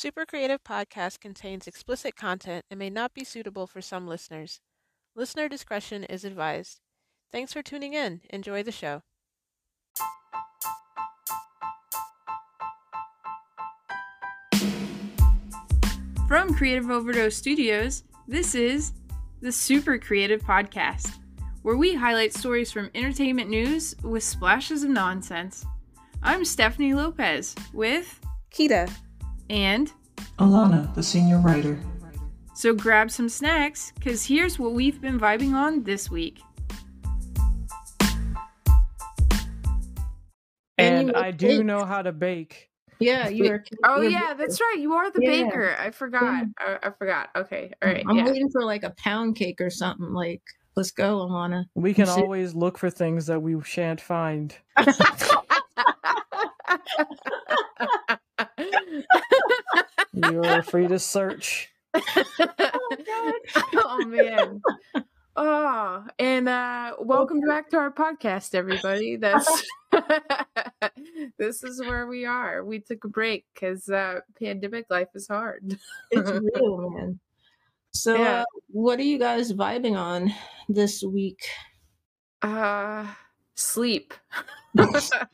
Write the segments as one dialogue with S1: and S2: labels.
S1: Super Creative Podcast contains explicit content and may not be suitable for some listeners. Listener discretion is advised. Thanks for tuning in. Enjoy the show.
S2: From Creative Overdose Studios, this is the Super Creative Podcast, where we highlight stories from entertainment news with splashes of nonsense. I'm Stephanie Lopez with
S1: Kita.
S2: And
S3: Alana, the senior writer.
S2: so grab some snacks because here's what we've been vibing on this week.
S4: And
S5: you
S4: I do
S5: cakes.
S4: know how to bake.
S5: Yeah, you were.
S2: Oh
S5: you're
S2: yeah, that's right. You are the
S5: Yeah.
S2: baker. I forgot. I, I forgot. Okay. All right.
S5: I'm
S2: yeah.
S5: waiting for like a pound cake or something. Like, let's go, Alana.
S4: We can
S5: See-
S4: always look for things that we shan't find. You're free to search.
S2: oh man. Oh, and uh welcome back to our podcast, everybody. That's this is where we are. We took a break because uh pandemic life is hard.
S5: It's real, man. So,
S2: Yeah.
S5: uh, what are you guys vibing on this week?
S2: Uh sleep. I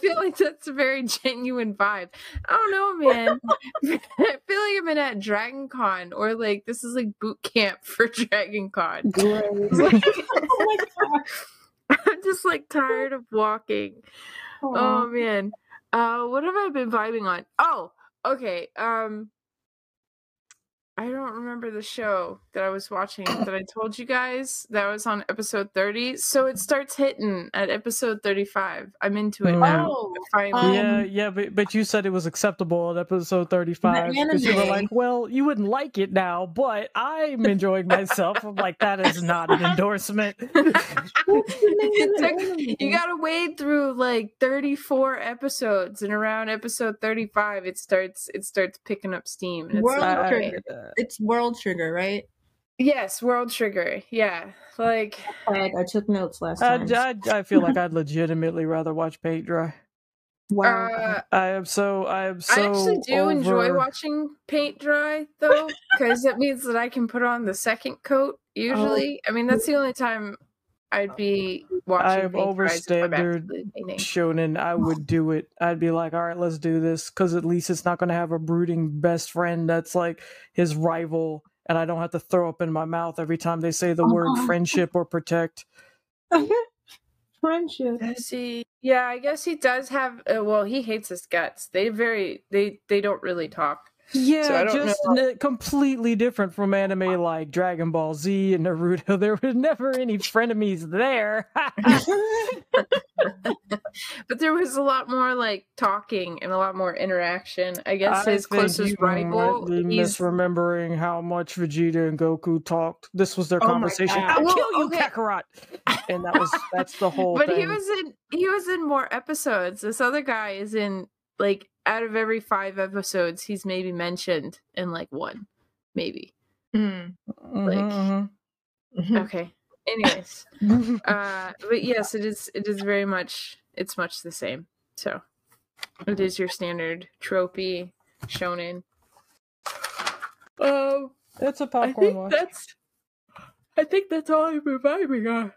S2: feel like that's a very genuine vibe. I don't know, man. I feel like I've been at Dragon Con or like this is like boot camp for Dragon Con. Like,
S5: oh.
S2: I'm just like tired of walking. Oh man. Uh what have I been vibing on? Oh, okay. Um I don't remember the show that I was watching that I told you guys that was on episode 30. So it starts hitting at episode 35. I'm into it now.
S5: Oh,
S2: Finally.
S5: Um,
S4: yeah, yeah, but, but you said it was acceptable at episode 35. Because you were like, well, you wouldn't like it now, but I'm enjoying myself. I'm like, that is not an endorsement.
S2: Took- you gotta wade through like 34 episodes and around episode 35 it starts it starts picking up steam and it's
S5: World
S2: like,
S4: I-
S2: okay.
S5: It's World Trigger, right?
S2: yes world trigger yeah like
S5: Like, I took notes last
S4: I,
S5: time.
S4: I, I feel like I'd legitimately rather watch paint dry.
S5: wow.
S2: uh,
S4: I am so I am so
S2: I actually do enjoy watching paint dry though, because it means that I can put on the second coat. Usually, I mean that's the only time I'd be watching.
S4: I'm
S2: paint dry is I'm
S4: overstandard
S2: actively painting.
S4: shonen, I would do it. I'd be like, all right, let's do this because at least it's not going to have a brooding best friend that's like his rival, and I don't have to throw up in my mouth every time they say the word friendship or protect.
S5: Friendship.
S2: Does he? Yeah, I guess he does have. Uh, well, he hates his guts. They very they they don't really talk.
S4: Yeah,
S2: don't
S4: just n- completely different from anime like Dragon Ball Z and Naruto. There were never any frenemies there.
S2: But there was a lot more like talking and a lot more interaction. I guess
S4: I
S2: his closest rival. He's
S4: misremembering how much Vegeta and Goku talked. This was their
S5: Oh
S4: conversation. I'll
S2: Well,
S4: kill you,
S2: okay.
S4: Kakarot. And that was that's the whole
S2: but
S4: thing.
S2: he was in he was in more episodes. This other guy is in like out of every five episodes, he's maybe mentioned in like one, maybe.
S5: Hmm.
S4: Mhm,
S2: Okay. Anyways, uh, but yes, it is. It is very much. It's much the same. So, it is your standard tropey shonen. Um,
S4: it's a
S2: I
S4: popcorn
S2: think
S4: watch.
S2: that's. I think that's all I'm been vibing on.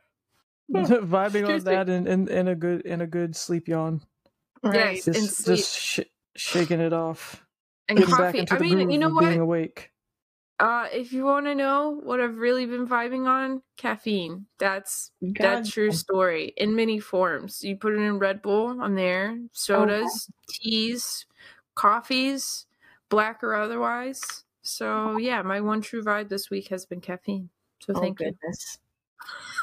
S4: Vibing on
S2: Excuse me.
S4: that in, in, in a good in a good sleep yawn.
S5: Right.
S2: Yes, and
S4: Just
S2: sleep
S4: just sh- shaking it off.
S2: and
S4: Getting back
S2: coffee.
S4: into
S2: I
S4: the
S2: mean,
S4: groove
S2: you know
S4: of
S2: what?
S4: being awake.
S2: Uh, if you want to know what I've really been vibing on, caffeine. That's
S5: God.
S2: that's true story in many forms. You put it in Red Bull, I'm there. Sodas, teas, coffees, black or otherwise. So yeah, my one true vibe this week has been caffeine. So
S5: Oh,
S2: thank you.
S5: goodness.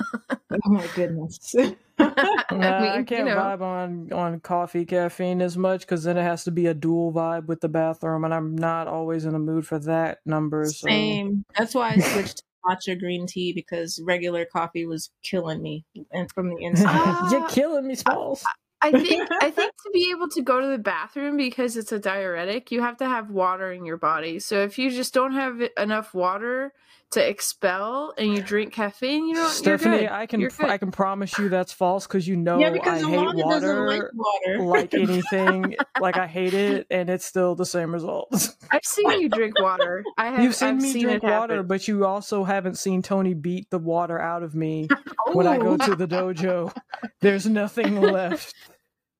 S5: oh my goodness.
S4: Nah, I
S2: mean, you
S4: can't
S2: know.
S4: vibe on on coffee caffeine as much because then it has to be a dual vibe with the bathroom, and I'm not always in the mood for that number. So.
S5: Same. That's why I switched to matcha green tea because regular coffee was killing me and from the inside.
S4: You're ah, killing me, Smalls.
S2: I think I think to be able to go to the bathroom because it's a diuretic, you have to have water in your body. So if you just don't have enough water to expel and you drink caffeine, you don't.
S4: Stephanie,
S2: you're good.
S4: I can
S2: You're good.
S4: I can promise you that's false because you know
S5: yeah, because
S4: I hate
S5: Alana doesn't like
S4: water
S5: water.
S4: like anything. like I hate it, and it's still the same results.
S2: I've seen you drink water. I have.
S4: You've seen
S2: I've
S4: me
S2: seen
S4: drink water,
S2: happen.
S4: but you also haven't seen Tony beat the water out of me when I go to the dojo. There's nothing left.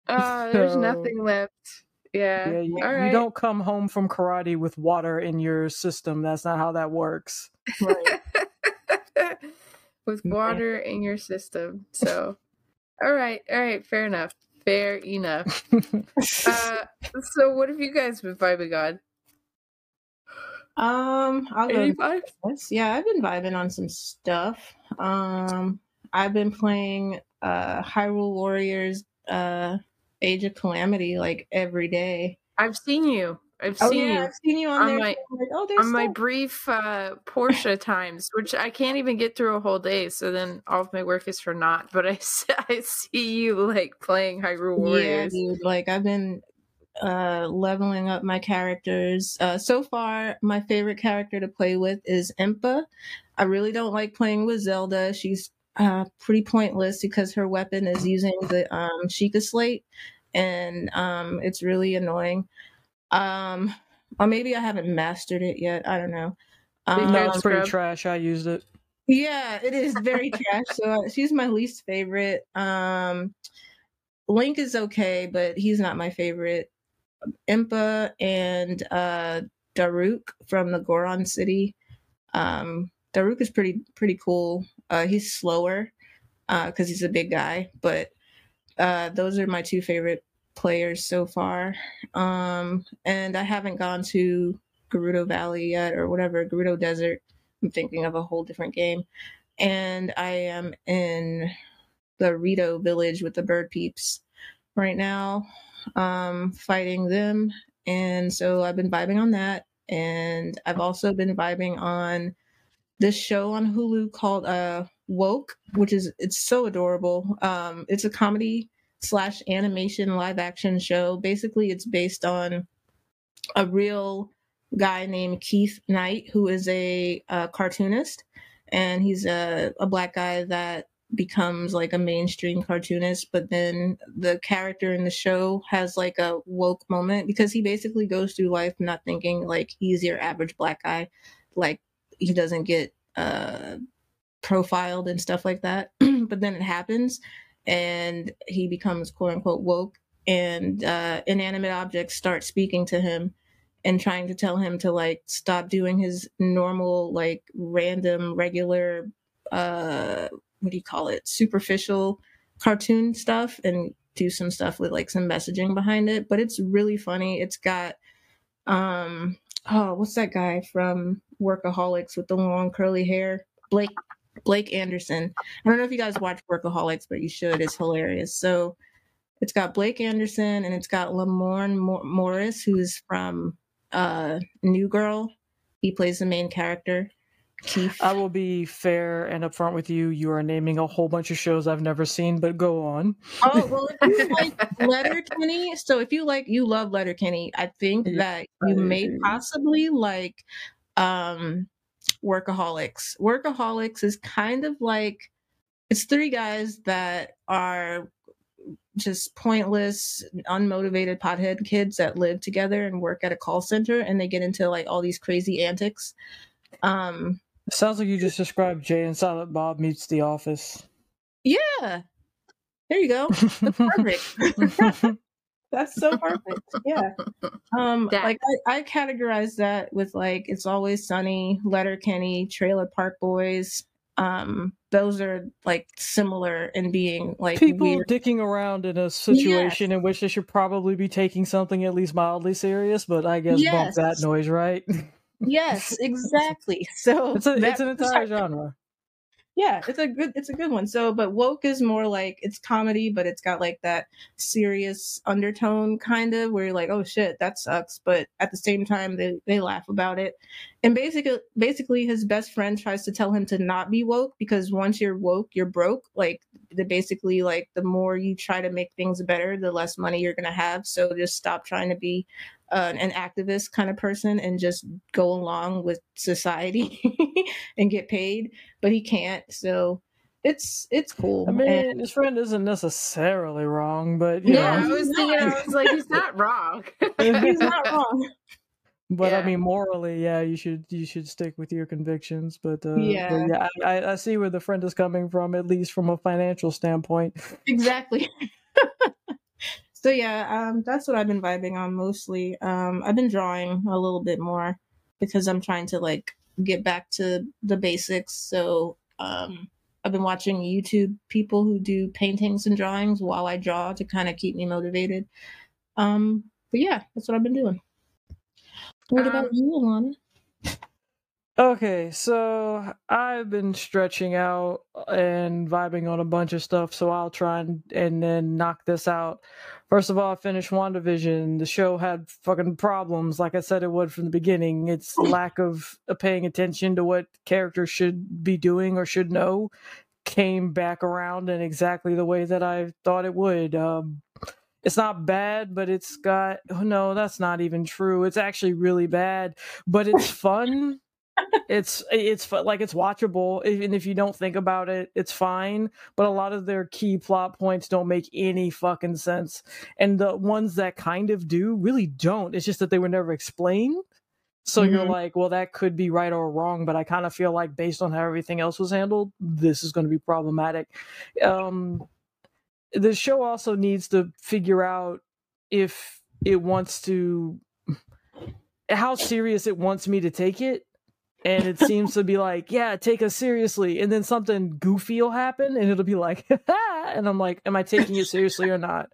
S2: Uh, there's
S4: So-
S2: nothing left. Yeah.
S4: Yeah, you,
S2: All
S4: you don't come home from karate with water in your system. That's not how that works.
S5: Right.
S2: With water in your system. So, all right, all right, fair enough. Fair enough. Uh, so, what have you guys been vibing on?
S5: Um, I'll go
S2: Any vibes?
S5: Yes, Yeah, I've been vibing on some stuff. Um, I've been playing uh Hyrule Warriors uh Age of Calamity like every day.
S2: I've seen you. I've
S5: Oh
S2: seen
S5: yeah,
S2: you
S5: I've seen you on,
S2: on
S5: there.
S2: my-
S5: like, oh,
S2: on my brief uh, Porsche times, which I can't even get through a whole day. So then all of my work is for naught. But I I see you like playing Hyrule Warriors.
S5: Yeah, dude. Like I've been uh leveling up my characters. Uh so far my favorite character to play with is Impa. I really don't like playing with Zelda. She's uh pretty pointless because her weapon is using the um Sheikah slate and um it's really annoying. Um or maybe I haven't mastered it yet. I don't know. Um,
S4: no, it's pretty
S2: Scrub.
S4: trash. I used it.
S5: yeah, it is very trash. So uh, she's my least favorite. Um, Link is okay, but he's not my favorite. Impa and uh, Daruk from the Goron City. Um, Daruk is pretty pretty cool. Uh, he's slower because he's a big guy, but uh, those are my two favorite players so far. Um, and I haven't gone to Gerudo Valley yet, or whatever Gerudo Desert. I'm thinking of a whole different game. And I am in the Rito village with the bird peeps right now, um, fighting them. And so I've been vibing on that. And I've also been vibing on this show on Hulu called uh Woke, which is it's so adorable. Um, it's a comedy slash animation live action show. Basically, it's based on a real guy named Keith Knight, who is a, uh cartoonist, and he's a, a black guy that becomes like a mainstream cartoonist. But then the character in the show has like a woke moment because he basically goes through life not thinking like he's your average black guy, like he doesn't get uh, profiled and stuff like that. but then it happens, and he becomes quote unquote woke, and uh, inanimate objects start speaking to him and trying to tell him to like stop doing his normal like random regular uh what do you call it superficial cartoon stuff and do some stuff with like some messaging behind it. But it's really funny. It's got um oh what's that guy from workaholics with the long curly hair? Blake blake anderson. I don't know if you guys watch workaholics but you should. It's hilarious. So it's got blake anderson and it's got lamorne Mor- morris who's from uh new girl. He plays the main character keith.
S4: I will be fair and upfront with you. You are naming a whole bunch of shows I've never seen, but go on.
S5: Oh well, if you like Letterkenny, so if you like you love Letterkenny, I think that you may possibly like um Workaholics. Workaholics is kind of like it's three guys that are just pointless, unmotivated pothead kids that live together and work at a call center and they get into like all these crazy antics. Um
S4: Sounds like you just described Jay and Silent Bob meets The Office.
S5: yeah. There you go. Perfect. That's so perfect. Yeah. Um
S2: That-
S5: like I, I categorize that with like it's always sunny, Letterkenny, Trailer Park Boys. Um those are like similar in being like
S4: People
S5: weird.
S4: dicking around in a situation in which they should probably be taking something at least mildly serious, but I guess bump that noise, right?
S5: Yes, exactly. So
S4: it's, a, it's an entire genre.
S5: Yeah it's a good it's a good one. So but woke is more like it's comedy but it's got like that serious undertone kind of where you're like oh shit that sucks but at the same time they, they laugh about it and basically basically his best friend tries to tell him to not be woke because once you're woke you're broke like the basically like the more you try to make things better, the less money you're gonna have. So just stop trying to be uh, an activist kind of person and just go along with society and get paid. But he can't, so it's it's cool.
S4: I mean,
S5: And-
S4: his friend isn't necessarily wrong, but you
S2: Yeah, I
S4: know,
S2: was thinking, I was like, he's not wrong.
S5: he's not wrong.
S4: But I mean, morally, yeah, you should you should stick with your convictions. But uh, but
S5: Yeah.
S4: yeah, I, I, I see where the friend is coming from, at least from a financial standpoint.
S5: exactly. so yeah, um, that's what I've been vibing on mostly. Um, I've been drawing a little bit more because I'm trying to like get back to the basics. So um, I've been watching YouTube people who do paintings and drawings while I draw to kind of keep me motivated. Um, but yeah, that's what I've been doing. What about
S2: Um,
S5: you, Alana?
S4: Okay, so I've been stretching out and vibing on a bunch of stuff, so I'll try and, and then knock this out. First of all, I finished WandaVision. The show had fucking problems, like I said it would from the beginning. Its lack of uh, paying attention to what characters should be doing or should know came back around in exactly the way that I thought it would. Um, it's not bad, but it's got oh, no, that's not even true. It's actually really bad, but it's fun it's it's like it's watchable even if you don't think about it it's fine but a lot of their key plot points don't make any fucking sense and the ones that kind of do really don't it's just that they were never explained so you're
S5: Mhm.
S4: like well that could be right or wrong but i kind of feel like based on how everything else was handled this is going to be problematic um the show also needs to figure out if it wants to how serious it wants me to take it and it seems to be like yeah take us seriously and then something goofy will happen and it'll be like and i'm like am i taking it seriously or not?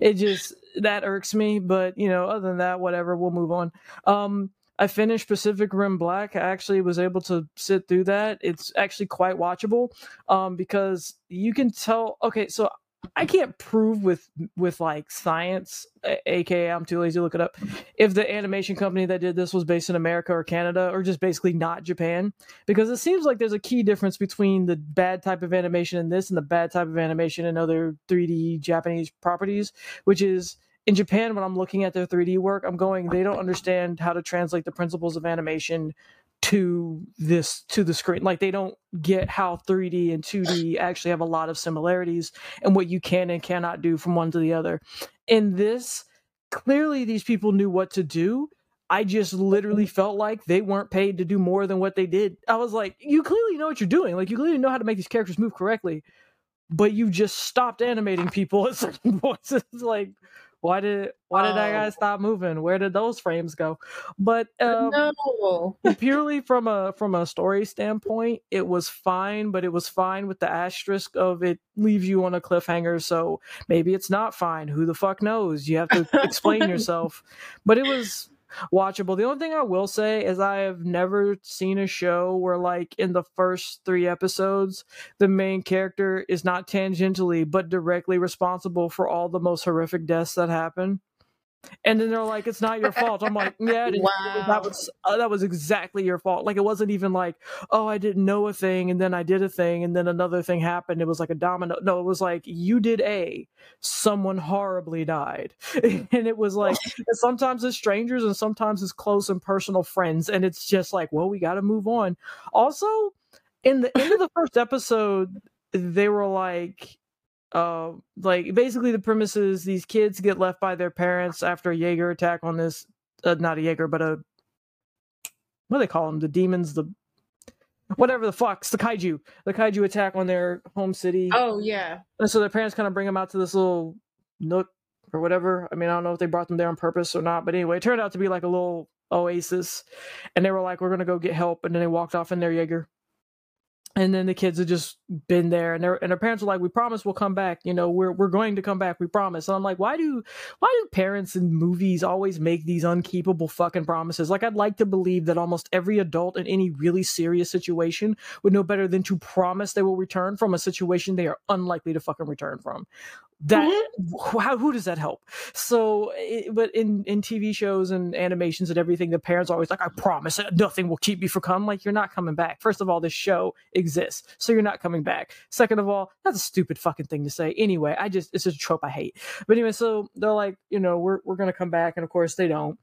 S4: It just that irks me but you know other than that whatever we'll move on. Um i finished pacific rim black. I actually was able to sit through that. It's actually quite watchable um because you can tell okay so I can't prove with with like science, aka I'm too lazy to look it up, if the animation company that did this was based in America or Canada or just basically not Japan, because it seems like there's a key difference between the bad type of animation in this and the bad type of animation in other 3D Japanese properties, which is in Japan when I'm looking at their 3D work, I'm going they don't understand how to translate the principles of animation to this to the screen. Like they don't get how 3d and 2d actually have a lot of similarities and what you can and cannot do from one to the other. In this clearly these people knew what to do. I just literally felt like they weren't paid to do more than what they did. I was like you clearly know what you're doing. Like you clearly know how to make these characters move correctly but you just stopped animating people at certain points. It's like why did why did that guy
S5: Oh.
S4: stop moving where did those frames go but um,
S5: no.
S4: purely from a from a story standpoint, it was fine, but it was fine with the asterisk of it leaves you on a cliffhanger. So maybe it's not fine. Who the fuck knows? You have to explain yourself. But it was watchable. The only thing I will say is I have never seen a show where like in the first three episodes, the main character is not tangentially but directly responsible for all the most horrific deaths that happen. And then they're like, "It's not your fault." I'm like, "Yeah.
S5: Wow.
S4: that was uh, that was exactly your fault." Like it wasn't even like, "Oh, I didn't know a thing, and then I did a thing, and then another thing happened." It was like a domino. No, it was like you did A, someone horribly died, and it was like sometimes it's strangers and sometimes it's close and personal friends, and it's just like, well, we got to move on. Also, in the end of the first episode, they were like, uh, like basically the premise is these kids get left by their parents after a Jaeger attack on this, uh, not a Jaeger, but a what do they call them? The demons, the whatever the fucks, the kaiju, the kaiju attack on their home city.
S5: Oh yeah.
S4: And so their parents kind of bring them out to this little nook or whatever. I mean, I don't know if they brought them there on purpose or not, but anyway, it turned out to be like a little oasis. And they were like, we're to go get help. And then they walked off in their Jaeger. And then the kids had just been there, and their and their parents were like, "We promise we'll come back. You know, we're we're going to come back. We promise." And I'm like, "Why do why do parents in movies always make these unkeepable fucking promises? Like, I'd like to believe that almost every adult in any really serious situation would know better than to promise they will return from a situation they are unlikely to fucking return from. That mm-hmm. how who does that help? So it, but in in tv shows and animations and everything the parents are always like i promise nothing will keep me from coming. Like you're not coming back. First of all this show exists so you're not coming back. Second of all that's a stupid fucking thing to say. Anyway i just it's just a trope i hate. But anyway so they're like you know we're, we're gonna come back and of course they don't.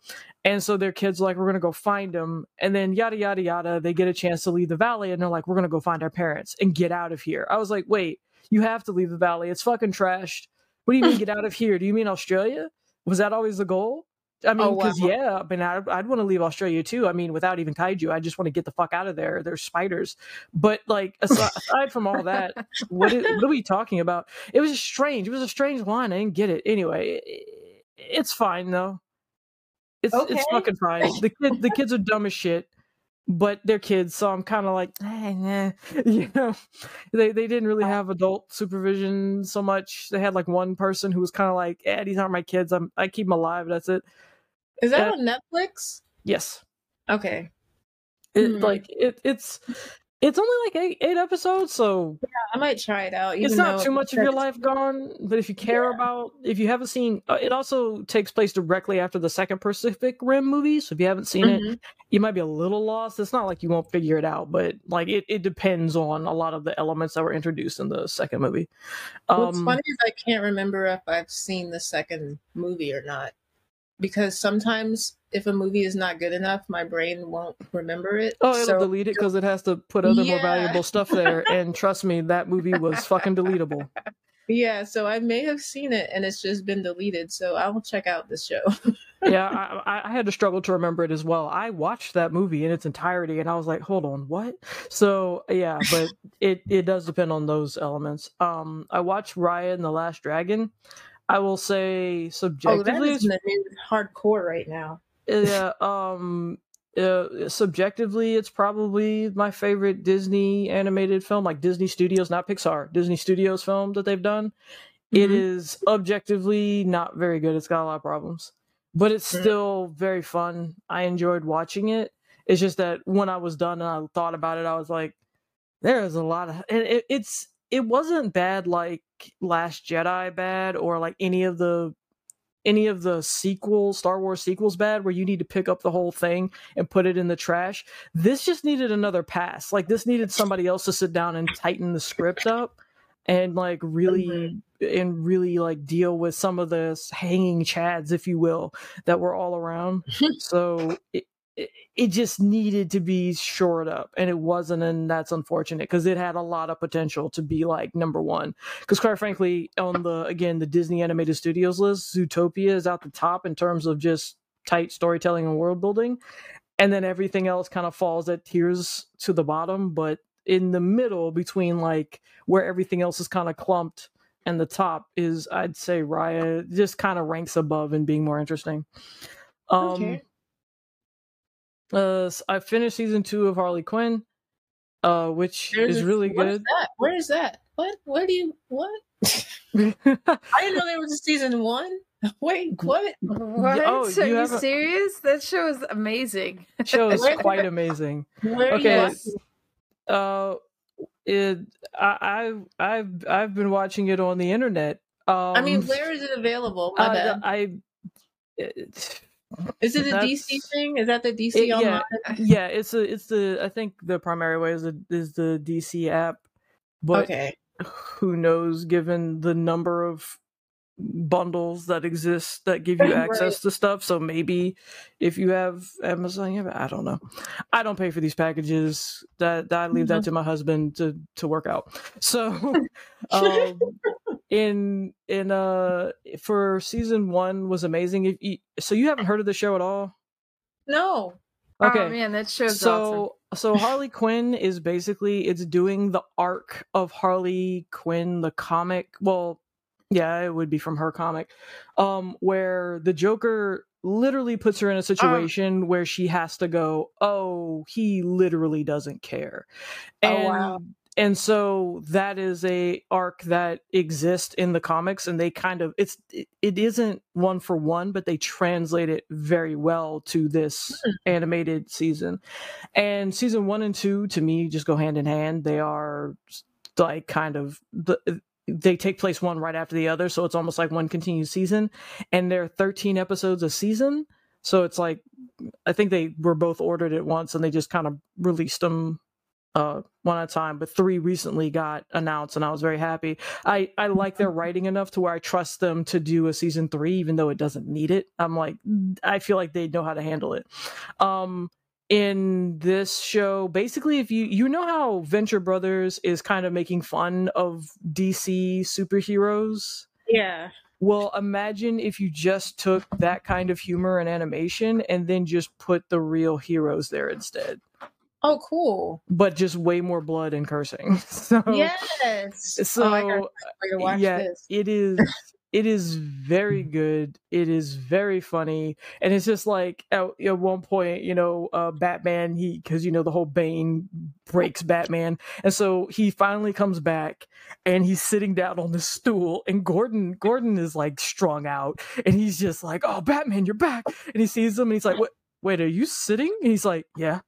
S4: And so their kids are like we're gonna go find them and then yada yada yada they get a chance to leave the valley and they're like we're gonna go find our parents and get out of here. I was like wait you have to leave the valley. It's fucking trashed. What do you mean get out of here? Do you mean Australia? Was that always the goal? I mean, because
S5: wow.
S4: yeah, I mean, I'd, I'd want to leave Australia too. I mean, without even kaiju, I just want to get the fuck out of there. There's spiders, but like aside, aside from all that, what, is, what are we talking about? It was strange. It was a strange line. I didn't get it. Anyway, it, it's fine though. It's
S5: Okay.
S4: it's fucking fine. The kid the kids are dumb as shit, but they're kids, so I'm kind of like, eh, nah. you know, they they didn't really have adult supervision so much. They had like one person who was kind of like, eh, these aren't my kids. I'm I keep them alive. That's it.
S5: Is that
S4: Uh,
S5: on Netflix?
S4: Yes,
S5: Okay.
S4: it,
S5: Hmm.
S4: like it it's it's only like eight eight episodes, so yeah,
S5: I might try it out.
S4: it's not too much of your life gone. But if you care about, if you haven't seen, uh, it also takes place directly after the second Pacific Rim movie. So if you haven't seen it,
S5: Mhm.
S4: you might be a little lost. It's not like you won't figure it out, but like it, it depends on a lot of the elements that were introduced in the second movie.
S5: What's
S4: Um,
S5: funny is I can't remember if I've seen the second movie or not. Because sometimes if a movie is not good enough, my brain won't remember it.
S4: oh, it'll
S5: so
S4: delete it because it has to put other more valuable stuff there. And trust me, that movie was fucking deletable.
S5: yeah, so I may have seen it and it's just been deleted. So I will check out this show.
S4: yeah, I, I- I had to struggle to remember it as well. I watched that movie in its entirety, and I was like, "Hold on, what?" So yeah, but it it does depend on those elements. Um, I watched Raya and the Last Dragon. I will say
S5: oh,
S4: subjectively,
S5: is in the news hardcore right now.
S4: yeah, um, uh, subjectively, it's probably my favorite Disney animated film, like Disney Studios, not Pixar, Disney Studios film that they've done. It
S5: Mhm.
S4: is objectively not very good. It's got a lot of problems, but it's
S5: Mm.
S4: still very fun. I enjoyed watching it. It's just that when I was done and I thought about it, I was like, there's a lot of, and it, it's, it wasn't bad like Last Jedi bad or like any of the any of the sequels, Star Wars sequels bad, where you need to pick up the whole thing and put it in the trash. This just needed another pass. Like this needed somebody else to sit down and tighten the script up and like really mm-hmm. and really like deal with some of the hanging chads, if you will, that were all around. so it, it just needed to be shored up and it wasn't and that's unfortunate because it had a lot of potential to be like number one because quite frankly on the again the disney animated studios list zootopia is at the top in terms of just tight storytelling and world building and then everything else kind of falls at tiers to the bottom but in the middle between like where everything else is kind of clumped and the top is i'd say raya just kind of ranks above in being more interesting um
S5: Okay.
S4: Uh s- i finished season two of harley quinn uh which
S5: There's
S4: is
S5: a-
S4: really
S5: what is
S4: good
S5: that? Where is that? What? Where do you? What? I didn't know there was a season one. Wait, what?
S2: What?
S4: oh,
S2: Are
S4: you
S2: you,
S4: haven't-
S2: serious? That show is amazing.
S4: show is
S5: Where-
S4: quite amazing
S5: Where are you
S4: Okay. uh it I, i've i've i've been watching it on the internet um
S5: I mean, where is it available? My
S4: uh,
S5: bad.
S4: i it,
S5: Is it a DC thing? Is that the DC
S4: It- yeah.
S5: online?
S4: yeah it's a it's the i think the primary way is the is the dc app but
S5: okay.
S4: who knows given the number of bundles that exist that give you
S5: Right.
S4: access to stuff so maybe if you have amazon yeah, i don't know i don't pay for these packages that, that i leave that to my husband to to work out so um in in uh for season one was amazing if you, so you haven't heard of the show at all
S5: No.
S4: okay
S2: Oh man, that show's
S4: so so Harley Quinn is basically it's doing the arc of Harley Quinn the comic. Well, yeah, it would be from her comic. Um where the Joker literally puts her in a situation where she has to go, "Oh, he literally doesn't care."
S5: Oh, wow.
S4: And so that is a arc that exists in the comics and they kind of it's it, it isn't one for one but they translate it very well to this hmm. animated season. And season one and two to me just go hand in hand. They are like kind of the uh, they take place one right after the other, so it's almost like one continued season. And there are 13 episodes a season, so it's like I think they were both ordered at once, and they just kind of released them uh, one at a time. But three recently got announced, and I was very happy. I I like their writing enough to where I trust them to do a season three, even though it doesn't need it. I'm like I feel like they know how to handle it. Um, in this show basically if you you know how venture brothers is kind of making fun of dc superheroes
S5: Yeah.
S4: well imagine if you just took that kind of humor and animation and then just put the real heroes there instead
S5: Oh, cool.
S4: but just way more blood and cursing. So
S5: Yes.
S4: so
S5: oh, I gotta watch
S4: yeah,
S5: this.
S4: it is it is very good. It is very funny. And it's just like at, at one point you know uh batman he because you know the whole bane breaks batman. And so he finally comes back and he's sitting down on the stool and gordon gordon is like strung out. And he's just like oh batman you're back. And he sees him and he's like what wait are you sitting? And he's like yeah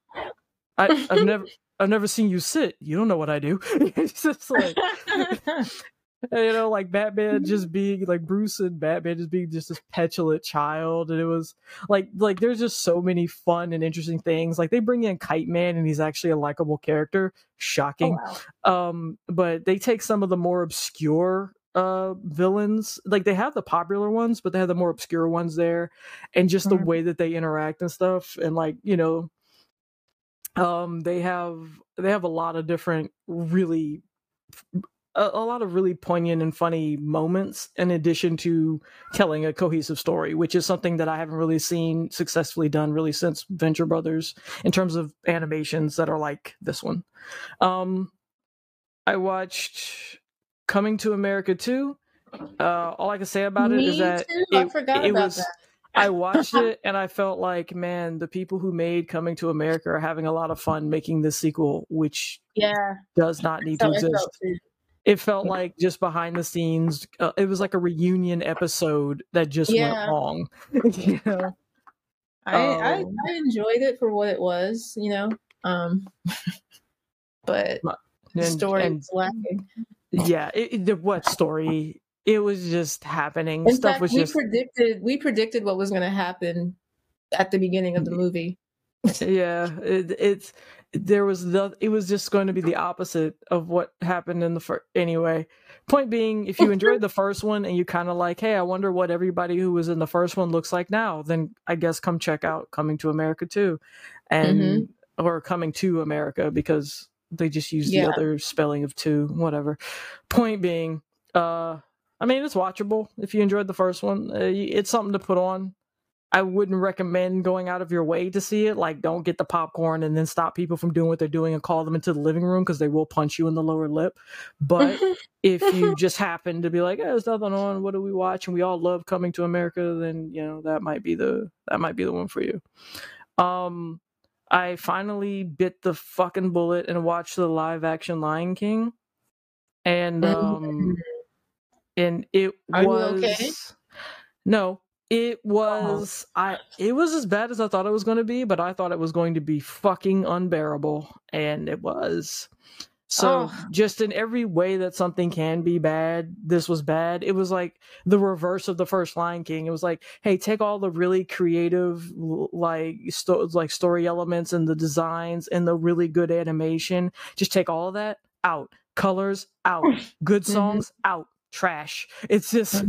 S4: I, i've never i've never seen you sit you don't know what i do it's just like you know, like Batman just being like Bruce and Batman just being just this petulant child, and it was like like there's just so many fun and interesting things. Like they bring in Kite Man, and he's actually a likable character.
S5: oh,
S4: Shocking.
S5: wow.
S4: Um, but they take some of the more obscure uh villains like they have the popular ones but they have the more obscure ones there and just the
S5: Mhm.
S4: way that they interact and stuff and like you know um they have they have a lot of different really a, a lot of really poignant and funny moments in addition to telling a cohesive story which is something that i haven't really seen successfully done really since venture brothers in terms of animations that are like this one um i watched coming to america 2 uh all i can say about it is
S5: Me
S4: that
S5: too. I
S4: it-
S5: forgot
S4: it
S5: about
S4: was-
S5: that.
S4: I watched it and I felt like, man, the people who made Coming to America are having a lot of fun making this sequel, which
S5: Yeah.
S4: does not need to
S5: So it
S4: exist.
S5: too.
S4: It felt like just behind the scenes. Uh, it was like a reunion episode that just
S5: Yeah.
S4: went long. you know?
S5: I, I
S4: Um,
S5: I enjoyed it for what it was, you know. Um, but the
S4: And-
S5: story
S4: and
S5: lacking.
S4: yeah, it, it- the what story? It was just happening.
S5: In
S4: Stuff
S5: fact,
S4: was
S5: we
S4: just
S5: predicted we predicted what was going to happen at the beginning of the movie.
S4: yeah it, it's there was the it was just going to be the opposite of what happened in the first anyway point being if you enjoyed the first one and you kind of like hey i wonder what everybody who was in the first one looks like now then i guess come check out coming to america too and
S5: Mm-hmm.
S4: or coming to america because they just use
S5: Yeah.
S4: the other spelling of two whatever point being uh i mean it's watchable if you enjoyed the first one uh, it's something to put on I wouldn't recommend going out of your way to see it. Like, don't get the popcorn and then stop people from doing what they're doing and call them into the living room because they will punch you in the lower lip. But if you just happen to be like, "Eh, there's nothing on, what do we watch? And we all love coming to America, then you know that might be the that might be the one for you. Um, I finally bit the fucking bullet and watched the live action Lion King, and um, and it
S5: Are you
S4: was
S5: okay?
S4: no it was i it was as bad as i thought it was going to be but i thought it was going to be fucking unbearable and it was. So
S5: Oh.
S4: just in every way that something can be bad this was bad. It was like the reverse of the first lion king. It was like hey take all the really creative like sto- like story elements and the designs and the really good animation. Just take all of that out. Colors out. Good
S5: Mhm.
S4: songs out trash it's just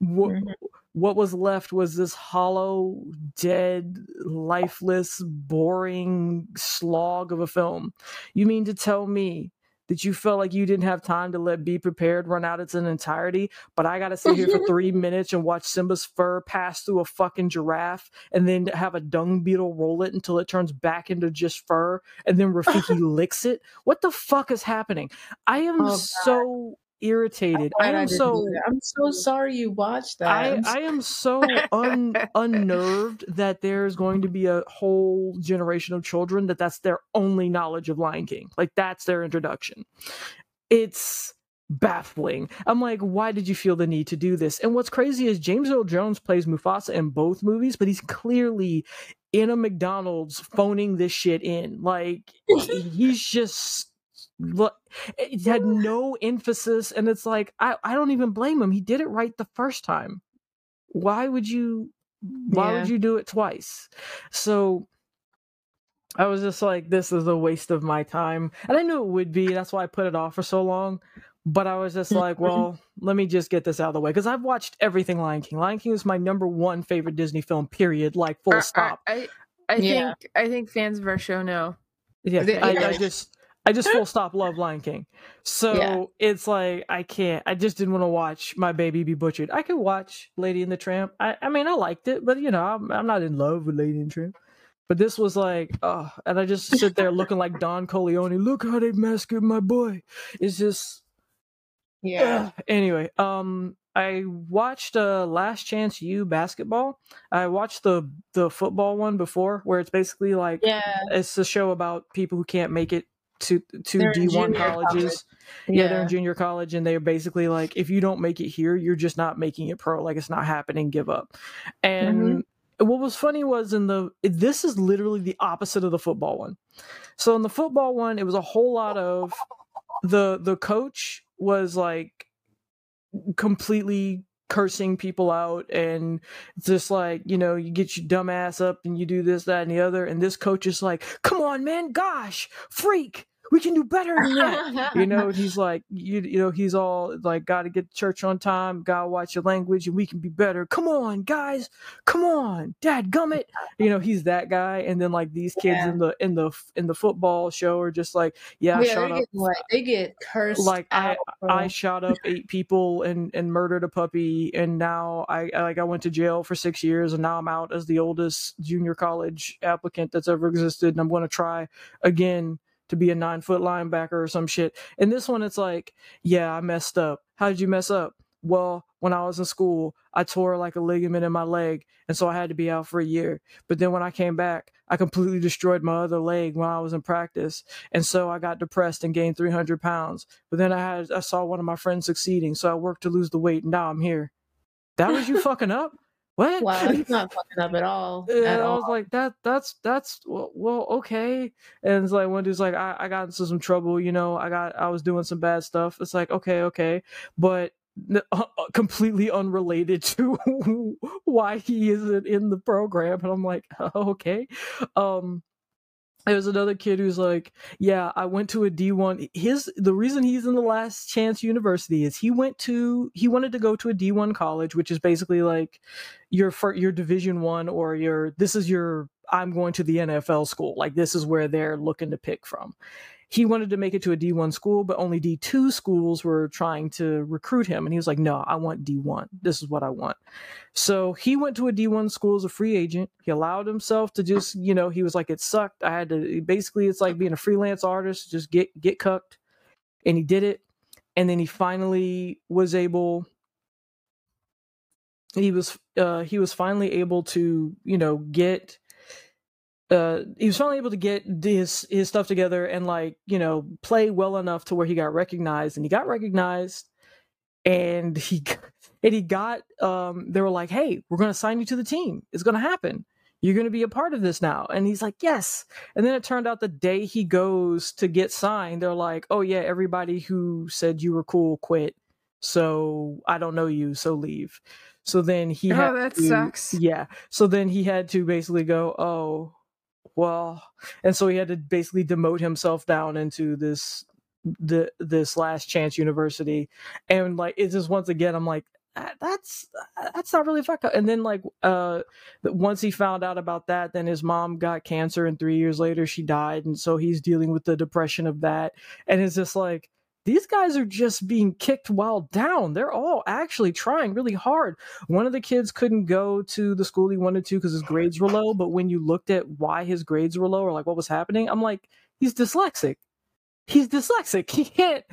S4: wha-
S5: Mhm.
S4: what was left was this hollow, dead, lifeless, boring slog of a film. You mean to tell me that you felt like you didn't have time to let Be Prepared run out its entirety, but I got to sit here for three minutes and watch Simba's fur pass through a fucking giraffe and then have a dung beetle roll it until it turns back into just fur and then Rafiki licks it? What the fuck is happening? I am
S5: Oh,
S4: so irritated. I
S5: Glad
S4: am so.
S5: I'm so sorry you watched that.
S4: I,
S5: I'm
S4: so un, unnerved that there's going to be a whole generation of children that that's their only knowledge of Lion King. Like that's their introduction. It's baffling. I'm like, why did you feel the need to do this? And what's crazy is James Earl Jones plays Mufasa in both movies, but he's clearly in a McDonald's phoning this shit in. Like he's just it had no emphasis and it's like I, I don't even blame him he did it right the first time why would you why
S2: Yeah.
S4: would you do it twice so i was just like this is a waste of my time and i knew it would be that's why i put it off for so long but i was just like
S5: Mhm.
S4: well let me just get this out of the way because i've watched everything lion king lion king is my number one favorite disney film period like full
S2: I-
S4: stop
S2: I, I, I
S5: Yeah.
S2: think I think fans of our show know.
S4: yeah,
S2: Yeah,
S4: I,
S5: yeah.
S4: I just I just full stop love Lion King. So
S5: Yeah.
S4: it's like I can't. I just didn't want to watch my baby be butchered. I could watch Lady and the Tramp. I, I mean, I liked it, but you know, I'm, I'm not in love with Lady and Tramp. But this was like, oh, and I just sit there looking like Don Corleone. Look how they massacred my boy. It's just
S5: Yeah.
S4: Ugh. Anyway, um, I watched uh Last Chance U basketball. I watched the the football one before, where it's basically like
S5: Yeah.
S4: it's a show about people who can't make it to to
S5: They're in
S4: D one
S5: junior
S4: colleges. Yeah. they're in junior college, and they're basically like, if you don't make it here, you're just not making it pro. Like it's not happening. Give up. And mm-hmm. what was funny was in the this is literally the opposite of the football one. So in the football one, it was a whole lot of the the coach was like completely cursing people out and it's just like you know you get your dumb ass up and you do this that and the other. And this coach is like come on man gosh freak we can do better than that you know he's like you, you know he's all like got to get to church on time gotta watch your language and we can be better come on guys come on dad gummit you know he's that guy and then like these kids
S5: Yeah.
S4: in the in the in the football show are just like yeah,
S5: yeah,
S4: shut
S5: they
S4: up
S5: get like they get cursed.
S4: like I,
S5: bro.
S4: I shot up eight people and and murdered a puppy and now I I- like I went to jail for six years and now I'm out as the oldest junior college applicant that's ever existed and I'm going to try again to be a nine foot linebacker or some shit. And this one it's like yeah I messed up. How did you mess up? Well, when I was in school, I tore like a ligament in my leg, and so I had to be out for a year. But then when I came back, I completely destroyed my other leg when I was in practice, and so I got depressed and gained 300 pounds. But then I had I saw one of my friends succeeding, so I worked to lose the weight, and now I'm here. That was you fucking up? What?
S5: wow, he's not fucking up at all.
S4: And
S5: at
S4: I
S5: all.
S4: was like, that that's that's well, well okay. And it's like one dude's like, I, I got into some trouble, you know, I got I was doing some bad stuff. It's like, okay, okay. But uh, uh, completely unrelated to why he isn't in the program. And I'm like, okay. Um there's another kid who's like, yeah, I went to a D1. His the reason he's in the last chance university is he went to he wanted to go to a D1 college, which is basically like your your division 1 or your this is your I'm going to the NFL school. Like this is where they're looking to pick from. He wanted to make it to a D1 school, but only D2 schools were trying to recruit him and he was like, "No, I want D1. This is what I want." So he went to a D1 school as a free agent. He allowed himself to just, you know, he was like, it sucked. I had to basically, it's like being a freelance artist, just get get cucked, and he did it. And then he finally was able. He was uh he was finally able to you know get uh he was finally able to get his his stuff together and like you know play well enough to where he got recognized and he got recognized and he and he got um they were like hey we're going to sign you to the team. It's going to happen. You're going to be a part of this now. And he's like yes. And then it turned out the day he goes to get signed they're like oh yeah everybody who said you were cool quit so i don't know you so leave. So then he had
S2: oh, that
S4: to-
S2: sucks.
S4: yeah. So then he had to basically go oh well and so he had to basically demote himself down into this the this last chance university. And like it's just once again i'm like "Ah, that's that's not really fuck up. And then like uh once he found out about that then his mom got cancer and three years later she died. And so he's dealing with the depression of that. And it's just like these guys are just being kicked while down. They're all actually trying really hard. One of the kids couldn't go to the school he wanted to because his oh grades were low but when you looked at why his grades were low or like what was happening i'm like he's dyslexic. He's dyslexic. He can't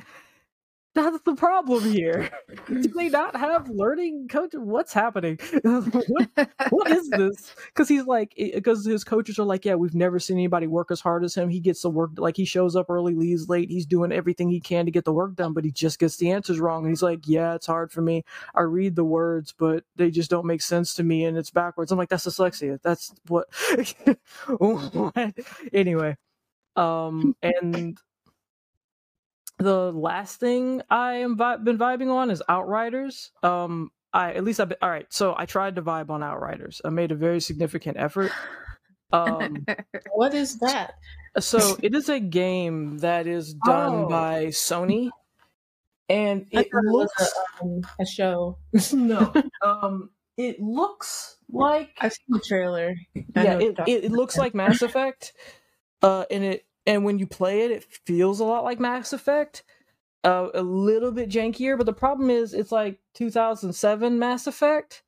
S4: that's the problem here. Do they not have learning coach what's happening? What, what is this? Because he's like because his coaches are like yeah we've never seen anybody work as hard as him. He gets the work like he shows up early leaves late. He's doing everything he can to get the work done but he just gets the answers wrong. And he's like yeah it's hard for me. I read the words but they just don't make sense to me and it's backwards. I'm like that's dyslexia. That's what? Anyway um and the last thing I am vi- been vibing on is Outriders. Um, I at least I've been, all right. So I tried to vibe on Outriders. I made a very significant effort. Um,
S5: What is that?
S4: so it is a game that is done
S5: Oh.
S4: by Sony, and it
S5: thought it
S4: looks
S5: a, um, a show.
S4: no, um, it looks like
S5: I've seen the trailer. I
S4: yeah,
S5: know what you're
S4: it, it, it looks like Mass Effect, uh, and it and when you play it, it feels a lot like Mass Effect, uh, a little bit jankier. But the problem is, it's like 2007 Mass Effect,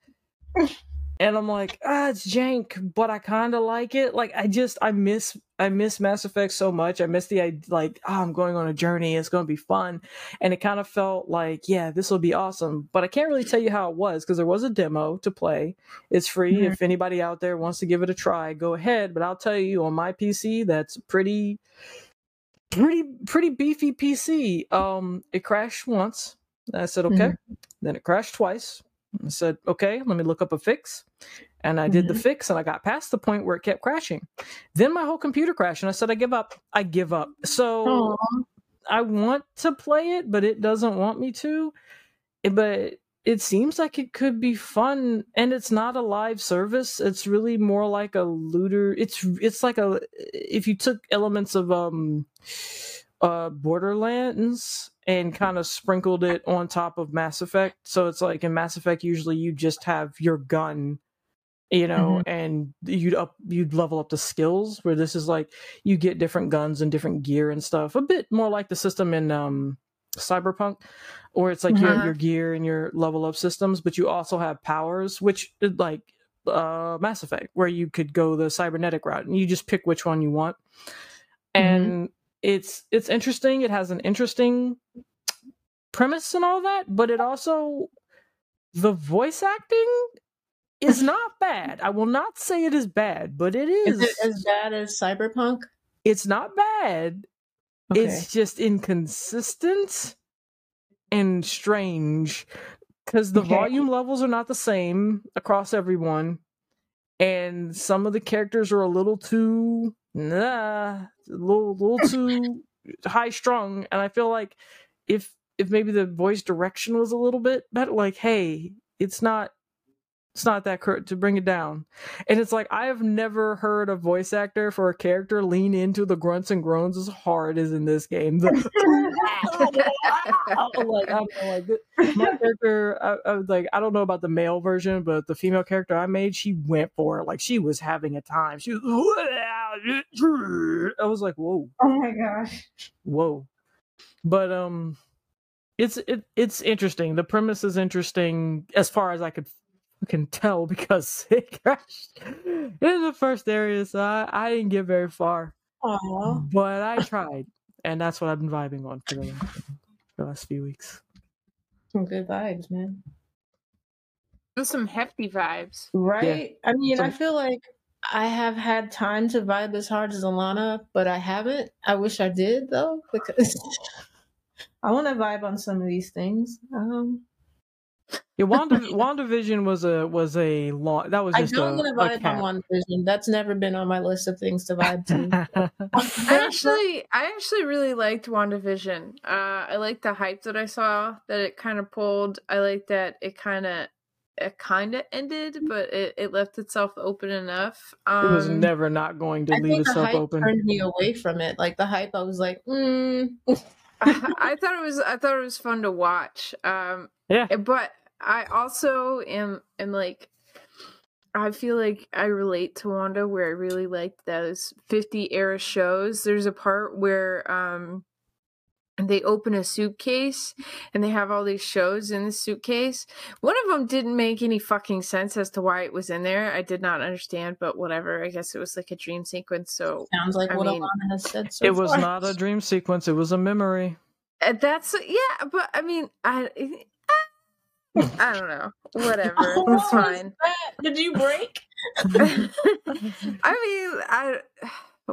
S4: and I'm like, ah, it's jank, but I kind of like it. Like I just I miss I miss Mass Effect so much. I miss the like, oh, I'm going on a journey. It's going to be fun, and it kind of felt like, yeah, this will be awesome. But I can't really tell you how it was because there was a demo to play. It's free.
S5: Mhm.
S4: If anybody out there wants to give it a try, go ahead. But I'll tell you, on my PC, that's pretty, pretty, pretty beefy PC. Um, it crashed once. I said okay. Then it crashed twice. I said okay. Let me look up a fix. And I did the fix, and I got past the point where it kept crashing. Then my whole computer crashed, and I said, "I give up. I give up." So
S5: Aw.
S4: I want to play it, but it doesn't want me to. Eh, But it seems like it could be fun, and it's not a live service. It's really more like a looter. It's it's like a if you took elements of um uh Borderlands and kind of sprinkled it on top of Mass Effect. So it's like in Mass Effect, usually you just have your gun you know and you'd up you'd level up the skills where this is like you get different guns and different gear and stuff a bit more like the system in um cyberpunk or it's like your,
S2: Uh-huh.
S4: your gear and your level up systems but you also have powers which like uh mass effect where you could go the cybernetic route and you just pick which one you want and it's it's interesting it has an interesting premise and all that but it also the voice acting is not bad. I will not say it is bad, but it is.
S5: Is it as bad as Cyberpunk?
S4: it's not bad.
S5: Okay.
S4: It's just inconsistent and strange because the
S5: Okay.
S4: volume levels are not the same across everyone, and some of the characters are a little too nah, a little, little too high strung, and I feel like if if maybe the voice direction was a little bit better, like hey, it's not it's not that cur- to bring it down. And it's like I have never heard a voice actor for a character lean into the grunts and groans as hard as in this game. The, like, I don't like my character, I, I was like, I don't know about the male version, but the female character I made, she went for it. Like she was having a time. She was. I was like, whoa,
S5: oh my gosh.
S4: whoa. But um, it's it it's interesting. The premise is interesting as far as I could can tell because it crashed in the first area, so I, I didn't get very far.
S5: Aw.
S4: But I tried, and that's what I've been vibing on for the, the last few weeks.
S5: Some good vibes, man.
S2: With some hefty vibes.
S5: Right? I mean, I feel like I have had time to vibe as hard as Alana, but I haven't. I wish I did though, because I want to vibe on some of these things. Um,
S4: Yeah, Wanda WandaVision was a was a long that was
S5: I
S4: just
S5: don't
S4: a,
S5: want to vibe on One Vision. That's never been on my list of things to vibe to.
S2: I actually, I actually really liked WandaVision. Uh, I liked the hype that I saw that it kind of pulled. I liked that it kind of, it kind of ended, but it, it left itself open enough. Um,
S4: it was never not going to
S5: I
S4: leave
S5: think the
S4: itself
S5: hype
S4: open.
S5: turned me away from it. Like the hype, I was like, mm.
S2: I, I thought it was, I thought it was fun to watch. Um,
S4: Yeah.
S2: but I also am, am like. I feel like I relate to Wanda where I really liked those 50 era shows. There's a part where um they open a suitcase and they have all these shows in the suitcase. One of them didn't make any fucking sense as to why it was in there. I did not understand, but whatever. I guess it was like a dream sequence. So
S5: sounds like
S2: I
S5: what
S2: mean,
S5: Alana has said. So
S4: It was
S5: far.
S4: not a dream sequence. It was a memory.
S2: uh, that's yeah, but I mean, I I don't know. Whatever.
S5: What
S2: It's fine.
S5: Did you break?
S2: I mean, I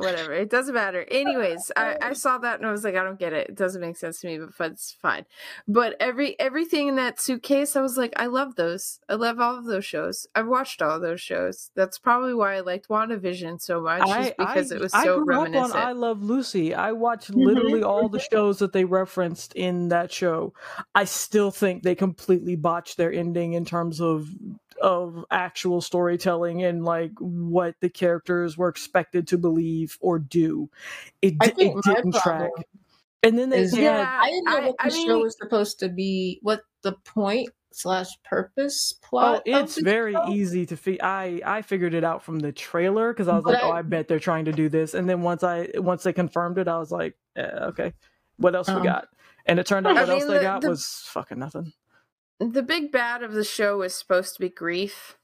S2: whatever. It doesn't matter. Uh, Anyways, I, I uh. saw that and I was like, I don't get it. It doesn't make sense to me, but it's fine. But every everything in that suitcase, I was like, I love those. I love all of those shows. I've watched all of those shows. That's probably why I liked WandaVision so much,
S4: I,
S2: because
S4: I,
S2: it was so
S4: grew
S2: reminiscent.
S4: up on I Love Lucy. I watched mm-hmm. literally all the shows that they referenced in that show. I still think they completely botched their ending in terms of of actual storytelling and like what the characters were expected to believe or do. It,
S5: I think
S4: it didn't track. And then they
S5: is-
S4: had
S2: yeah,
S5: I didn't know
S2: I-
S5: what the
S2: I
S5: show
S2: mean-
S5: was supposed to be. What the point slash purpose
S4: Oh,
S5: plot? of
S4: it's very
S5: show?
S4: easy to fi- I I figured it out from the trailer because I was
S5: But
S4: like, oh,
S5: I-
S4: I bet they're trying to do this. And then once I once they confirmed it, I was like, eh, okay, what else
S5: Um,
S4: we got? And it turned out
S2: I
S4: what else they
S2: the-
S4: got
S2: the-
S4: was fucking nothing.
S2: The big bad of the show was supposed to be grief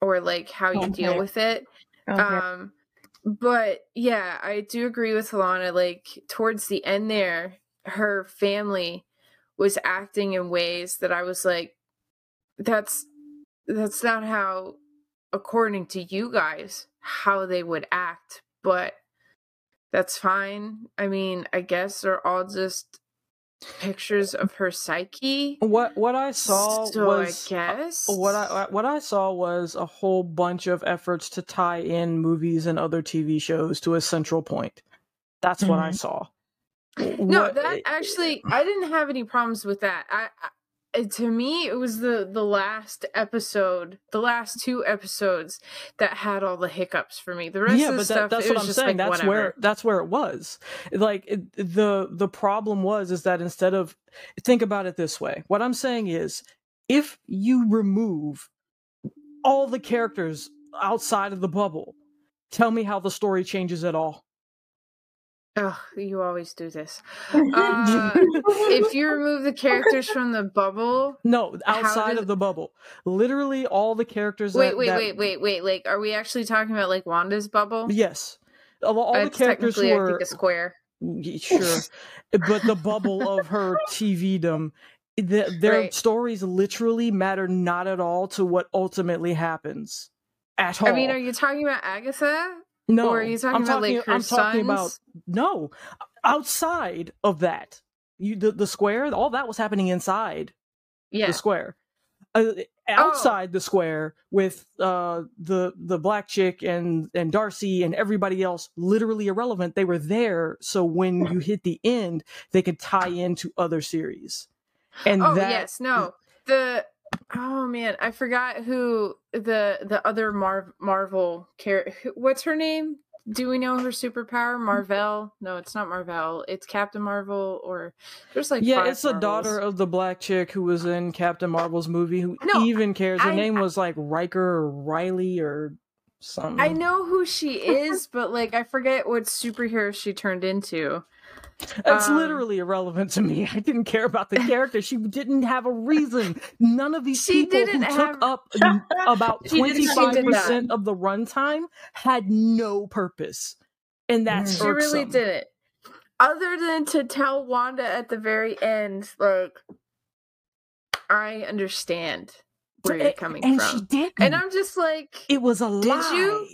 S2: or like how you deal with it.
S5: Okay.
S2: Um, but yeah, I do agree with Alana. Like towards the end there, her family was acting in ways that I was like, that's that's not how, according to you guys, how they would act. But that's fine. I mean, I guess they're all just pictures of her psyche.
S4: What what I saw
S2: so
S4: was
S2: I guess
S4: what I what I saw was a whole bunch of efforts to tie in movies and other TV shows to a central point. That's what I
S5: Mhm.
S4: saw.
S2: No,
S4: What-
S2: that actually, I didn't have any problems with that. I, Uh, to me, it was the the last episode, the last two episodes that had all the hiccups for me. The rest
S4: yeah,
S2: of the
S4: but
S2: stuff,
S4: that's
S2: it
S4: what
S2: was
S4: I'm saying.
S2: like
S4: that's
S2: whatever.
S4: where that's where it was. Like it, the the problem was is that instead of think about it this way. What I'm saying is, if you remove all the characters outside of the bubble, tell me how the story changes at all.
S2: Oh, you always do this. Uh, if you remove the characters from the bubble,
S4: No, outside
S2: does-
S4: of the bubble, literally all the characters.
S2: wait,
S4: that,
S2: wait,
S4: that-
S2: wait, wait, wait. Like, are we actually talking about like Wanda's bubble?
S4: Yes, all, all the characters who
S2: technically, I
S4: were
S2: think, a square.
S4: Sure but the bubble of her tvdom the, their
S2: Right.
S4: stories literally matter not at all to what ultimately happens at all
S2: I mean, are you talking about Agatha?
S4: No
S2: or are you talking
S4: I'm
S2: about like her
S4: i'm talking about no outside of that you the, the square all that was happening inside
S2: Yeah.
S4: the square uh, outside the square with uh the the black chick and and darcy and everybody else literally irrelevant they were there so when you hit the end they could tie into other series and
S2: oh
S4: that
S2: yes, no. The oh man, I forgot who the the other Mar- Marvel character. What's her name? Do we know her superpower? Mm. Marvel? No, it's not Marvel. It's Captain Marvel, or there's like
S4: yeah it's the daughter of the black chick who was in captain marvel's movie who
S2: No,
S4: even cares her
S2: I-
S4: name was like riker or riley or something
S2: I know who she is, but like I forget what superhero she turned into.
S4: It's
S2: Um,
S4: literally irrelevant to me. I didn't care about the character. She didn't have a reason. None of these
S2: She
S4: people who
S2: didn't
S4: took
S2: have-
S4: up about
S5: did-
S4: twenty five
S2: did
S4: percent of the runtime had no purpose, and that's.
S2: She really didn't. Other than to tell Wanda at the very end, like I understand where you're coming
S4: and
S2: from.
S4: she didn't.
S2: And I'm just like,
S4: it was a
S2: Did
S4: lie.
S2: you?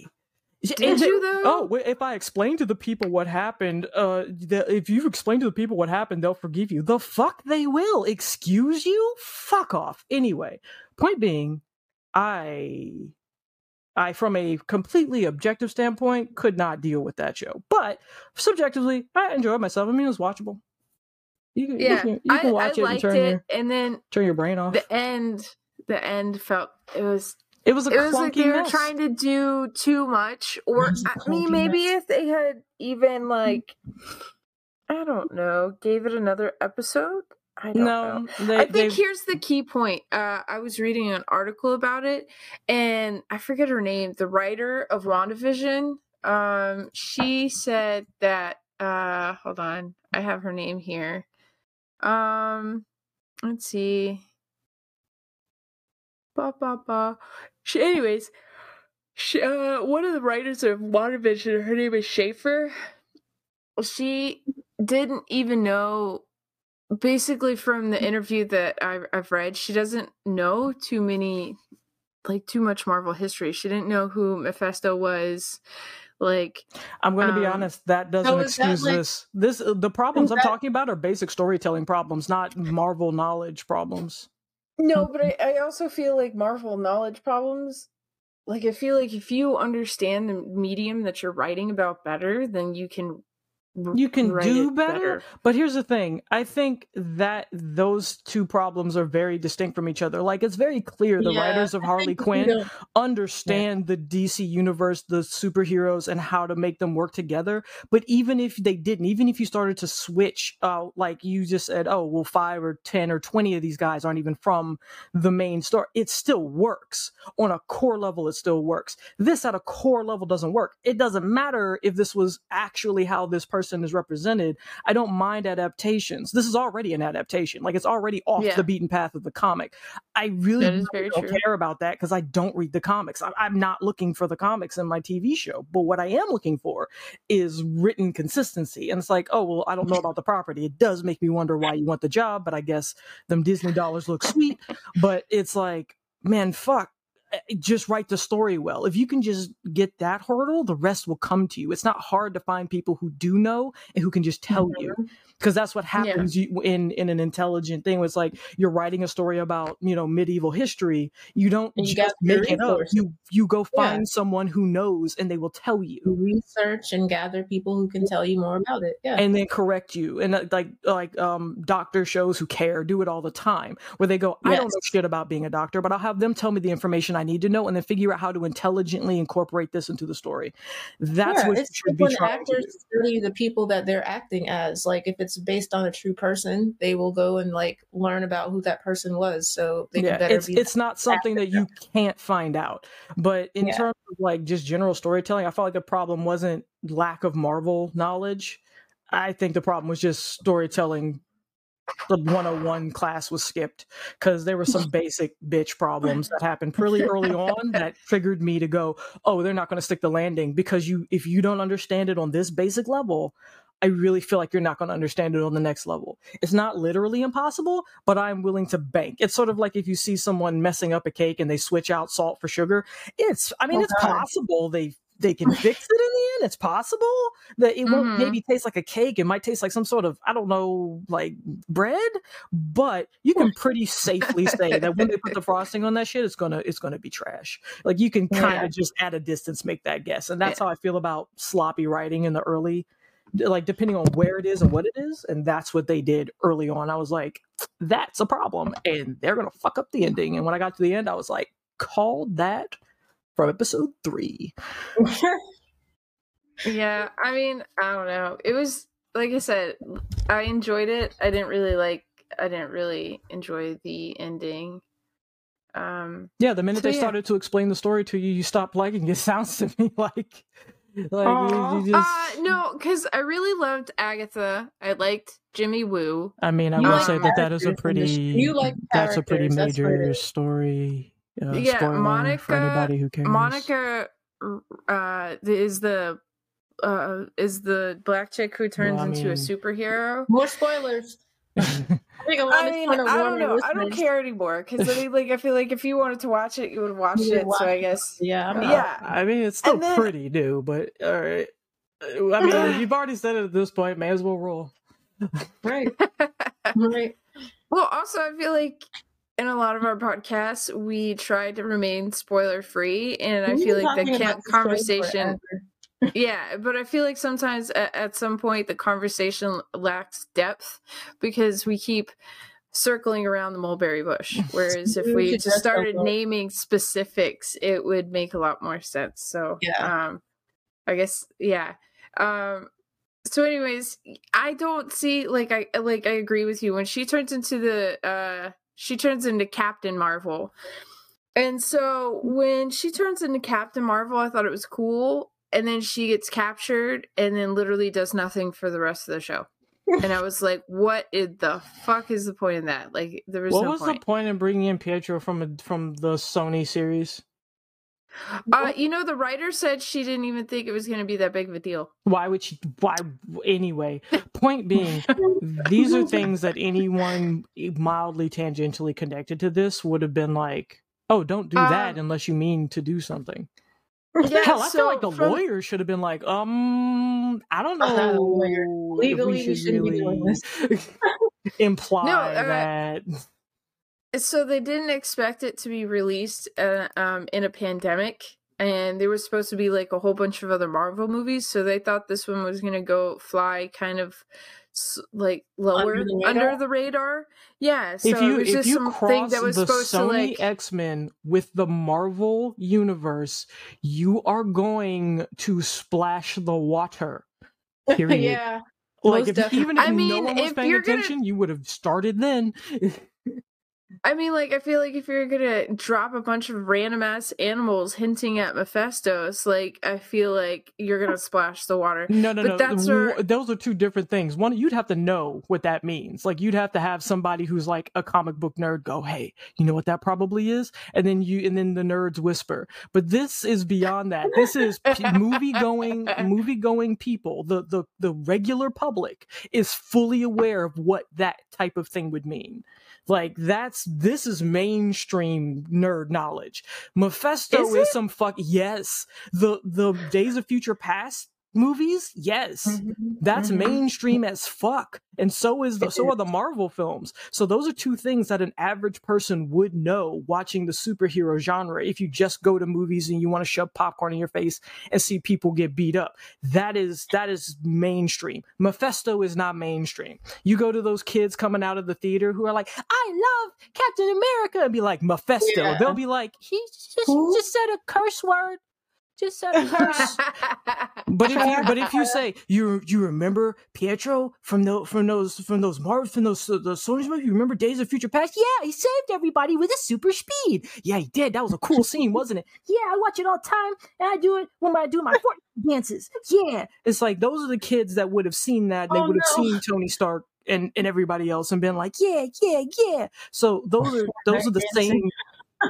S4: Did
S2: you, though?
S4: Oh, if I explain to the people what happened, uh, the, if you explain to the people what happened, they'll forgive you. The fuck they will. Excuse you? Fuck off. Anyway, point being, I, I from a completely objective standpoint could not deal with that show, but subjectively, I enjoyed myself. I mean, it was watchable. You can,
S2: yeah,
S4: you can, you can
S2: I,
S4: watch
S2: I
S4: it and
S2: liked
S4: turn
S2: it.
S4: your
S2: And then
S4: turn your brain off.
S2: the end, the end felt it was
S4: it was a
S2: it was like
S4: clunky
S2: they were trying to do too much. Or
S5: It was a
S2: I mean, maybe
S5: mess.
S2: if they had even like, I don't know, gave it another episode. I don't know.
S4: no, they,
S2: I think
S4: they-
S2: here's the key point. Uh, I was reading an article about it, and I forget her name. The writer of WandaVision, um, she said that. Uh, hold on, I have her name here. Um, let's see. Ba ba ba. She, anyways, she, uh, one of the writers of WandaVision, her name is Schaeffer. She didn't even know basically from the interview that I've, I've read she doesn't know too many like too much marvel history she didn't know who mephisto was Like,
S4: I'm going to be
S2: Um,
S4: honest. That doesn't
S5: is that,
S4: excuse
S5: like-
S4: this. This the problems I'm
S5: that-
S4: talking about are basic storytelling problems, not Marvel knowledge problems.
S2: No, mm. but I, I also feel like Marvel knowledge problems. Like, I feel like if you understand the medium that you're writing about better, then you can.
S4: You can do
S2: it
S4: better, but here's the thing. I think that those two problems are very distinct from each other. Like it's very clear the
S5: Yeah,
S4: writers of
S5: I
S4: Harley Quinn
S5: don't-
S4: understand the DC universe, the superheroes, and how to make them work together. But even if they didn't, even if you started to switch, uh, like you just said, oh, well, five or 10 or 20 of these guys aren't even from the main story, it still works. On a core level, it still works. This at a core level doesn't work. It doesn't matter if this was actually how this person is represented. I don't mind adaptations. This is already an adaptation. Like it's already off
S2: Yeah.
S4: the beaten path of the comic. I really really don't
S2: true.
S4: care about that because I don't read the comics. I, I'm not looking for the comics in my TV show. But what I am looking for is written consistency. And it's like, oh, well, I don't know about the property. It does make me wonder why you want the job, but I guess them Disney dollars look sweet. But it's like, man, fuck. Eh, Just write the story well. If you can just get that hurdle, the rest will come to you. It's not hard to find people who do know and who can just tell you because that's what happens you, in in an intelligent thing. It's like you're writing a story about you know medieval history. You don't
S5: you
S4: just make it up. You you go
S5: Yeah.
S4: find someone who knows and they will tell you.
S5: research and gather people who can tell you more about it. Yeah.
S4: And then correct you, and uh, like like um doctor shows who care do it all the time, where they go, I don't know shit about being a doctor, but I'll have them tell me the information I need to know, and then figure out how to intelligently incorporate this into the story. That's
S5: yeah,
S4: what
S5: it's
S4: should be
S5: when
S4: trying to
S5: actors study the people that they're acting as. Like if it's based on a true person, they will go and like learn about who that person was, so they
S4: yeah,
S5: can better
S4: it's
S5: be.
S4: it's not something that you can't find out. But in
S5: Yeah.
S4: terms of like just general storytelling, I felt like the problem wasn't lack of Marvel knowledge. I think the problem was just storytelling. The 101 class was skipped because there were some basic bitch problems that happened pretty early on that triggered me to go, oh, they're not going to stick the landing because you if you don't understand it on this basic level, I really feel like you're not going to understand it on the next level. It's not literally impossible, but I'm willing to bank. It's sort of like if you see someone messing up a cake and they switch out salt for sugar. It's, I mean,
S5: Oh,
S4: it's possible they they can fix it in the end. It's possible that it won't
S2: Mhm.
S4: maybe taste like a cake. It might taste like some sort of I don't know, like bread. But you can pretty safely say that when they put the frosting on that shit, it's gonna it's gonna be trash. Like you can kind
S5: Yeah.
S4: of just at a distance make that guess, and that's how I feel about sloppy writing in the early like depending on where it is and what it is and that's what they did early on i was like that's a problem and they're gonna fuck up the ending and when i got to the end i was like called that from episode three
S2: Yeah, I mean, I don't know. It was like I said, I enjoyed it. I didn't really like. I didn't really enjoy the ending. Um,
S4: yeah the minute
S2: So,
S4: they
S2: yeah.
S4: started to explain the story to you you stopped liking it sounds to me like like you, you just
S2: uh, no, because I really loved Agatha. I liked Jimmy Woo.
S4: i mean i
S5: You
S4: will
S2: like
S4: say that that is a
S5: characters in the sh-
S4: pretty
S5: you like
S4: that's a pretty
S5: characters, that's what it
S4: major story uh,
S2: Yeah,
S4: spoiler for
S2: Monica-
S4: anybody who cares
S2: Monica uh, is the uh, is the black chick who turns
S4: Well, I
S2: into
S4: mean-
S2: a superhero.
S5: More spoilers. I think a lot
S2: I mean,
S5: trying
S2: I don't
S5: our
S2: know. I don't care anymore because I mean, like I feel like if you wanted to watch it, you would watch
S5: You
S2: it.
S5: would
S2: So I
S5: watch
S2: guess
S5: Yeah, I'm not.
S2: yeah.
S4: I mean, it's still
S2: then-
S4: pretty new, but all right. Uh, I mean, you've already said it at this point. May as well roll.
S5: Right. Right.
S2: Well, also, I feel like in a lot of our podcasts, we try to remain spoiler free, and I feel like the
S5: talking
S2: ca-
S5: about this show
S2: conversation. yeah, but I feel like sometimes at, at some point the conversation lacks depth because we keep circling around the mulberry bush. Whereas if
S5: We
S2: just started naming specifics, it would make a lot more sense. So
S5: Yeah.
S2: um, I guess yeah. Um, so anyways, I don't see like I like I agree with you when she turns into the uh she turns into Captain Marvel. And so when she turns into Captain Marvel, I thought it was cool. And then she gets captured and then literally does nothing for the rest of the show. and I was like, what the fuck is the point in that? Like there was
S4: What
S2: no
S4: was
S2: point.
S4: the point in bringing in Pietro from a, from the Sony series?
S2: Uh, you know, the writer said she didn't even think it was going to be that big of a deal.
S4: Why would she? Why anyway? Point being, these are things that anyone mildly tangentially connected to this would have been like, "Oh, don't do that
S2: Um,
S4: unless you mean to do something."
S2: Yeah,
S4: Hell, I
S2: so
S4: feel like the
S2: from-
S4: lawyer should have been like, um, I don't
S5: I'm not a
S4: know.
S5: Legally,
S4: should
S5: shouldn't be doing
S4: this." imply
S2: uh,
S4: that.
S2: So they didn't expect it to be released uh, um, in a pandemic, and there was supposed to be like a whole bunch of other Marvel movies. So they thought this one was gonna go fly kind of like lower
S5: Under the
S2: under
S5: radar?
S2: the radar. Yeah. So
S4: if you
S2: it was just something that was
S4: the
S2: supposed to
S4: Sony
S2: like.
S4: X Men with the Marvel universe, you are going to splash the water. Period.
S5: yeah.
S4: Like if, even if
S2: I
S4: no one was paying
S2: you're gonna-
S4: attention, you would have started then.
S2: I mean, like, I feel like if you're gonna drop a bunch of random ass animals hinting at Mephistos, like, I feel like you're gonna splash the water.
S4: No, no,
S2: But
S4: no.
S2: that's where-
S4: Those are two different things. One, you'd have to know what that means. Like, you'd have to have somebody who's like a comic book nerd go, "Hey, you know what that probably is?" And then you, and then the nerds whisper. But this is beyond that. This is p- movie going, movie going people. The the the regular public is fully aware of what that type of thing would mean. Like that's this is mainstream nerd knowledge. Mephisto
S2: Is
S4: is, some fuck yes. The the Days of Future Past movies, yes.
S5: Mhm,
S4: That's
S5: mhm.
S4: mainstream as fuck. And so is the so are the Marvel films. So those are two things that an average person would know watching the superhero genre if you just go to movies and you want to shove popcorn in your face and see people get beat up. That is that is mainstream. Mephisto is not mainstream. You go to those kids coming out of the theater who are like, "I love Captain America," and be like, "Mephisto."
S5: Yeah.
S4: They'll be like, "He just, just said a curse word." Just so. But if you but if you say you you remember Pietro from the from those from those Marvel from those the Sony movies, you remember Days of Future Past? Yeah, he saved everybody with his super speed. Yeah, he did. That was a cool scene, wasn't it? Yeah, I watch it all the time, and I do it when I do my Fortnite dances. Yeah, it's like those are the kids that would have seen that. They
S5: Oh,
S4: would have
S5: no.
S4: seen Tony Stark and and everybody else and been like, yeah, yeah, yeah. So those are those are the same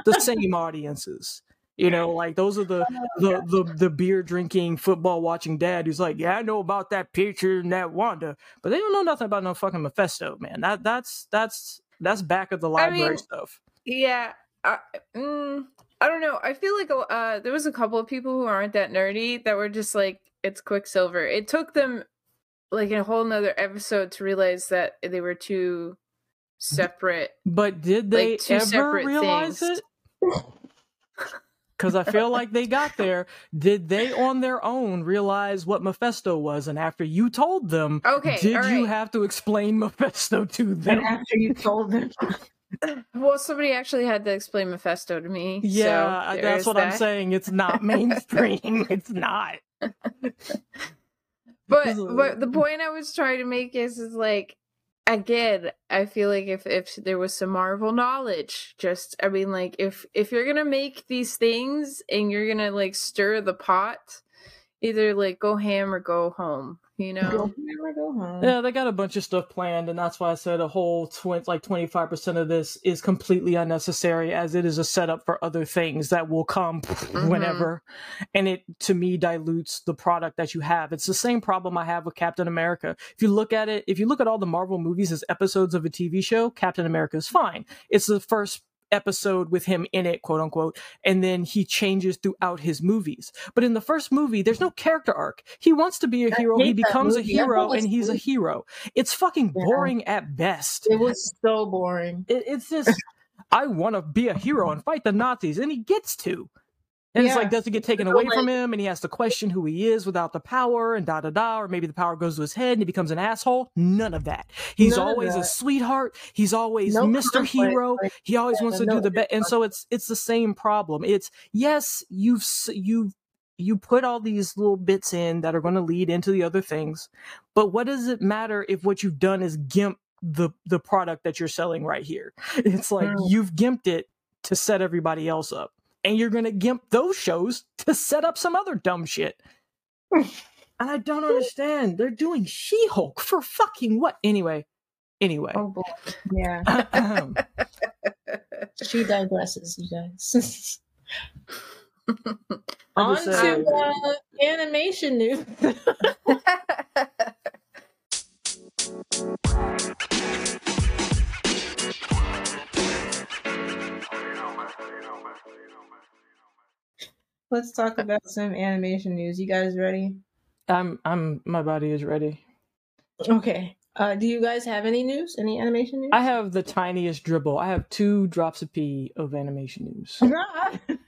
S4: the same audiences. You know, like those are the the the, the beer drinking, football watching dad who's like, yeah, I know about that picture and that Wanda, but they don't know nothing about no fucking Mephisto, man. That that's that's that's back of the
S2: I
S4: library
S2: mean,
S4: stuff.
S2: Yeah, I, mm, I don't know. I feel like uh, there was a couple of people who aren't that nerdy that were just like, "It's Quicksilver." It took them like a whole nother episode to realize that they were two separate.
S4: But did they
S2: like,
S4: ever realize
S2: things.
S4: it? Because I feel like they got there. Did they on their own realize what Mephisto was? And after you told them,
S2: Okay,
S4: did
S2: all
S4: you have to explain Mephisto to them?
S5: And
S4: them?
S5: after you told them,
S2: Well, somebody actually had to explain Mephisto to me.
S4: Yeah,
S2: so
S4: that's
S2: is
S4: what I'm saying. It's not mainstream. it's not.
S2: But but the point I was trying to make is is like again, I feel like if if there was some Marvel knowledge, just I mean like if if you're gonna make these things and you're gonna like stir the pot, either like go ham or go home, you
S5: go
S2: know.
S5: home or go home.
S4: Yeah, they got a bunch of stuff planned, and that's why I said a whole tw- like twenty five percent of this is completely unnecessary, as it is a setup for other things that will come mm-hmm. whenever, and it to me dilutes the product that you have. It's the same problem I have with Captain America. If you look at it, if you look at all the Marvel movies as episodes of a TV show, Captain America is fine. It's the first episode with him in it, quote unquote, and then he changes throughout his movies. But in the first movie, there's no character arc. He wants to be a hero, he becomes a hero, and he's a hero. It's fucking
S5: Yeah.
S4: boring at best.
S5: It was so boring.
S4: It, it's just, I want to be a hero and fight the Nazis, and he gets to. And it's like, does it get taken away from him, and he has to question who he is without the power, and da da da, or maybe the power goes to his head and he becomes an asshole? None of that. He's
S5: None
S4: always a sweetheart. He's always
S5: No
S4: Mr.
S5: conflict,
S4: Hero.
S5: like,
S4: He always
S5: yeah,
S4: wants to
S5: no
S4: do the best, and so it's it's the same problem. It's yes, you've you've you put all these little bits in that are going to lead into the other things, but what does it matter if what you've done is gimp the the product that you're selling right here? It's like
S5: Mm.
S4: you've gimped it to set everybody else up, and you're going to gimp those shows to set up some other dumb shit. and I don't understand. They're doing She-Hulk for fucking what? Anyway, anyway.
S5: Oh boy. Yeah. She digresses, you guys. On to
S4: saying.
S5: uh, animation news. Let's talk about some animation news. You guys ready?
S4: I'm I'm my body is ready.
S5: Okay. Uh, do you guys have any news? Any animation news?
S4: I have the tiniest dribble. I have two drops of pee of animation news.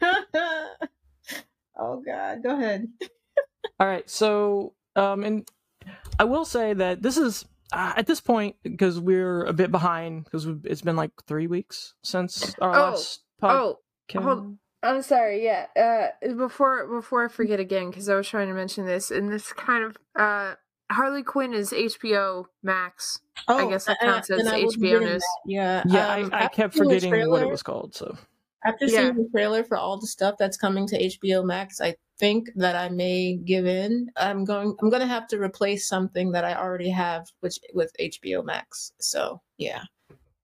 S5: oh God, go ahead.
S4: All right, so um, and I will say that this is uh, at this point because we're a bit behind because it's been like three weeks since our
S2: Oh,
S4: last podcast.
S2: oh, hold- I'm sorry. Yeah. Uh, before before I forget again, because I was trying to mention this, and this kind of uh, Harley Quinn is HBO Max. Oh, I guess that counts as
S5: and I was
S2: HBO news.
S5: that, Yeah.
S4: Yeah,
S5: um,
S4: I, I kept
S5: seeing the
S4: forgetting what it was called. So
S5: After
S2: Yeah.
S5: seeing the trailer for all the stuff that's coming to HBO Max, I think that I may give in. I'm going. I'm going to have to replace something that I already have, which with HBO Max. So yeah,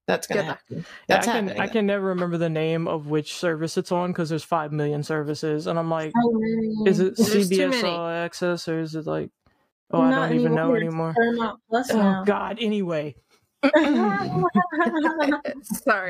S5: that's going to
S2: Good luck.
S5: happen.
S4: yeah, I can
S5: happening.
S4: I can never remember the name of which service it's on because there's five million services, and I'm like,
S5: How
S4: is it CBS. All Access or is it like? Oh, I don't even know anymore.
S5: Plus
S4: Oh
S5: now.
S4: God. Anyway,
S2: sorry,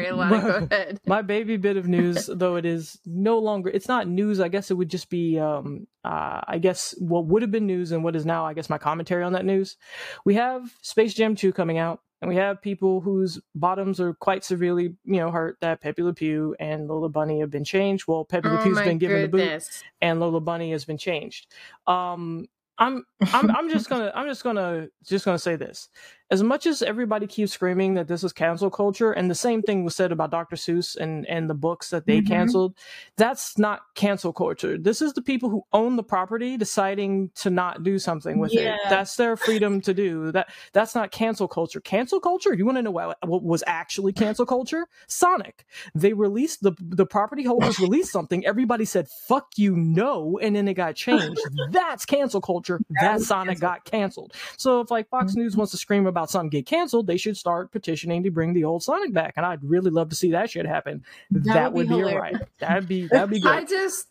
S2: Alana, go ahead.
S4: my baby bit of news though it is no longer it's not news i guess it would just be um uh i guess what would have been news and what is now i guess my commentary on that news we have space jam 2 coming out and we have people whose bottoms are quite severely you know hurt that pepe le pew and lola bunny have been changed well pepe le
S2: Oh
S4: pew's
S2: my
S4: been given the boot and Lola Bunny has been changed. Um, I'm I'm I'm just gonna I'm just gonna just gonna say this. As much as everybody keeps screaming that this is cancel culture, and the same thing was said about Dr. Seuss and and the books that they
S5: Mhm.
S4: canceled, that's not cancel culture. This is the people who own the property deciding to not do something with
S5: Yeah.
S4: it. That's their freedom to do. That that's not cancel culture. Cancel culture. You want to know what, what was actually cancel culture? Sonic. They released the the property holders released something. Everybody said "fuck you, no," and then it got changed. That's cancel culture. That
S5: was
S4: Sonic
S5: cancel.
S4: got canceled. So if like Fox News
S5: Mhm.
S4: wants to scream about something get canceled, they should start petitioning to bring the old Sonic back. And I'd really love to see that shit happen.
S5: That
S4: That,
S5: would
S4: would
S5: be
S4: be,
S5: hilarious.
S4: alright. That'd be that'd be good.
S2: I just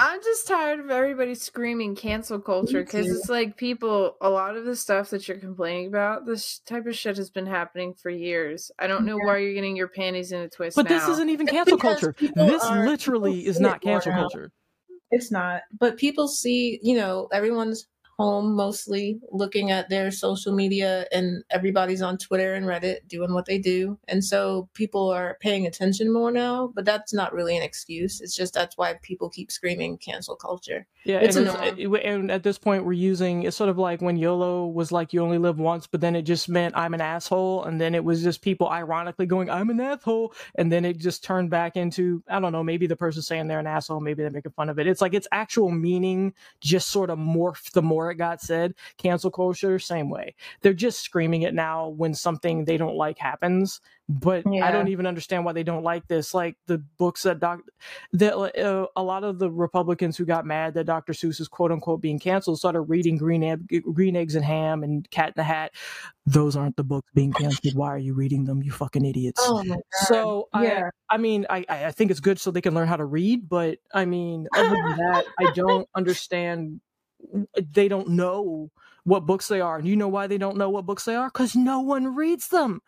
S2: I'm just tired of everybody screaming cancel culture because it's like people a lot of the stuff that you're complaining about this type of shit has been happening for years. I don't know
S5: Yeah.
S2: why you're getting your panties in a twist
S4: But
S2: now.
S4: this isn't even cancel culture. This
S5: are-
S4: literally is not cancel
S5: now.
S4: culture.
S5: It's not. But people see, you know, everyone's home mostly looking at their social media and everybody's on Twitter and Reddit doing what they do. And so people are paying attention more now, but that's not really an excuse. It's just that's why people keep screaming cancel culture.
S4: Yeah,
S5: It's
S4: and,
S5: annoying.
S4: it- and at this point, we're using it's sort of like when YOLO was like you only live once, but then it just meant I'm an asshole, and then it was just people ironically going I'm an asshole, and then it just turned back into I don't know, maybe the person saying they're an asshole, maybe they're making fun of it. It's like its actual meaning just sort of morphed the more it got said. Cancel culture, same way. They're just screaming it now when something they don't like happens. But I don't even understand why they don't like this. Like the books that Doc, that uh, a lot of the Republicans who got mad that Dr. Seuss is quote unquote being canceled started reading Green Egg, Green Eggs and Ham and Cat in the Hat. Those aren't the books being canceled. Why are you reading them? You fucking idiots.
S5: Oh my god.
S4: So
S5: yeah.
S4: I, I mean, I, I I think it's good so they can learn how to read, but I mean, other than that, I don't understand. They don't know what books they are, and you know why they don't know what books they are? Because no one reads them.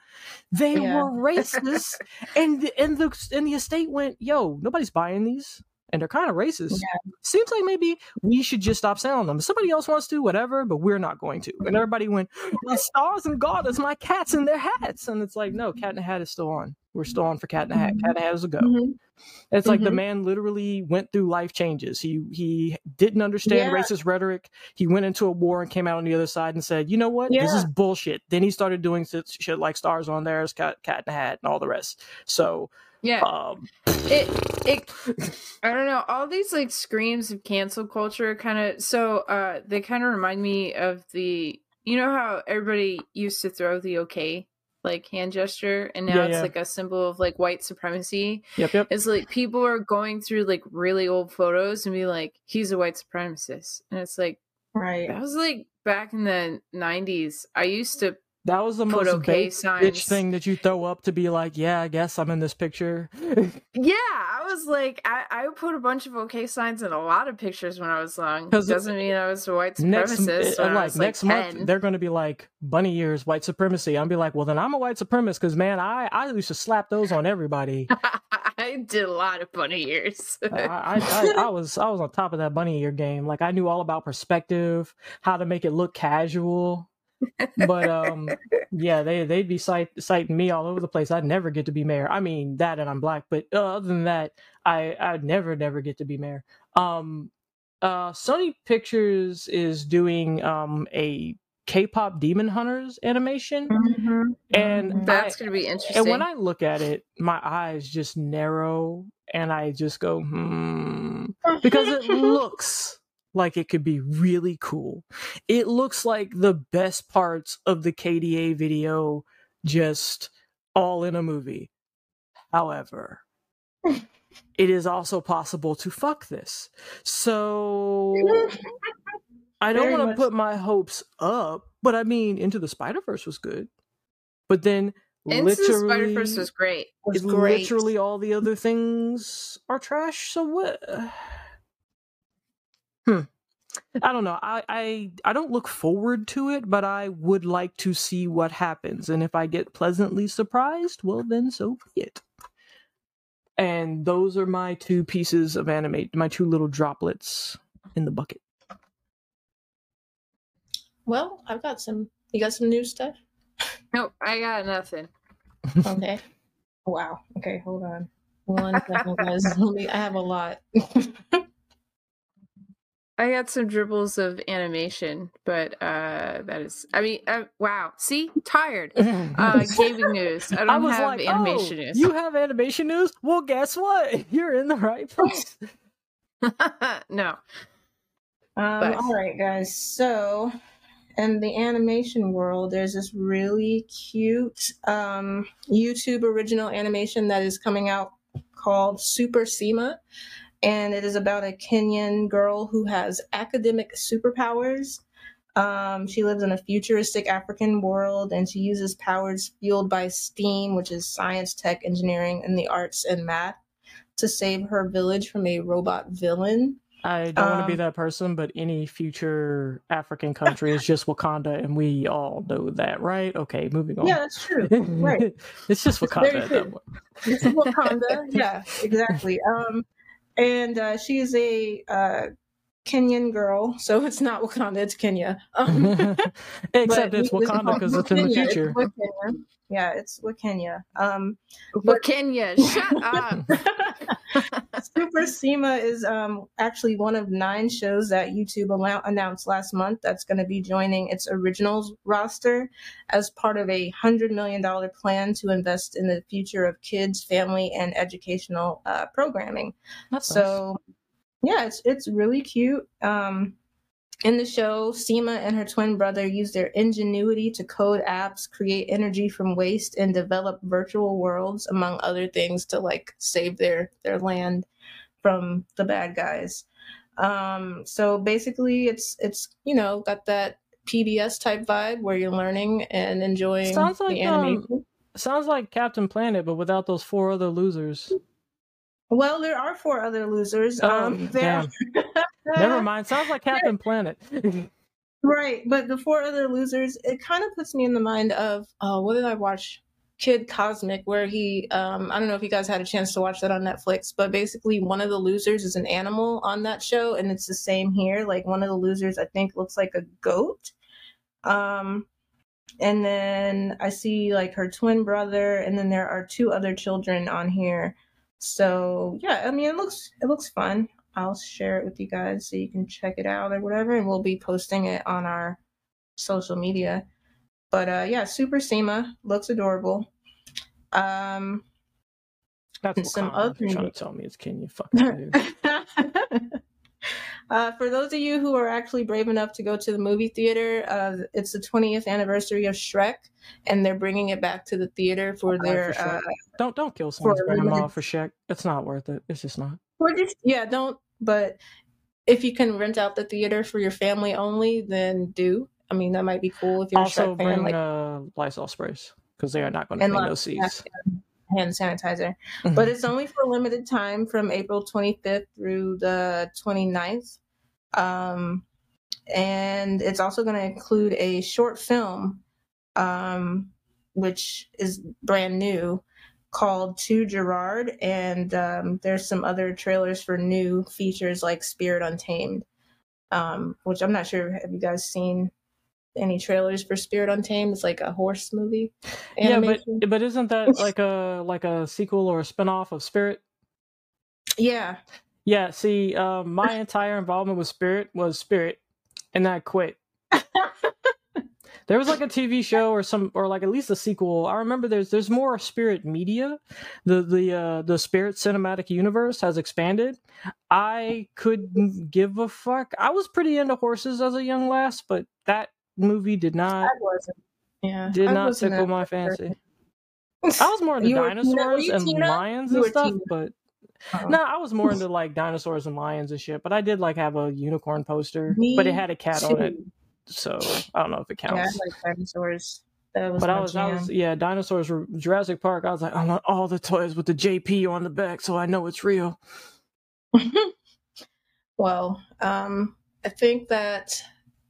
S4: They
S5: Yeah.
S4: were racist, and and the and the estate went, "Yo, nobody's buying these." And they're kind of racist. Seems like maybe we should just stop selling them. If somebody else wants to, whatever, but we're not going to. And everybody went, "My stars and garters, my cats in their hats. And it's like, no, Cat in the Hat is still on. We're still on for Cat in the Hat. Cat in the Hat is a go.
S5: Mhm.
S4: It's like the
S5: Mhm.
S4: man literally went through life changes. He he didn't understand
S5: Yeah.
S4: racist rhetoric. He went into a war and came out on the other side and said, "You know what? This is bullshit." Then he started doing shit, like Stars on There's Cat Cat in the Hat and all the rest. So,
S2: yeah.
S4: um,
S2: it it I don't know. All these like screams of cancel culture kind of so uh they kind of remind me of the you know how everybody used to throw the okay like hand gesture and now
S4: Yeah,
S2: it's
S4: yeah.
S2: like a symbol of like white supremacy.
S4: yep, yep.
S2: It's like people are going through like really old photos and be like he's a white supremacist. And it's like
S5: Right.
S2: that was like back in the 90s. I used to
S4: That was the
S2: Put
S4: most
S2: okay
S4: bitch thing that you throw up to be like, yeah, I guess I'm in this picture.
S2: Yeah, I was like, I, I put a bunch of okay signs in a lot of pictures when I was young.
S4: 'Cause
S2: Doesn't mean I was a white supremacist.
S4: uh,
S2: when
S4: like next
S2: like,
S4: month
S2: 10.
S4: they're going to be like bunny ears white supremacy i'll be like well then i'm a white supremacist because man i i used to slap those on everybody
S2: I did a lot of bunny ears.
S4: I, I, I, I was I was on top of that bunny ear game. Like I knew all about perspective, how to make it look casual. But um, yeah, they they'd be cite, citing me all over the place. I'd never get to be mayor. I mean that, and I'm black. But uh, other than that, I I'd never never get to be mayor. Um, uh, Sony Pictures is doing um a K-pop Demon Hunters animation,
S5: Mhm,
S4: and
S5: mhm.
S2: That's
S4: I-
S2: gonna be interesting.
S4: and when I look at it, my eyes just narrow, and I just go hmm because it looks like it could be really cool. It looks like the best parts of the KDA video just all in a movie. However, it is also possible to fuck this. So I don't want to put my hopes up, but I mean, Into the Spider Verse was good. But then
S2: Into the Spider Verse was great.
S5: was great.
S4: literally all the other things are trash. So what? Hmm. I don't know. I, I I don't look forward to it, but I would like to see what happens. And if I get pleasantly surprised, well then so be it. And those are my two pieces of animate, my two little droplets in the bucket.
S5: Well, I've got some. You got some new stuff?
S2: Nope, I got nothing.
S5: Okay. wow. Okay, hold on. One second, guys. Me. I have a lot.
S2: I got some dribbles of animation, but uh that is I mean uh, wow. See? Tired. Uh gaming news. I don't
S4: I was
S2: have
S4: like,
S2: animation
S4: oh,
S2: news.
S4: you have animation news? Well, guess what? You're in the right place.
S2: no.
S5: Um,
S2: But-
S5: all right, guys. So, in the animation world, there's this really cute um, YouTube original animation that is coming out called Super Sema. And it is about a Kenyan girl who has academic superpowers. Um, she lives in a futuristic African world and she uses powers fueled by STEAM, which is science, tech, engineering, and the arts and math, to save her village from a robot villain.
S4: I don't want to be
S5: Um,
S4: that person, but any future African country is just Wakanda, and we all know that, right? Okay, moving on.
S5: Yeah, that's true. right.
S4: it's just
S5: It's
S4: Wakanda
S5: true. It's Wakanda. yeah, exactly. Um, and uh, a uh, Kenyan girl, so it's not Wakanda, it's Kenya. Um,
S4: Except it's
S5: we-
S4: Wakanda because it's in the future.
S5: Wakenya. Yeah, it's Wakenya. Um,
S2: But Kenya, shut up.
S5: Super Sema is um, actually one of nine shows that YouTube allow- announced last month that's going to be joining its originals roster as part of a $100 million plan to invest in the future of kids, family, and educational uh, programming.
S4: That's nice.
S5: Yeah, it's it's really cute. Um, in the show, Sema and her twin brother use their ingenuity to code apps, create energy from waste, and develop virtual worlds, among other things, to like save their their land from the bad guys. Um, so basically, it's it's you know got that PBS type vibe where you're learning and enjoying
S4: Sounds like,
S5: the
S4: um,
S5: animation.
S4: Sounds like Captain Planet, but without those four other losers.
S5: Well, there are four other losers.
S4: Oh,
S5: um, there-
S4: Never mind. Sounds like Captain Planet.
S5: Right, but the four other losers, it kind of puts me in the mind of, oh, what did I watch? Kid Cosmic, where he, um, I don't know if you guys had a chance to watch that on Netflix, but basically one of the losers is an animal on that show, and it's the same here. Like one of the losers, I think, looks like a goat. Um, and then I see like her twin brother, and then there are two other children on here. So yeah, I mean, it looks it looks fun. I'll share it with you guys so you can check it out or whatever, and we'll be posting it on our social media. But uh, yeah, Super Sema looks adorable. Um,
S4: That's
S5: some other
S4: You're trying to tell me it's Kenya. Fucking.
S5: Uh, for those of you who are actually brave enough to go to the movie theater, uh, it's the 20th anniversary of Shrek, and they're bringing it back to the theater for
S4: God,
S5: their.
S4: for Shrek.
S5: uh,
S4: Don't don't kill someone's
S5: for
S4: grandma
S5: limited-
S4: for Shaq. It's not worth it. It's just not.
S5: Or just yeah, don't. But if you can rent out the theater for your family only, then do. I mean, that might be cool if you're
S4: also
S5: a Shrek fan.
S4: bring
S5: Like
S4: uh, Lysol sprays because they are not going to
S5: And
S4: clean
S5: lots
S4: those
S5: of
S4: seeds.
S5: hand sanitizer. But it's only for a limited time from April 25th through the 29th. Um, and it's also going to include a short film, um, which is brand new. called To Gerard, and um, there's some other trailers for new features like Spirit Untamed, um, which I'm not sure. Have you guys seen any trailers for Spirit Untamed? It's like a horse movie.
S4: Animation. Yeah, but but isn't that like a like a sequel or a spinoff of Spirit?
S5: Yeah.
S4: Yeah. See, uh, my entire involvement with Spirit was Spirit, and I quit. there was like a TV show or some or like at least a sequel. I remember there's there's more Spirit Media. The the uh the Spirit cinematic universe has expanded. I couldn't give a fuck. I was pretty into horses as a young lass, but that movie did not
S5: I wasn't. Yeah.
S4: did
S5: I
S4: not tickle my fancy. I was more into
S5: You were-
S4: dinosaurs
S5: were you
S4: and lions and stuff, but
S5: Oh.
S4: no, I was more into like dinosaurs and lions and shit. But I did like have a unicorn poster, but it had a cat on it, so I don't know if it
S5: Yeah, I
S4: counts.
S5: like dinosaurs. That was
S4: but I was, I was, yeah, dinosaurs were Jurassic Park. I was like, I want all the toys with the JP on the back, so I know it's real.
S5: well, um, I think that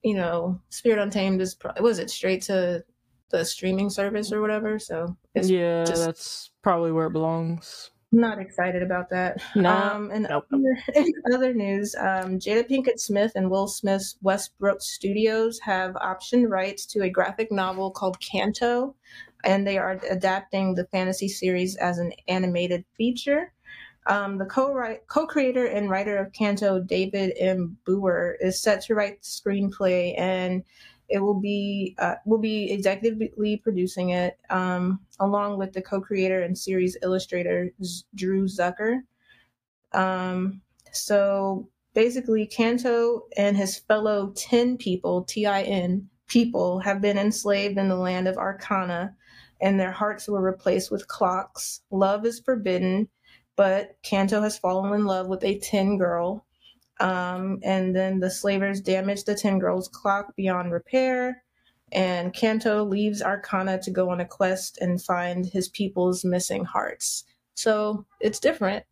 S5: you know, Spirit Untamed is pro- was it straight to the streaming service or whatever. So it's
S4: yeah,
S5: just-
S4: that's probably where it belongs.
S5: Not excited about that.
S4: Nah,
S5: um, and
S4: nope.
S5: other, in other news, um, Jada Pinkett Smith and Will Smith's Westbrook Studios have optioned rights to a graphic novel called Canto, and they are adapting the fantasy series as an animated feature. Um, the co-write, co-creator and writer of Canto, David M. Booher, is set to write the screenplay, and it will be uh, will be executively producing it, um, along with the co-creator and series illustrator Z- Drew Zucker. Um, so basically, Canto and his fellow Tin people, T I N people, have been enslaved in the land of Arcana, and their hearts were replaced with clocks. Love is forbidden, but Canto has fallen in love with a Tin girl. Um, and then the slavers damage the Ten girl's clock beyond repair. And Canto leaves Arcana to go on a quest and find his people's missing hearts. So it's different.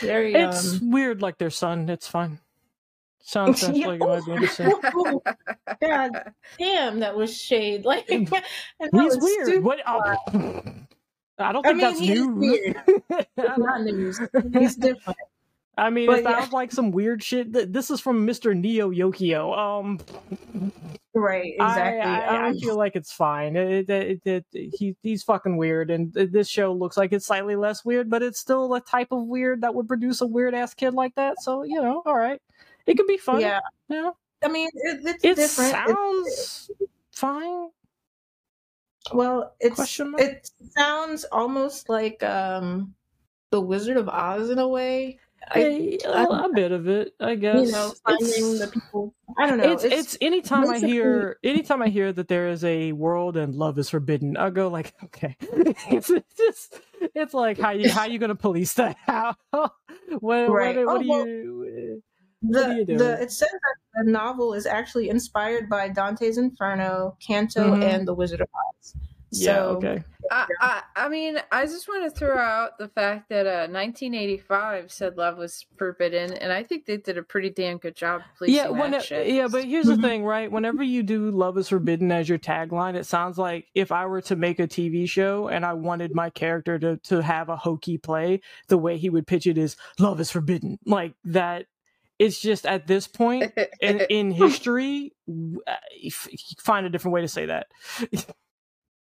S5: Very
S4: It's
S5: um
S4: weird, like their son. It's fine. Sounds
S5: Yeah.
S4: like it might be interesting.
S5: God damn, that was shade. Like
S4: He's weird.
S5: stupid.
S4: What? oh, I don't
S5: I
S4: think
S5: mean,
S4: that's new.
S5: weird. It's not news. He's different.
S4: I mean,
S5: But
S4: it
S5: yeah.
S4: sounds like some weird shit. Th- This is from Mr. Neo Yokio. Um,
S5: Right, exactly.
S4: I, I, I
S5: Um,
S4: feel like it's fine. It, it, it, he, he's fucking weird, and this show looks like it's slightly less weird, but it's still a type of weird that would produce a weird ass kid like that. So you know, all right, it could be fun.
S5: yeah.
S4: yeah.
S5: I mean, it, it's
S4: It
S5: different. It-
S4: sounds fine.
S5: well, it's it sounds almost like um the Wizard of Oz in a way. I,
S4: a, bit of it, I guess.
S5: you know, finding
S4: It's-
S5: the people. I don't know.
S4: it's, it's anytime I hear anytime I hear that there is a world and love is forbidden, I go like, okay, it's, it's just it's like how you how you gonna police that? How what what,
S5: Right.
S4: what,
S5: Oh,
S4: do
S5: well,
S4: you? what are
S5: the,
S4: you doing?
S5: the it says that the novel is actually inspired by Dante's Inferno, Canto,
S4: Mhm.
S5: and the Wizard of Oz.
S4: Yeah,
S5: So,
S4: okay.
S6: I, I, I mean, I just want to throw out the fact that uh, 1985 said love was forbidden, and I think they did a pretty damn good job policing
S4: Yeah, when
S6: that
S4: it-
S6: shit.
S4: yeah, but here's the thing, right? Whenever you do "Love is Forbidden" as your tagline, it sounds like if I were to make a TV show and I wanted my character to to have a hokey play, the way he would pitch it is "Love is forbidden," like that. It's just at this point in, in history, w- uh, find a different way to say that.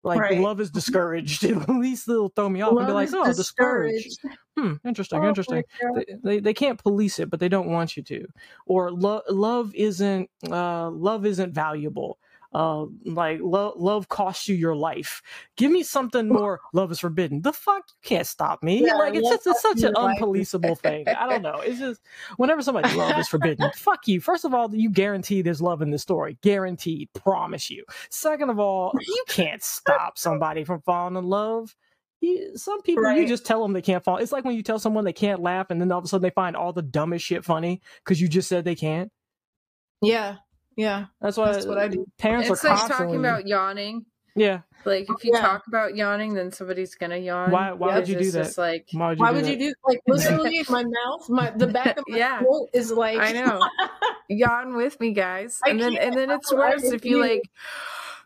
S4: like
S5: Right.
S4: love is discouraged. At least they'll throw me off and be like, "Oh, discouraged."
S5: discouraged.
S4: Hmm, interesting,
S5: Oh
S4: interesting. They, they they can't police it, but they don't want you to. Or lo- love isn't uh, love isn't valuable. Uh, like lo- love costs you your life. Give me something more. Love is forbidden. The fuck you can't stop me.
S5: Yeah,
S4: like it's just it's such an
S5: life.
S4: unpoliceable thing. I don't know. It's just whenever somebody love is forbidden. fuck you. First of all, you guarantee there's love in the story. Guaranteed. Promise you. Second of all, you can't stop somebody from falling in love. Some people, you just tell them they can't fall. It's like when you tell someone they can't laugh, and then all of a sudden they find all the dumbest shit funny because you just said they can't.
S5: Yeah, yeah.
S4: That's why
S5: That's what I do.
S4: parents
S6: it's
S4: are
S6: like
S4: constantly.
S6: talking about yawning.
S4: yeah.
S6: Like if you
S5: Yeah.
S6: talk about yawning, then somebody's gonna yawn.
S4: Why- why
S5: would
S4: you do
S6: it's
S4: that?
S6: Just like
S4: Why would you
S5: Why
S4: do
S5: would you do like literally my mouth, my the back of my
S6: Yeah.
S5: throat is like
S6: I know. yawn with me, guys,
S5: I
S6: and then and then it's worse if you
S5: refuse.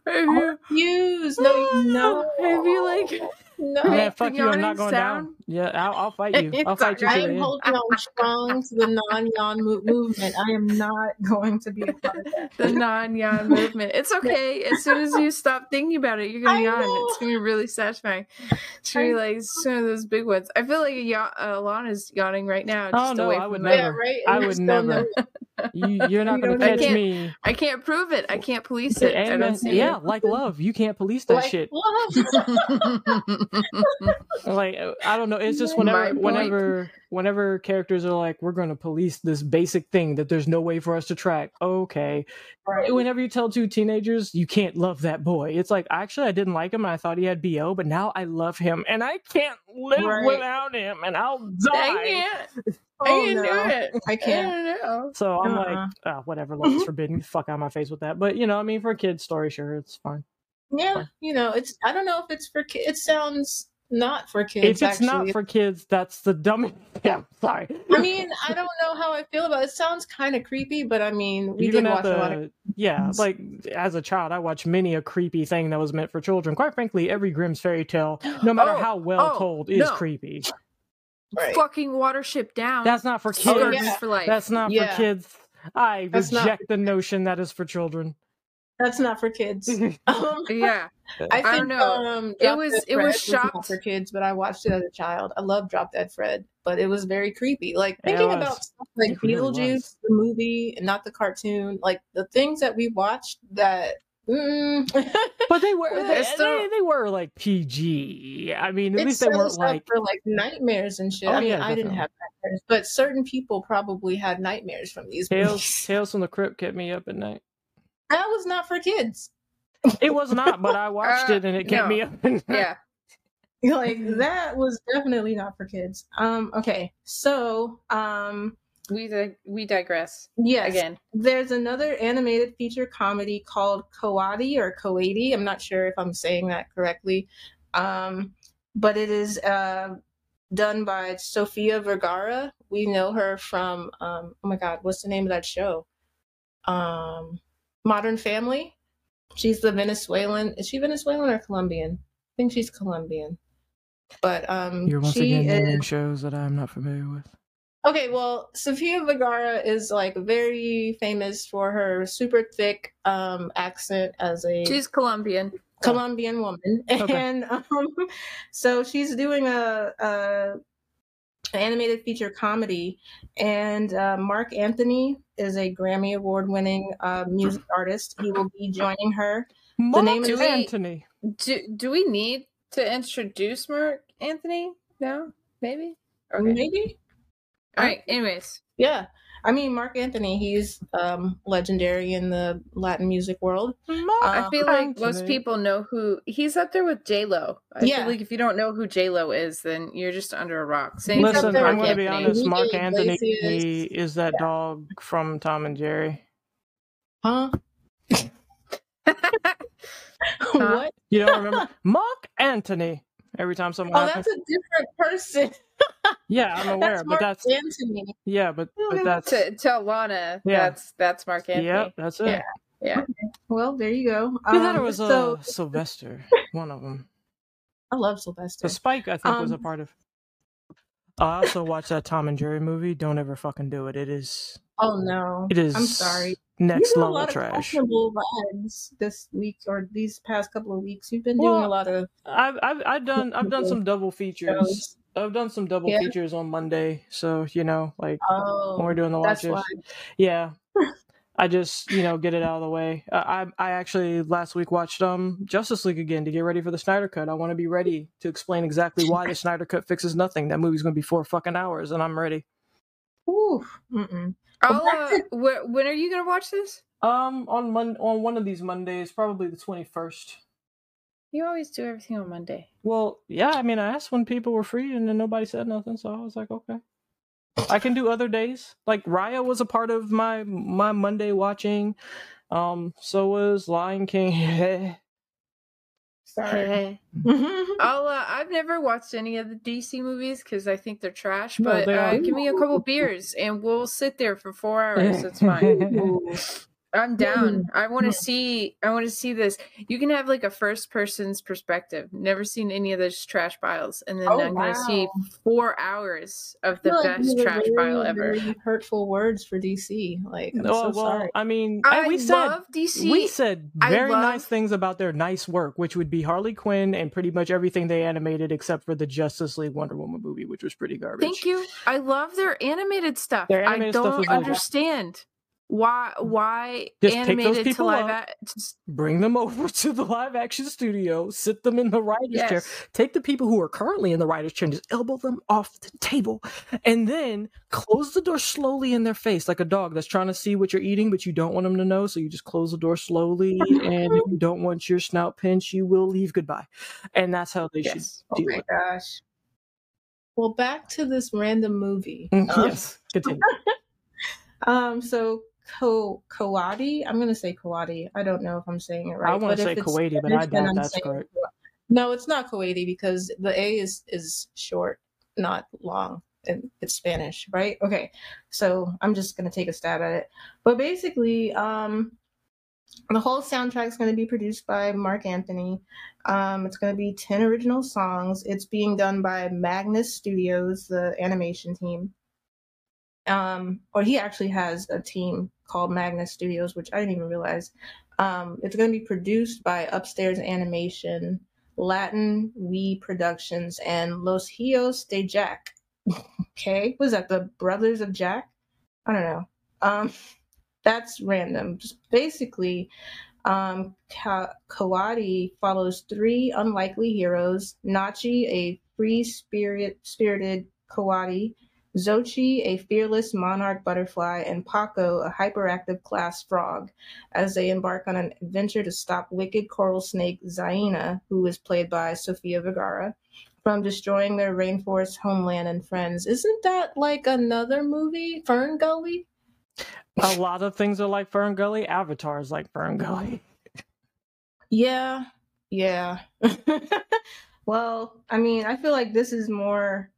S6: like.
S5: Use no, no.
S6: if you like,
S5: No,
S4: Man, fuck you! I'm not going down.
S2: Sound.
S4: Yeah, I'll, I'll fight you. I'll fight you
S5: I
S4: to
S2: alright.
S4: the
S5: am holding on strong to the non-yawn mo- movement. I am not going to be a part of that.
S2: the non-yawn movement. It's okay. As soon as you stop thinking about it, you're gonna
S5: I
S2: yawn.
S5: know.
S2: It's gonna be really satisfying. It's gonna be like it's one of those big ones. I feel like yawn, uh, Alana's yawning right now.
S4: Oh, no,
S2: away
S4: I would
S2: the-
S5: Yeah,
S4: never.
S5: right.
S4: I would
S5: still
S4: never.
S5: no-
S4: You, you're not
S5: You
S4: going to
S5: don't
S4: catch
S2: can't-
S4: me.
S2: I can't prove it. I can't police it. I
S4: Amen.
S2: don't see
S4: Yeah, like love. You can't police that
S5: like,
S4: shit.
S5: love.
S4: Like I don't know. It's just whenever, whenever, whenever characters are like, "We're going to police this basic thing that there's no way for us to track." Okay.
S5: Right.
S4: Whenever you tell two teenagers you can't love that boy, it's like actually I didn't like him and I thought he had bo, but now I love him and I can't live
S5: Right.
S4: without him and I'll
S2: I
S4: die.
S2: can't. I
S5: Oh,
S2: can't
S5: no.
S2: do it.
S5: I
S2: I
S5: can't.
S2: don't.
S4: So I'm
S5: Uh-uh.
S4: like, oh, whatever. Love is forbidden. Get the fuck out of my face with that. But you know, I mean, for a kid's story, sure, it's fine.
S5: Yeah,
S4: Fine.
S5: you know, it's. I don't know if it's for kids. It sounds not for kids.
S4: if it's
S5: actually.
S4: not for kids, that's the dumbest. Yeah, sorry.
S5: I mean, I don't know how I feel about it. It sounds kind of creepy, but I mean, we
S4: You're
S5: did
S4: gonna
S5: watch
S4: have
S5: a lot of.
S4: yeah. Like as a child, I watched many a creepy thing that was meant for children. Quite frankly, every Grimm's fairy tale, no matter
S2: Oh,
S4: how well
S2: oh,
S4: told, is
S2: no.
S4: creepy.
S5: Right.
S2: Fucking Watership Down.
S4: That's not for oh, kids.
S5: Oh, yeah.
S2: for life.
S4: That's not
S5: Yeah.
S4: for kids. I
S5: That's not
S4: reject the notion that is for children.
S5: That's not for kids. Um,
S2: yeah.
S5: I
S2: I
S5: think
S2: don't know.
S5: Um,
S2: It was-
S5: Dead
S2: it was
S5: Fred not
S2: shocked-
S5: for kids, but I watched it as a child. I love Drop Dead Fred, but it was very creepy. Like thinking
S4: was.
S5: about stuff like
S4: It really.
S5: Beetlejuice, the movie, and not the cartoon. Like the things that we watched that. Mm,
S4: But they were they,
S2: it's still-
S4: they, they were like PG. I mean, at
S5: it
S4: least they weren't like
S5: for like nightmares and shit.
S4: Oh,
S5: I mean,
S4: yeah,
S5: I didn't have nightmares, but certain people probably had nightmares from these
S4: Tales
S5: movies.
S4: Tales from the Crypt kept me up at night.
S5: That was not for kids.
S4: It was not, but I watched
S2: Uh,
S4: it and it kept
S2: no.
S4: me up.
S2: Yeah.
S5: like that was definitely not for kids. Um. Okay. So. Um.
S2: We dig- we digress
S5: Yes.
S2: again.
S5: There's another animated feature comedy called Koati or Koati. I'm not sure if I'm saying that correctly. Um, but it is uh, done by Sofia Vergara. We know her from um, oh my god, what's the name of that show? Um, Modern Family. She's the Venezuelan. Is she Venezuelan or Colombian? I think she's Colombian. But um,
S4: You're once
S5: she
S4: again
S5: is,
S4: naming shows that I'm not familiar with.
S5: Okay, well, Sofia Vergara is like very famous for her super thick um accent as a
S2: She's Colombian.
S5: Colombian woman,
S4: Okay.
S5: and um, so she's doing a, a an animated feature comedy, and uh, Marc Anthony is a Grammy award winning uh, music artist. He will be joining her.
S4: Mark
S5: name
S2: is-
S4: Anthony.
S2: Do do we need to introduce Marc Anthony? No, maybe. Okay.
S5: Maybe,
S2: All right. Anyways,
S5: yeah. I mean, Marc Anthony, he's um, legendary in the Latin music world.
S4: Mark
S2: I feel like most people know who he's up there with J Lo. I
S5: Yeah.
S2: feel like if you don't know who J Lo is, then you're just under a rock. Same
S5: He's
S2: thing
S5: up
S4: Listen, I'm going to be
S2: Anthony.
S4: honest. Mark
S5: Enrique
S4: Anthony
S5: Iglesias.
S4: is that dog from Tom and Jerry.
S5: Huh? what?
S4: You don't remember Marc Anthony? Every time someone
S5: Oh,
S4: asks
S5: that's a different person.
S4: yeah, I'm aware,
S5: that's
S4: but
S5: Mark
S4: that's
S5: Anthony.
S4: yeah, but but that's
S2: to to Lana,
S4: Yeah.
S2: that's that's Marc Anthony.
S4: yeah, that's it.
S2: Yeah. Yeah.
S5: Well, there you go.
S4: I thought it
S5: Um,
S4: was uh,
S5: so
S4: Sylvester, one of them.
S5: I love Sylvester.
S4: The Spike, I think, was a
S5: Um,
S4: part of. I also watched that Tom and Jerry movie. Don't ever fucking do it. It is.
S5: Oh no,
S4: It is.
S5: I'm sorry.
S4: Next
S5: You've done a
S4: level
S5: lot of
S4: trash.
S5: questionable vibes this week or these past couple of weeks. You've been doing a lot of
S4: I've I've I've done I've done some double features. I've done some double
S5: Yeah.
S4: features on Monday. So you know, like
S5: Oh,
S4: when we're doing the
S5: why.
S4: Yeah. I just, you know, get it out of the way. Uh, I I actually last week watched um Justice League again to get ready for the Snyder Cut. I want to be ready to explain exactly why the Snyder Cut fixes nothing. That movie's going to be four fucking hours, and I'm ready.
S5: Ooh, mm-mm.
S2: I'll, uh, when are you gonna watch this?
S4: Um, on Mon- on one of these Mondays, probably the twenty first.
S2: You always do everything on Monday.
S4: Well, yeah, I mean, I asked when people were free, and then nobody said nothing, so I was like, okay. I can do other days. Like Raya was a part of my my Monday watching. Um, so was Lion King.
S5: sorry.
S2: I'll. Uh, I've never watched any of the DC movies because I think they're trash.
S4: No,
S2: But
S4: they
S2: uh, give me a couple beers and we'll sit there for four hours. It's fine.
S5: Ooh.
S6: I'm down.
S5: Mm,
S6: I want to see. I want to see this. You can have like a first person's perspective. Never seen any of those trash piles, and then
S5: Oh,
S6: I'm going to see four hours of the
S5: feel like
S6: best trash
S5: very,
S6: pile ever.
S5: very hurtful words for DC. Like, I'm
S4: Oh
S5: so
S4: well,
S5: sorry.
S4: I mean,
S6: I
S4: we said
S6: DC.
S4: we said very
S6: love-
S4: nice things about their nice work, which would be Harley Quinn and pretty much everything they animated except for the Justice League Wonder Woman movie, which was pretty garbage.
S6: Thank you. I love their animated stuff.
S4: Their
S6: I
S4: animated stuff
S6: don't
S4: was really
S6: understand why why
S4: Just
S6: animated to live
S4: up.
S6: just-
S4: Bring them over to the live action studio, sit them in the writer's chair, take the people who are currently in the writer's chair and just elbow them off the table, and then close the door slowly in their face like a dog that's trying to see what you're eating, but you don't want them to know. So you just close the door slowly, and if you don't want your snout pinched, you will leave goodbye. And that's how they
S6: Yes.
S5: Oh
S4: should deal
S5: my
S4: with
S5: gosh. Well, back to this random movie.
S4: it.
S5: Um,
S4: yes, continue.
S5: Um, so Ko Kawadi, I'm gonna say Kawadi. I don't know if I'm saying it right.
S4: I want to say Kuwaiti, but I doubt that's correct.
S5: No, it's not Kuwaiti because the A is is short, not long, and it's Spanish, right? Okay, so I'm just gonna take a stab at it. But basically, um, the whole soundtrack is going to be produced by Marc Anthony. Um, it's going to be 10 original songs. It's being done by Magnus Studios, the animation team. Um, or he actually has a team called Magnus Studios, which I didn't even realize. Um, it's going to be produced by Upstairs Animation, Latin We Productions, and Los Hijos de Jack. okay, was that the Brothers of Jack? I don't know. Um, that's random. Just basically, um, Ka- Kawadi follows three unlikely heroes: Nachi, a free spirit spirited Kawadi, Xochi, a fearless monarch butterfly, and Paco, a hyperactive glass frog, as they embark on an adventure to stop wicked coral snake Zaina, who is played by Sofia Vergara, from destroying their rainforest homeland and friends. Isn't that like another movie, Fern Gully?
S4: A lot of things are like Fern Gully. Avatar is like Fern Gully.
S5: Yeah, yeah. well, I mean, I feel like this is more.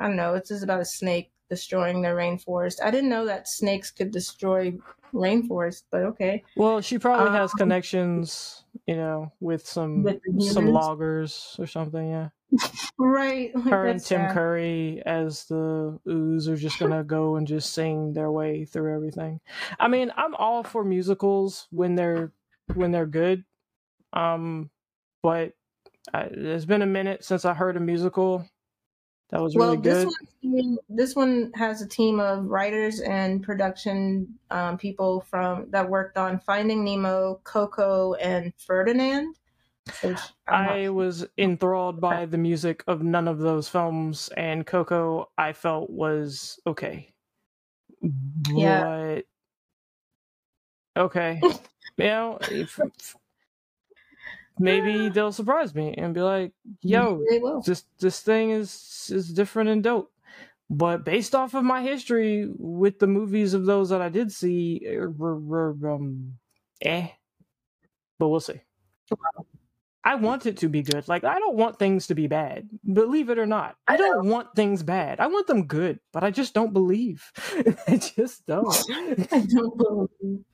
S5: I don't know. It's just about a snake destroying their rainforest. I didn't know that snakes could destroy rainforest, but okay.
S4: Well, she probably has
S5: Um,
S4: connections, you know, with some
S5: With
S4: some loggers or something. Yeah,
S5: Right. like,
S4: her and Tim
S5: sad.
S4: Curry as the ooze are just gonna go and just sing their way through everything. I mean, I'm all for musicals when they're when they're good, um, but I, it's been a minute since I heard a musical that was really
S5: Well,
S4: really
S5: this
S4: good.
S5: one, this one has a team of writers and production um, people from that worked on Finding Nemo, Coco, and Ferdinand. Not-
S4: was enthralled by the music of none of those films, and Coco I felt was okay.
S5: Yeah.
S4: But okay, you know, if, maybe they'll surprise me and be like, "Yo, this this thing is is different and dope." But based off of my history with the movies of those that I did see, er, um, eh. But we'll see. I want it to be good. Like I don't want things to be bad. Believe it or not, I don't want things bad. I want them good, but I just don't believe. I just don't.
S5: I don't believe.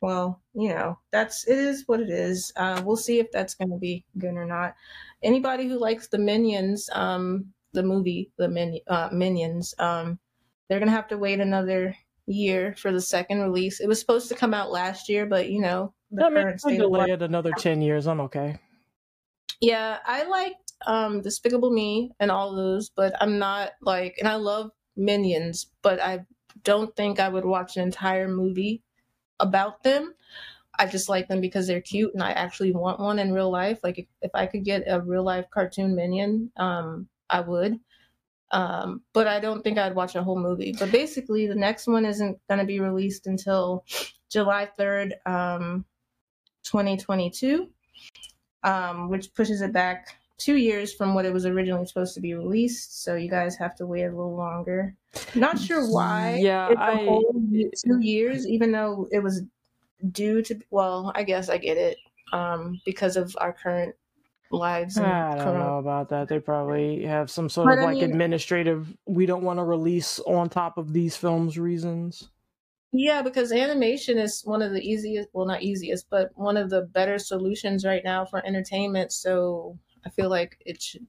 S5: Well, you know, that's it is what it is. Uh, we'll see if that's going to be good or not. Anybody who likes the Minions, um, the movie, the Min- uh, Minions, um, they're gonna have to wait another year for the second release. It was supposed to come out last year, but you know, the
S4: I mean,
S5: current of
S4: delay it another ten years. I'm okay.
S5: Yeah, I liked um Despicable Me and all those, but I'm not like and I love Minions, but I don't think I would watch an entire movie about them. I just like them because they're cute and I actually want one in real life. Like if, I could get a real life cartoon minion, um I would. Um but I don't think I'd watch a whole movie. But basically the next one isn't going to be released until July 3rd um 2022 um, which pushes it back two years from what it was originally supposed to be released. So you guys have to wait a little longer. Not sure why.
S4: Yeah,
S5: it's a
S4: I-
S5: whole two years, even though it was due to. Well, I guess I get it um, because of our current lives. And
S4: I don't
S5: corona-
S4: know about that. They probably have some sort
S5: But
S4: of
S5: I
S4: like
S5: mean-
S4: administrative. We don't want to release on top of these films reasons.
S5: Yeah, because animation is one of the easiest, well, not easiest, but one of the better solutions right now for entertainment. So I feel like it should,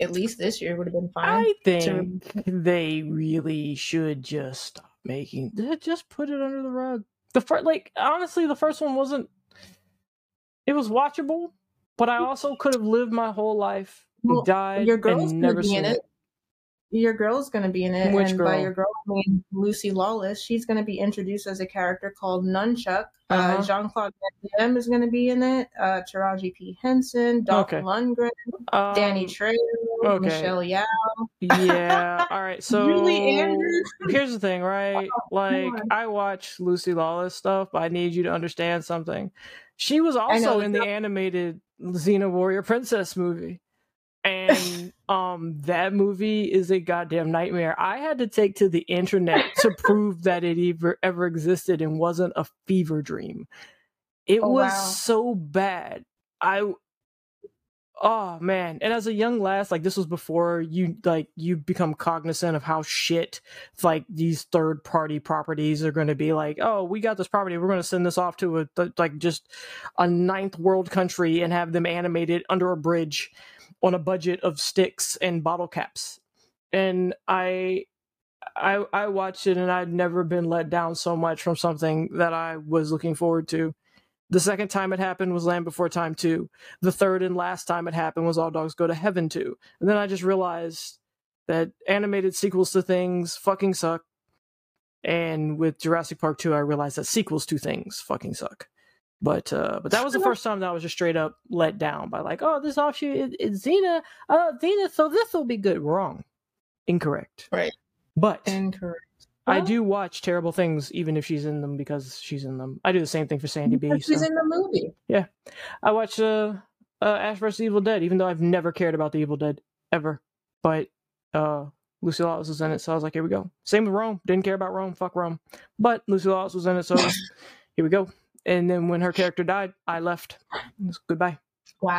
S5: at least this year would have been fine.
S4: I
S5: to-
S4: think they really should just stop making. Just put it under the rug. The first, like honestly, the first one wasn't. It was watchable, but I mm. also could have lived my whole life,
S5: Well,
S4: died,
S5: your girl's
S4: and never seen
S5: it. Your girl's going to be in it.
S4: Which
S5: and by
S4: girl?
S5: your girl, I mean Lucy Lawless. She's going to be introduced as a character called Nunchuck. uh
S4: Uh-huh.
S5: Jean Claude Van Damme is going to be in it. Uh, Taraji P. Henson, Dolph
S4: Okay.
S5: Lundgren, Danny
S4: Um,
S5: Trejo,
S4: okay.
S5: Michelle Yeoh.
S4: yeah. All right. So here's the thing, right? Like
S5: on.
S4: I watch Lucy Lawless stuff, but I need you to understand something. She was also
S5: the
S4: in the animated Xena Warrior Princess movie. And um that movie is a goddamn nightmare. I had to take to the internet to prove that it ever ever existed and wasn't a fever dream. It
S5: Oh,
S4: was
S5: wow.
S4: so bad. I oh man and as a young lass like this was before you like you become cognizant of how shit like these third party properties are going to be like oh we got this property we're going to send this off to a th- like just a ninth world country and have them animated under a bridge on a budget of sticks and bottle caps and i i i watched it and i'd never been let down so much from something that i was looking forward to the second time it happened was Land Before Time 2 the third and last time it happened was All Dogs Go to Heaven 2. And then I just realized that animated sequels to things fucking suck. And with Jurassic Park 2, I realized that sequels to things fucking suck. But uh, but that was the first time that I was just straight up let down by like, oh, this offshoot it, it's Xena, uh, Xena, so this will be good. Wrong, incorrect.
S5: Right.
S4: But
S5: Incorrect.
S4: I do watch terrible things even if she's in them because she's in them. I do the same thing for Sandy B.
S5: She's
S4: so-
S5: in the movie.
S4: Yeah, I watched uh, uh Ash vs Evil Dead, even though I've never cared about the Evil Dead ever. But uh Lucy Lawless was in it, so I was like, here we go. Same with Rome. Didn't care about Rome. Fuck Rome. But Lucy Lawless was in it, so here we go. And then when her character died, I left. It's goodbye.
S5: Wow.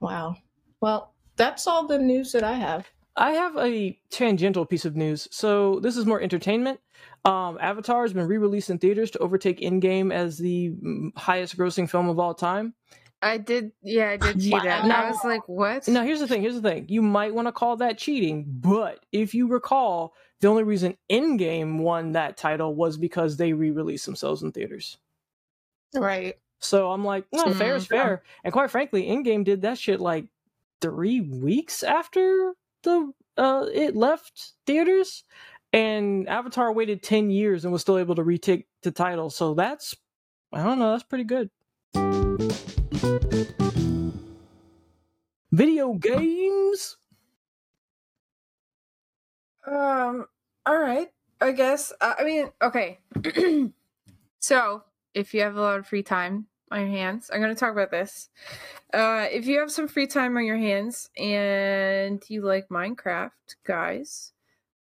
S5: Wow. Well, that's all the news that I have.
S4: I have a tangential piece of news. So this is more entertainment. Um, Avatar has been re-released in theaters to overtake Endgame as the mm, highest-grossing film of all time.
S2: I did, yeah, I did see
S5: Wow.
S2: that. And I was like, what?
S4: Now, here's the thing. Here's the thing. You might want to call that cheating, but if you recall, the only reason Endgame won that title was because they re-released themselves in theaters.
S5: Right.
S4: So I'm like, no, fair is fair. And quite frankly, Endgame did that shit like three weeks after the uh it left theaters, and Avatar waited ten years and was still able to retake the title. So that's, I don't know, that's pretty good. Video games.
S2: Um. All right. I guess. Uh, I mean, okay. so, if you have a lot of free time on your hands, I'm going to talk about this. Uh, if you have some free time on your hands and you like Minecraft, guys,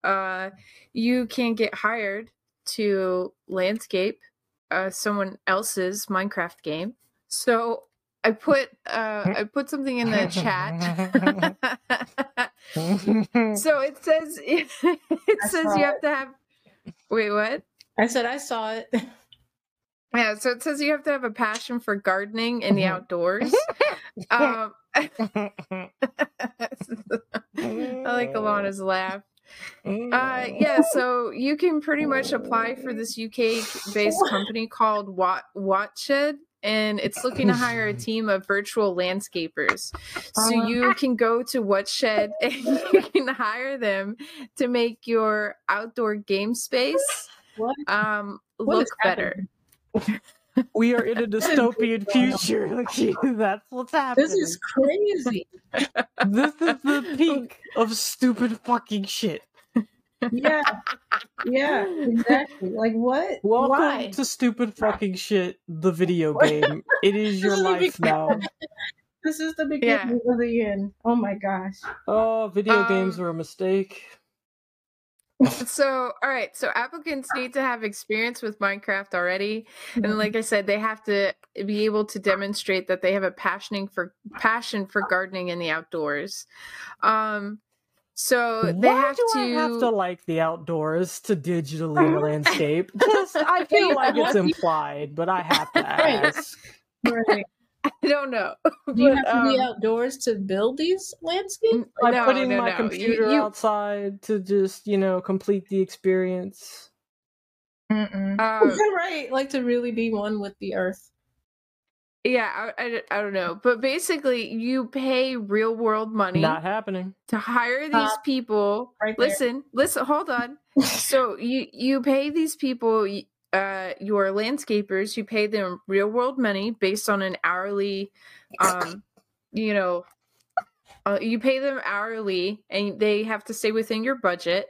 S2: uh, you can get hired to landscape uh, someone else's Minecraft game. So. I put uh I put something in the chat. So it says it says
S5: saw
S2: you have to have wait what?
S5: I said I saw it.
S2: Yeah, so it says you have to have a passion for gardening and the
S4: Mhm.
S2: outdoors. um, I like Alana's laugh. Uh, yeah, so you can pretty much apply for this UK based company called Wat Whatshed, and it's looking to hire a team of virtual landscapers. So
S5: Uh,
S2: you can go to Whatshed and you can hire them to make your outdoor game space um look better.
S4: we are in a dystopian future. That's what's happening.
S5: This is crazy.
S4: this is the peak of stupid fucking shit.
S5: Yeah. Yeah, exactly. Like what?
S4: Welcome
S5: Why?
S4: to stupid fucking shit, the video game. It is your
S5: is
S4: life
S5: big-
S4: now.
S5: This is the beginning of the end. Oh my gosh.
S4: Oh, video games
S2: Um,
S4: were a mistake.
S2: So, all right. So, applicants need to have experience with Minecraft already, and like I said, they have to be able to demonstrate that they have a passioning for passion for gardening in the outdoors. Um, So they
S4: Why
S2: have
S4: do
S2: to.
S4: I have to like the outdoors to digitally landscape? Just I feel like it's implied, but I have to ask.
S5: Right.
S2: I don't know.
S5: Do you
S2: But,
S5: have to be
S2: um,
S5: outdoors to build these landscapes?
S4: By
S2: no,
S4: putting
S2: no,
S4: my
S2: no.
S4: computer
S2: you, you,
S4: outside to just, you know, complete the experience.
S2: um,
S5: right, like to really be one with the earth.
S2: Yeah, I, I, I don't know. But basically, you pay real world money
S4: Not happening.
S2: to hire these
S5: Uh,
S2: people.
S5: right
S2: listen, listen, hold on. so you you pay these people uh your landscapers you pay them real world money based on an hourly um you know uh, you pay them hourly and they have to stay within your budget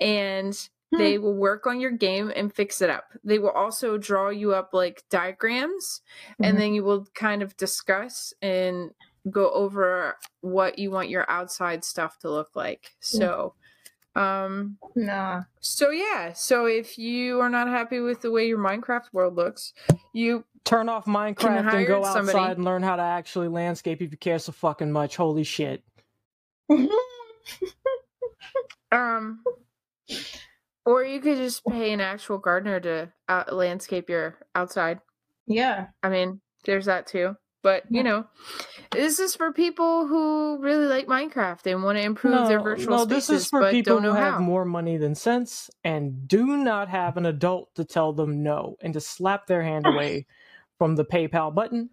S2: and they will work on your game and fix it up they will also draw you up like diagrams
S5: Mhm.
S2: and then you will kind of discuss and go over what you want your outside stuff to look like so um
S5: Nah.
S2: so yeah, so if you are not happy with the way your Minecraft world looks, you
S4: Turn off Minecraft and go outside
S2: somebody.
S4: and learn how to actually landscape if you care so fucking much. Holy shit.
S2: um or you could just pay an actual gardener to out- landscape your outside.
S5: yeah.
S2: I mean, there's that too. But, you know, this is for people who really like Minecraft and want to improve their virtual
S4: no,
S2: spaces
S4: this is for people who have
S2: how.
S4: more money than sense and do not have an adult to tell them no and to slap their hand away from the PayPal button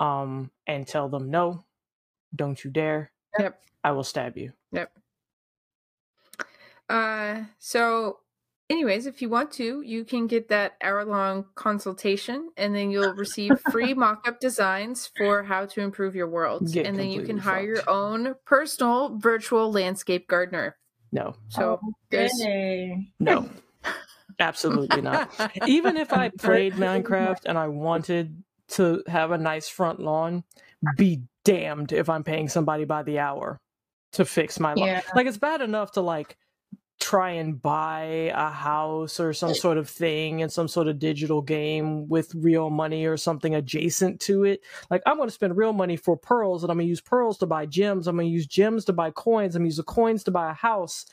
S4: um and tell them no, don't you dare.
S2: Yep.
S4: I will stab you.
S2: Yep. Uh, so, anyways, if you want to, you can get that hour long consultation and then you'll receive free mock up designs for how to improve your world.
S4: Get
S2: and then you can
S4: completely
S2: hire your own personal virtual landscape gardener.
S4: No.
S2: So, there's.
S4: No. Absolutely not. Even if I played Minecraft and I wanted to have a nice front lawn, be damned if I'm paying somebody by the hour to fix my lawn.
S5: Yeah.
S4: Like it's bad enough to like try and buy a house or some sort of thing and some sort of digital game with real money or something adjacent to it. Like I'm going to spend real money for pearls and I'm going to use pearls to buy gems. I'm going to use gems to buy coins. I'm going to use the coins to buy a house.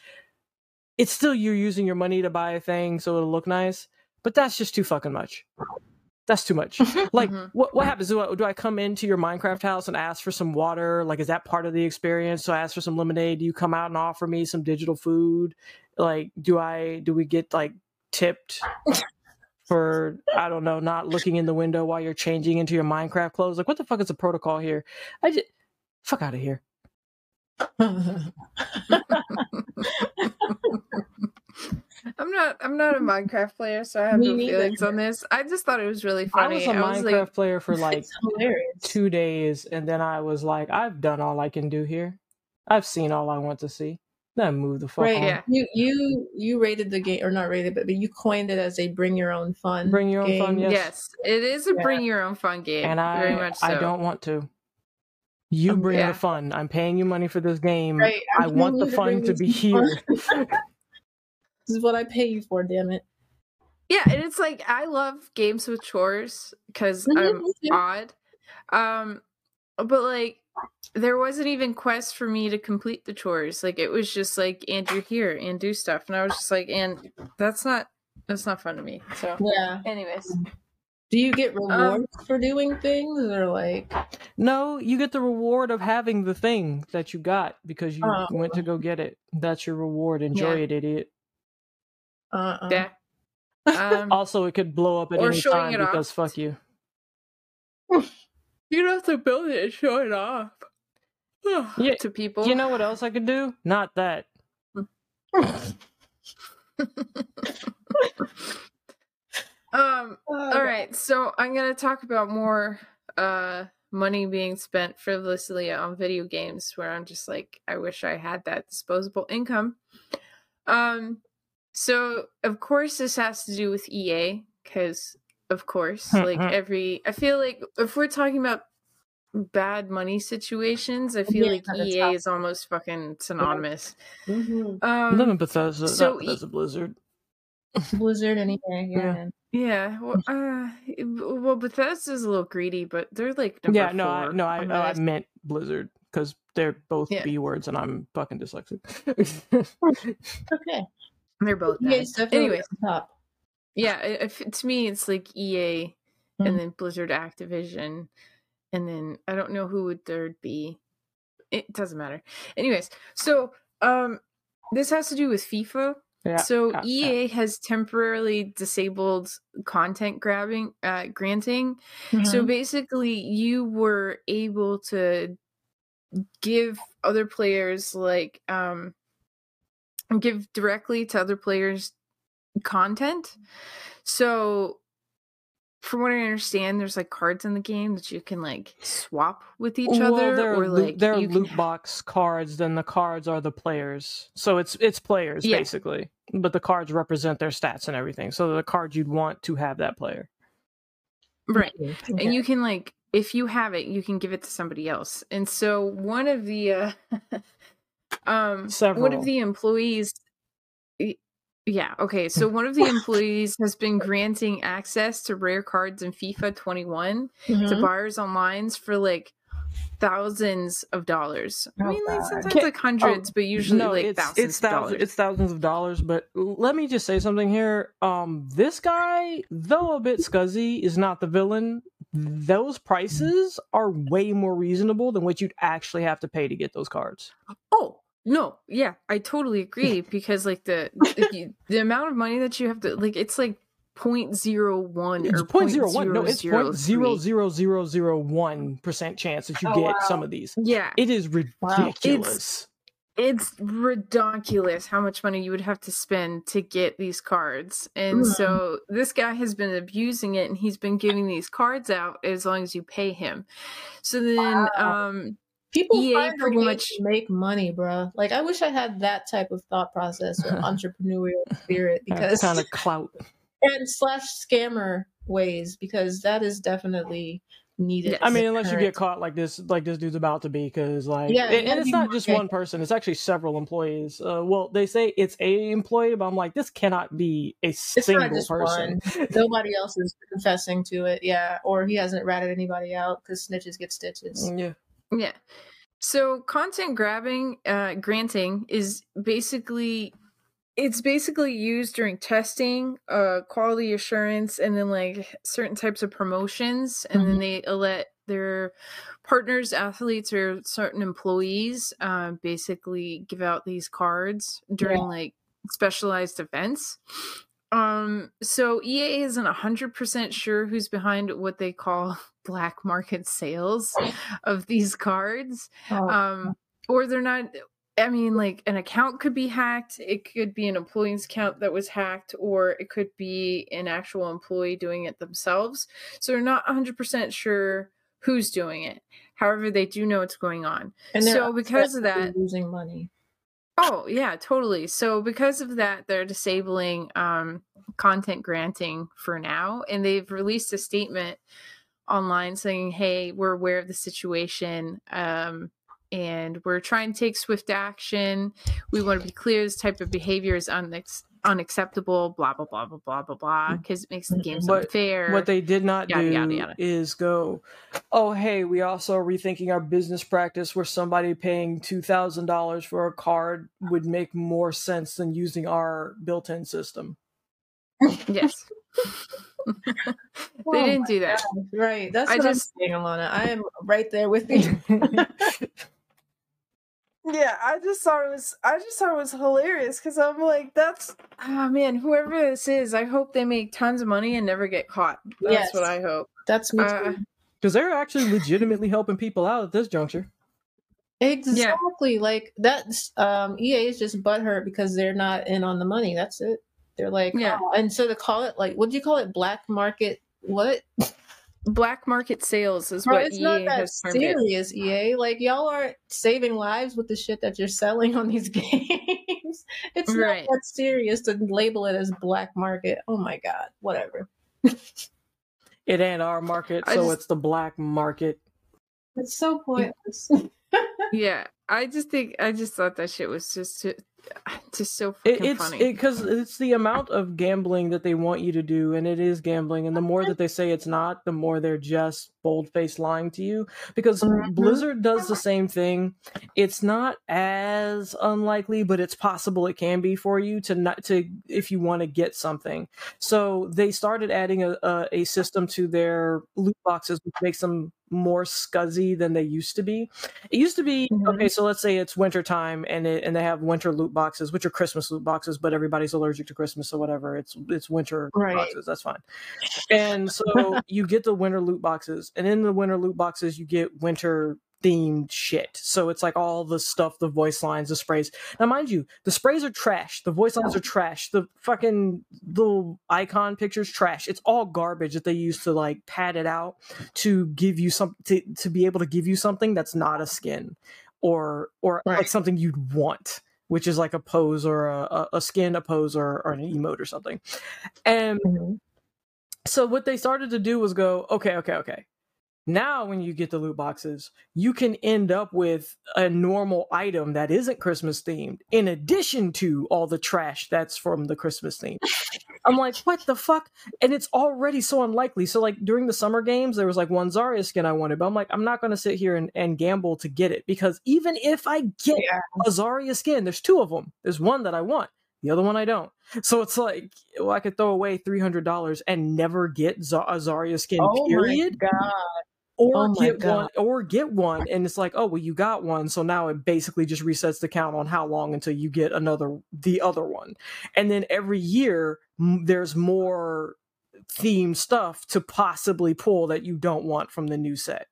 S4: It's still you using your money to buy a thing so it'll look nice, but that's just too fucking much. That's too much. Like,
S2: Mhm.
S4: what what happens? Do I, do I come into your Minecraft house and ask for some water? Like, is that part of the experience? So I ask for some lemonade. Do you come out and offer me some digital food? Like, do I do we get like tipped for I don't know not looking in the window while you're changing into your Minecraft clothes? Like, what the fuck is the protocol here? I just fuck out of here.
S2: I'm not. I'm not a Minecraft player, so I have
S5: Me
S2: no
S5: neither.
S2: feelings on this. I just thought it was really funny.
S4: I
S2: funny.
S4: was a Minecraft
S2: like,
S4: player for like two days, and then I was like, I've done all I can do here. I've seen all I want to see. Then move the fuck
S5: Right.
S4: on.
S2: Yeah.
S5: You you you rated the game or not rated, but, but you coined it as a bring your own fun.
S4: Bring your own fun, yes.
S2: yes, it is a
S5: Yeah.
S2: bring your own fun game.
S4: and I
S2: very much so.
S4: I don't want to. You
S5: Um,
S4: bring
S2: yeah.
S4: the fun. I'm paying you money for this game.
S5: Right.
S4: I
S5: I'm
S4: want the fun to be
S5: fun.
S4: here.
S5: this is what I pay you for, damn it.
S2: Yeah, and it's like I love games with chores because I'm odd. Um, but like there wasn't even quest for me to complete the chores. Like it was just like and you're here and do stuff, and I was just like, and that's not that's not fun to me. So,
S5: Yeah.
S2: anyways,
S5: Do you get
S2: Um,
S5: rewards for doing things or like
S4: no, you get the reward of having the thing that you got because you
S5: Oh.
S4: went to go get it. That's your reward. Enjoy
S2: Yeah.
S4: it, idiot.
S5: Uh uh
S2: yeah. Um,
S4: Also, it could blow up at any time
S2: it off.
S4: because fuck you.
S2: you don't have to build it and show it off
S4: Yeah,
S2: to people.
S4: You know what else I could do? Not that.
S2: um.
S5: Oh,
S2: All right, so I'm gonna talk about more uh money being spent frivolously on video games where I'm just like I wish I had that disposable income. Um so of course this has to do with EA cuz of course like every I feel like if we're talking about bad money situations, I feel
S5: Yeah,
S2: like EA
S5: how-
S2: is almost fucking synonymous.
S5: Mhm.
S4: Live
S2: Um
S4: in Bethesda,
S2: so
S4: not
S2: e-
S4: Bethesda Blizzard.
S5: Blizzard anything, yeah.
S4: Yeah.
S2: yeah, well, uh, well Bethesda's a little greedy, but they're like number
S4: Yeah, no, I, no, I, no, I meant Blizzard. because they're both
S2: Yeah.
S4: B words and I'm fucking dyslexic.
S5: Okay.
S2: They're both
S5: Yeah,
S2: bad. Anyway,
S5: top.
S2: yeah, i- if, to me it's like EA
S5: Mhm.
S2: and then Blizzard Activision and then I don't know who would third be. It doesn't matter. Anyways, so um this has to do with FIFA.
S4: yeah.
S2: so
S4: yeah, yeah.
S2: EA has temporarily disabled content grabbing uh granting. So
S5: Mhm.
S2: basically you were able to give other players like um give directly to other players content. So from what I understand, there's like cards in the game that you can like swap with each
S4: well,
S2: other,
S4: they're
S2: or like
S4: they're
S2: you can
S4: loot box cards. Then the cards are the players. So it's it's players
S2: Yeah.
S4: basically, but the cards represent their stats and everything. So the cards you'd want to have that player.
S2: right.
S5: Okay.
S2: and you can like if you have it you can give it to somebody else and so one of the uh um one
S4: Several.
S2: of the employees yeah okay so one of the employees has been granting access to rare cards in fifa 21 to
S5: Mhm.
S2: buyers online for like thousands of dollars. I
S5: Oh,
S2: mean like sometimes
S4: Can't-
S2: like hundreds but usually like
S4: it's,
S2: thousands
S4: it's
S2: of
S4: thousands
S2: dollars.
S4: it's thousands of dollars but let me just say something here. Um this guy though a bit scuzzy is not the villain. Those prices are way more reasonable than what you'd actually have to pay to get those cards.
S2: Oh no, yeah, I totally agree because like the the, the amount of money that you have to like it's like point zero one
S4: it's
S2: or
S4: point zero one no it's point zero zero zero zero one percent chance that you
S5: Oh,
S4: get
S5: wow.
S4: some of these
S2: Yeah,
S4: it is ridiculous
S2: it's redonkulous how much money you would have to spend to get these cards, and
S5: Mm.
S2: so this guy has been abusing it, and he's been giving these cards out as long as you pay him. So then,
S5: Wow.
S2: um,
S5: People
S2: EA
S5: find a
S2: pretty
S5: way
S2: much-
S5: to make money, bruh. Like I wish I had that type of thought process or entrepreneurial spirit because
S4: kind of clout
S5: and slash scammer ways because that is definitely needed.
S2: Yes.
S4: I mean,
S5: the
S4: unless you get caught like this, like this dude's about to be, because like,
S5: Yeah,
S4: and, and it's not just one person; it's actually several employees. Uh, well, they say it's a employee, but I'm like, this cannot be a
S5: It's
S4: single
S5: not just
S4: person.
S5: one. Nobody else is confessing to it, yeah, or he hasn't ratted anybody out because snitches get stitches.
S4: Mm, yeah,
S2: Yeah. So content grabbing, uh, granting is basically it's basically used during testing, uh, quality assurance, and then like certain types of promotions, and then they let their partners, athletes, or certain employees, uh, basically give out these cards during like specialized events. Um, so EA isn't hundred percent sure who's behind what they call black market sales of these cards.
S5: Oh,
S2: Um, or they're not. I mean, like an account could be hacked. It could be an employee's account that was hacked, or it could be an actual employee doing it themselves. So they're not hundred percent sure who's doing it. However, they do know what's going on.
S5: and
S2: so because of that-
S5: losing money.
S2: Oh yeah, totally. So because of that, they're disabling um, content granting for now, and they've released a statement online saying, "Hey, we're aware of the situation, um, and we're trying to take swift action. We want to be clear: this type of behavior is unex- unacceptable. Blah blah blah blah blah blah blah, mm-hmm. because it makes the games mm-hmm.
S4: But
S2: unfair."
S4: what they did not
S2: Yada,
S4: do
S2: yada, yada.
S4: is go, oh hey, we also are rethinking our business practice where somebody paying two thousand dollars for a card would make more sense than using our built-in system.
S2: yes, they
S5: Oh
S2: didn't do that.
S5: Right. That's
S2: I
S5: what
S2: just-
S5: I'm saying, Alana. I am right there with you.
S2: Yeah, I just thought it was I just thought it was hilarious because I'm like, that's oh man, whoever this is, I hope they make tons of money and never get caught. That's
S5: Yes.
S2: what I hope.
S5: That's me
S2: Uh.
S4: Because they're actually legitimately helping people out at this juncture.
S5: Exactly. Like that's um EA is just butthurt because they're not in on the money. That's it. They're like,
S2: Yeah.
S5: oh, and so to call it like, what do you call it? Black market? What?
S2: Black market sales is
S5: Bro,
S2: what
S5: it's
S2: EA
S5: not that
S2: has
S5: serious. EA, like y'all aren't saving lives with the shit that you're selling on these games. it's
S2: Right.
S5: not that serious to label it as black market. Oh my god, whatever.
S4: It ain't our market,
S2: I
S4: so
S2: just-
S4: it's the black market.
S5: It's so pointless.
S2: Yeah, I just think I just thought that shit was just
S6: it's just so
S4: It, it's
S6: funny.
S4: because it's the amount of gambling that they want you to do, and it is gambling. And the more that they say it's not, the more they're just bold faced lying to you. Because
S5: Mhm.
S4: Blizzard does the same thing. It's not as unlikely, but it's possible it can be for you to not to if you want to get something. So they started adding a, a a system to their loot boxes, which makes them more scuzzy than they used to be. It used to be
S5: Mhm.
S4: okay. So let's say it's winter time, and it, and they have winter loot boxes, which are Christmas loot boxes, but everybody's allergic to Christmas or whatever. It's it's winter
S5: Right.
S4: boxes. That's fine. And so you get the winter loot boxes, and in the winter loot boxes, you get winter themed shit. So it's like all the stuff, the voice lines, the sprays. Now, mind you, the sprays are trash. The voice lines are trash. The fucking little icon pictures trash. It's all garbage that they use to like pad it out to give you some to, to be able to give you something that's not a skin or or like something you'd want. Which is like a pose or a, a, skin, a pose, or, or an emote or something. And
S5: Mhm.
S4: so what they started to do was go, okay, okay, okay. Now when you get the loot boxes, you can end up with a normal item that isn't Christmas themed, in addition to all the trash that's from the Christmas theme. I'm like, what the fuck? And it's already so unlikely. So like during the summer games, there was like one Zarya skin I wanted, but I'm like, I'm not gonna sit here and, and gamble to get it because even if I get
S5: Yeah.
S4: a Zarya skin, there's two of them. There's one that I want, the other one I don't. So it's like, well, I could throw away three hundred dollars and never get Z- a Zarya skin.
S5: Oh
S4: period
S5: my god.
S4: Oh or
S5: Oh
S4: get
S5: God.
S4: one or get one and it's like oh well you got one. So now it basically just resets the count on how long until you get another the other one. And then every year m- there's more theme stuff to possibly pull that you don't want from the new set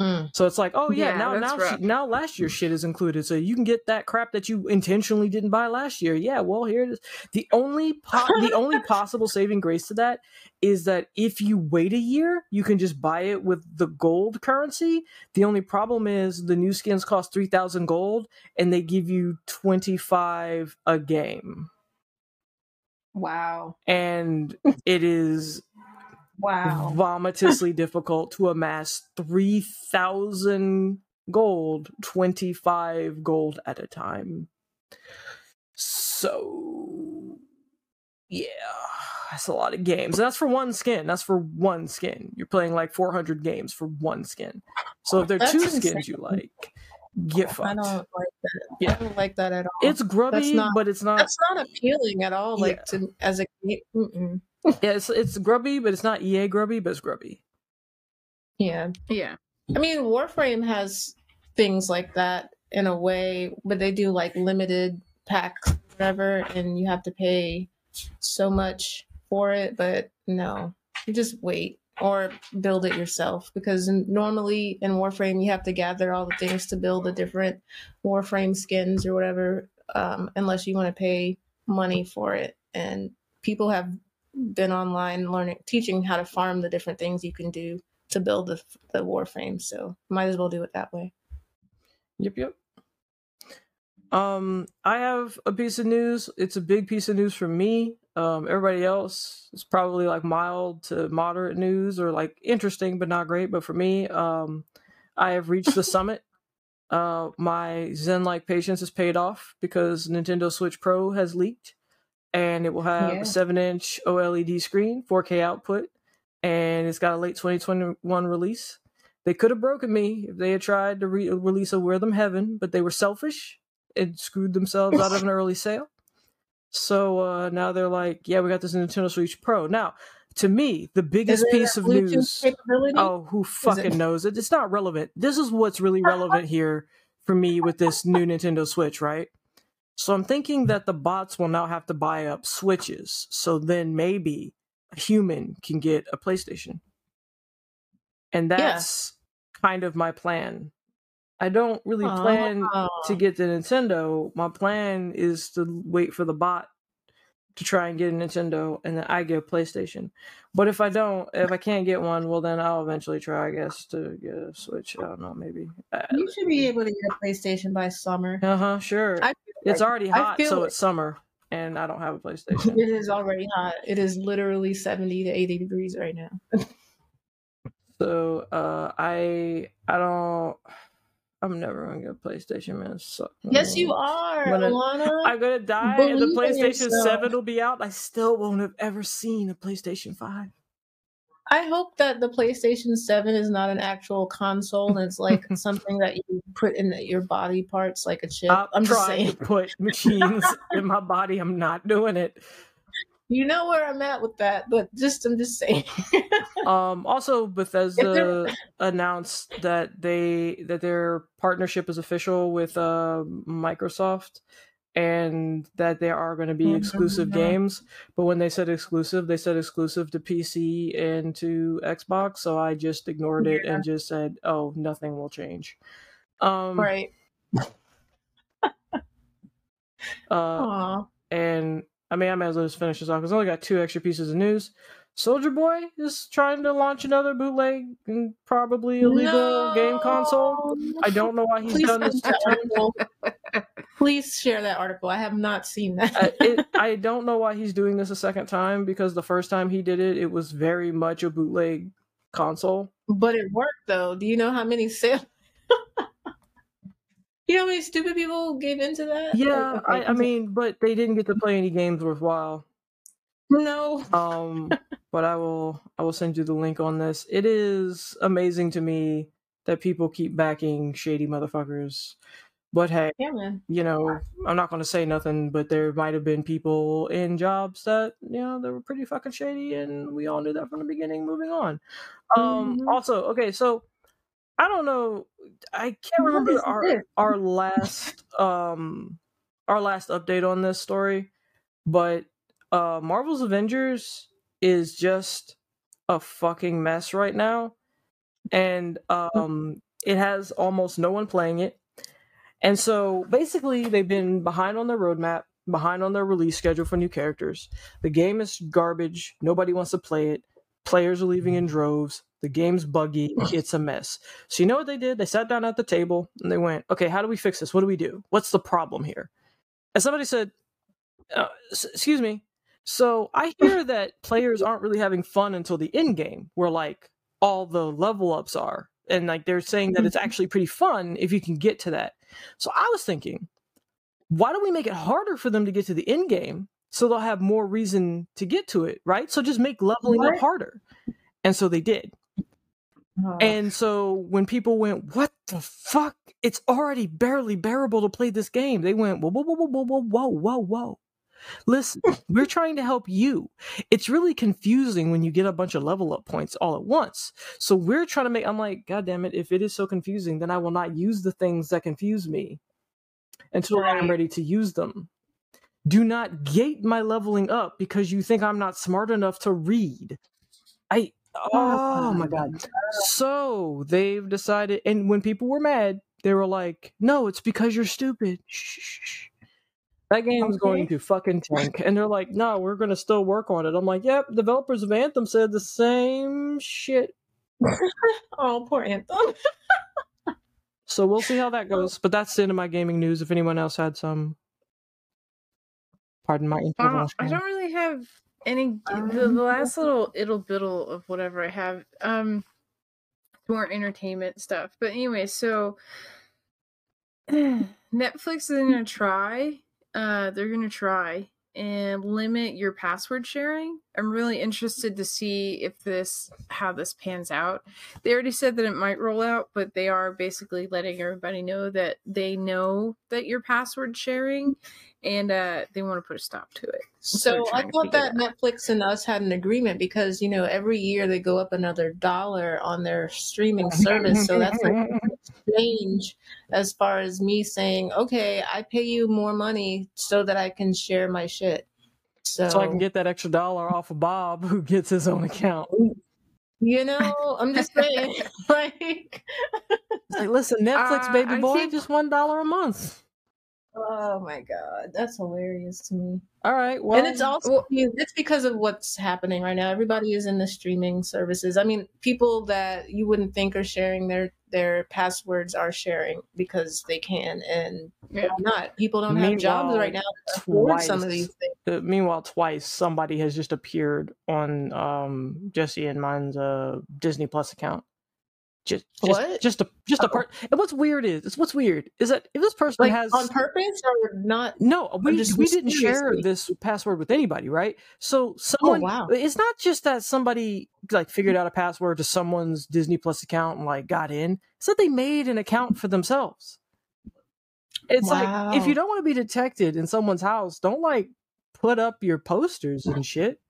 S5: Mm.
S4: so it's like oh yeah,
S6: Yeah,
S4: now now
S6: rough.
S4: now last year's shit is included so you can get that crap that you intentionally didn't buy last year yeah well here it is the only po- the only possible saving grace to that is that if you wait a year you can just buy it with the gold currency the only problem is the new skins cost 3000 gold and they give you 25 a game
S5: Wow.
S4: and it is
S5: Wow.
S4: vomitously difficult to amass 3000 gold 25 gold at a time so yeah that's a lot of games and that's for one skin that's for one skin you're playing like 400 games for one skin so if there are
S5: That's
S4: two
S5: insane.
S4: skins you like get fucked.
S5: I don't like that.
S4: Yeah.
S5: I don't like that at all.
S4: it's grubby
S5: not-
S4: but it's not
S5: That's not appealing at all. Like
S4: Yeah.
S5: to as a mm-mm.
S4: Yeah it's, it's grubby but it's not ea grubby but it's grubby
S5: yeah.
S6: yeah.
S5: I mean, Warframe has things like that in a way, but they do like limited packs, whatever, and you have to pay so much for it. But no, you just wait or build it yourself because normally in Warframe you have to gather all the things to build the different Warframe skins or whatever, um, unless you want to pay money for it. And people have been online learning, teaching how to farm the different things you can do to build the the Warframe. So might as well do it that way.
S4: Yep, yep. Um, I have a piece of news. It's a big piece of news for me. Um, everybody else is probably like mild to moderate news or like interesting but not great. But for me, um, I have reached the summit. Uh, my Zen-like patience has paid off because Nintendo Switch Pro has leaked, and it will have
S5: Yeah.
S4: a seven-inch OLED screen, 4K output, and it's got a late 2021 release. They could have broken me if they had tried to re- release a Rhythm Heaven, but they were selfish and screwed themselves out of an early sale. So uh, now they're like, yeah, we got this Nintendo Switch Pro. Now, to me, the biggest piece of
S5: Bluetooth
S4: news.
S5: capability?
S4: Oh, who fucking
S5: it-
S4: knows it? It's not relevant. This is what's really relevant here for me with this new Nintendo Switch, right? So I'm thinking that the bots will now have to buy up Switches. So then maybe a human can get a PlayStation. And
S5: Yeah.
S4: that's kind of my plan. I don't really plan
S5: Oh.
S4: to get the Nintendo. My plan is to wait for the bot to try and get a Nintendo, and then I get a PlayStation. But if I don't, if I can't get one, well, then I'll eventually try, I guess, to get a Switch. I don't know, maybe.
S5: You should be able to get a PlayStation by summer.
S4: Uh huh, sure.
S5: Feel
S4: it's already hot, so
S5: it.
S4: it's summer, and I don't have a PlayStation.
S5: It is already hot. It is literally 70 to 80 degrees right now.
S4: so uh, I I don't I'm never gonna get a PlayStation, man. Suck.
S5: Yes, you are,
S4: When I-
S5: Alana.
S4: I'm gonna die, and the PlayStation. Seven will be out. I still won't have ever seen a PlayStation Five.
S5: I hope that the PlayStation 7 is not an actual console and it's like something that you put in your body parts like a chip. I'm just
S4: trying
S5: saying.
S4: to put machines in my body. I'm not doing it.
S5: You know where I'm at with that, but just I'm just saying.
S4: Um, also, Bethesda announced that they that their partnership is official with uh, Microsoft, and that there are going to be exclusive
S5: Mhm.
S4: games. But when they said exclusive, they said exclusive to PC and to Xbox. So I just ignored it and just said, "Oh, nothing will change." Um,
S5: right.
S4: uh,
S5: Aw.
S4: and I mean, I might as well just finish this off because I only got two extra pieces of news. Soldier Boy is trying to launch another bootleg and probably illegal game console. I don't know why he's
S5: Please
S4: done this.
S5: article. Please share that article. I have not seen that.
S4: I, it, I don't know why he's doing this a second time because the first time he did it, it was very much a bootleg console.
S5: but it worked though. Do you know how many sales? you know how many stupid people gave into that?
S4: Yeah,
S5: Like, okay,
S4: I, I mean, but they didn't get to play any games worthwhile.
S5: no.
S4: Um, but I will I will send you the link on this. It is amazing to me that people keep backing shady motherfuckers. But hey,
S5: Yeah,
S4: you know, I'm not going to say nothing, but there might have been people in jobs that, you know, they were pretty fucking shady, and we all knew that from the beginning. Moving on. Um,
S5: Mhm.
S4: also, okay, so I don't know, I can't remember our our last um our last update on this story, but uh Marvel's Avengers is just a fucking mess right now, and um it has almost no one playing it. And so basically, they've been behind on their roadmap, behind on their release schedule for new characters. The game is garbage. Nobody wants to play it. Players are leaving in droves. The game's buggy. It's a mess. So, you know what they did? They sat down at the table and they went, okay, how do we fix this? What do we do? What's the problem here? And somebody said, uh, s- excuse me. So, I hear that players aren't really having fun until the end game, where like all the level ups are. And like they're saying that it's actually pretty fun if you can get to that. So I was thinking, why don't we make it harder for them to get to the end game so they'll have more reason to get to it, right? So just make leveling up harder. And so they did. And so when people went, what the fuck? It's already barely bearable to play this game. They went, whoa, whoa, whoa, whoa, whoa, whoa, whoa, whoa. Listen, we're trying to help you. It's really confusing when you get a bunch of level up points all at once. So we're trying to make, I'm like, God damn it, if it is so confusing, then I will not use the things that confuse me until I'm ready to use them. Do not gate my leveling up because you think I'm not smart enough to read. I, oh my God. So they've decided, and when people were mad, they were like, no, it's because you're stupid. Shh. That game's going to fucking tank. And they're like, no, we're going to still work on it. I'm like, yep, developers of Anthem said the same shit.
S5: oh, poor Anthem.
S4: So we'll see how that goes. But that's the end of my gaming news. If anyone else had some, pardon my
S6: Uh. I don't really have any. the, the last little ittle biddle of whatever I have, um, more entertainment stuff. But anyway, so Netflix is gonna try. Uh, they're gonna try and limit your password sharing. I'm really interested to see if this how this pans out. They already said that it might roll out, but they are basically letting everybody know that they know that you're password sharing and uh they want to put a stop to it.
S5: So
S6: they're
S5: I thought that
S6: out.
S5: Netflix and us had an agreement because you know every year they go up another dollar on their streaming service. So that's like an exchange as far as me saying, okay, I pay you more money so that I can share my shit. So,
S4: so I can get that extra dollar off of Bob, who gets his own account.
S5: you know, I'm just saying, like,
S4: like, listen, Netflix,
S6: Uh,
S4: baby
S6: I
S4: boy,
S6: think-
S4: just one dollar a month.
S5: Oh my god, that's hilarious to me.
S4: All right, well,
S5: and it's also it's because of what's happening right now. Everybody is in the streaming services. I mean, people that you wouldn't think are sharing their their passwords are sharing because they can, and
S6: Yeah.
S5: not. People don't have jobs right now to afford some of
S4: twice-
S5: these things.
S4: uh, meanwhile, twice somebody has just appeared on um, Jesse and mine's uh, Disney Plus account. Just, just
S5: What?
S4: just a just a
S5: Oh.
S4: part. And what's weird is it's what's weird is that if this person
S5: Like
S4: has
S5: on purpose or not?
S4: no, we,
S5: just
S4: we didn't share this password with anybody, right? So oh, someone,
S5: Oh, wow.
S4: it's not just that somebody like figured out a password to someone's Disney Plus account and like got in. It's that they made an account for themselves. It's like if you don't want to be detected in someone's house, don't like put up your posters and shit.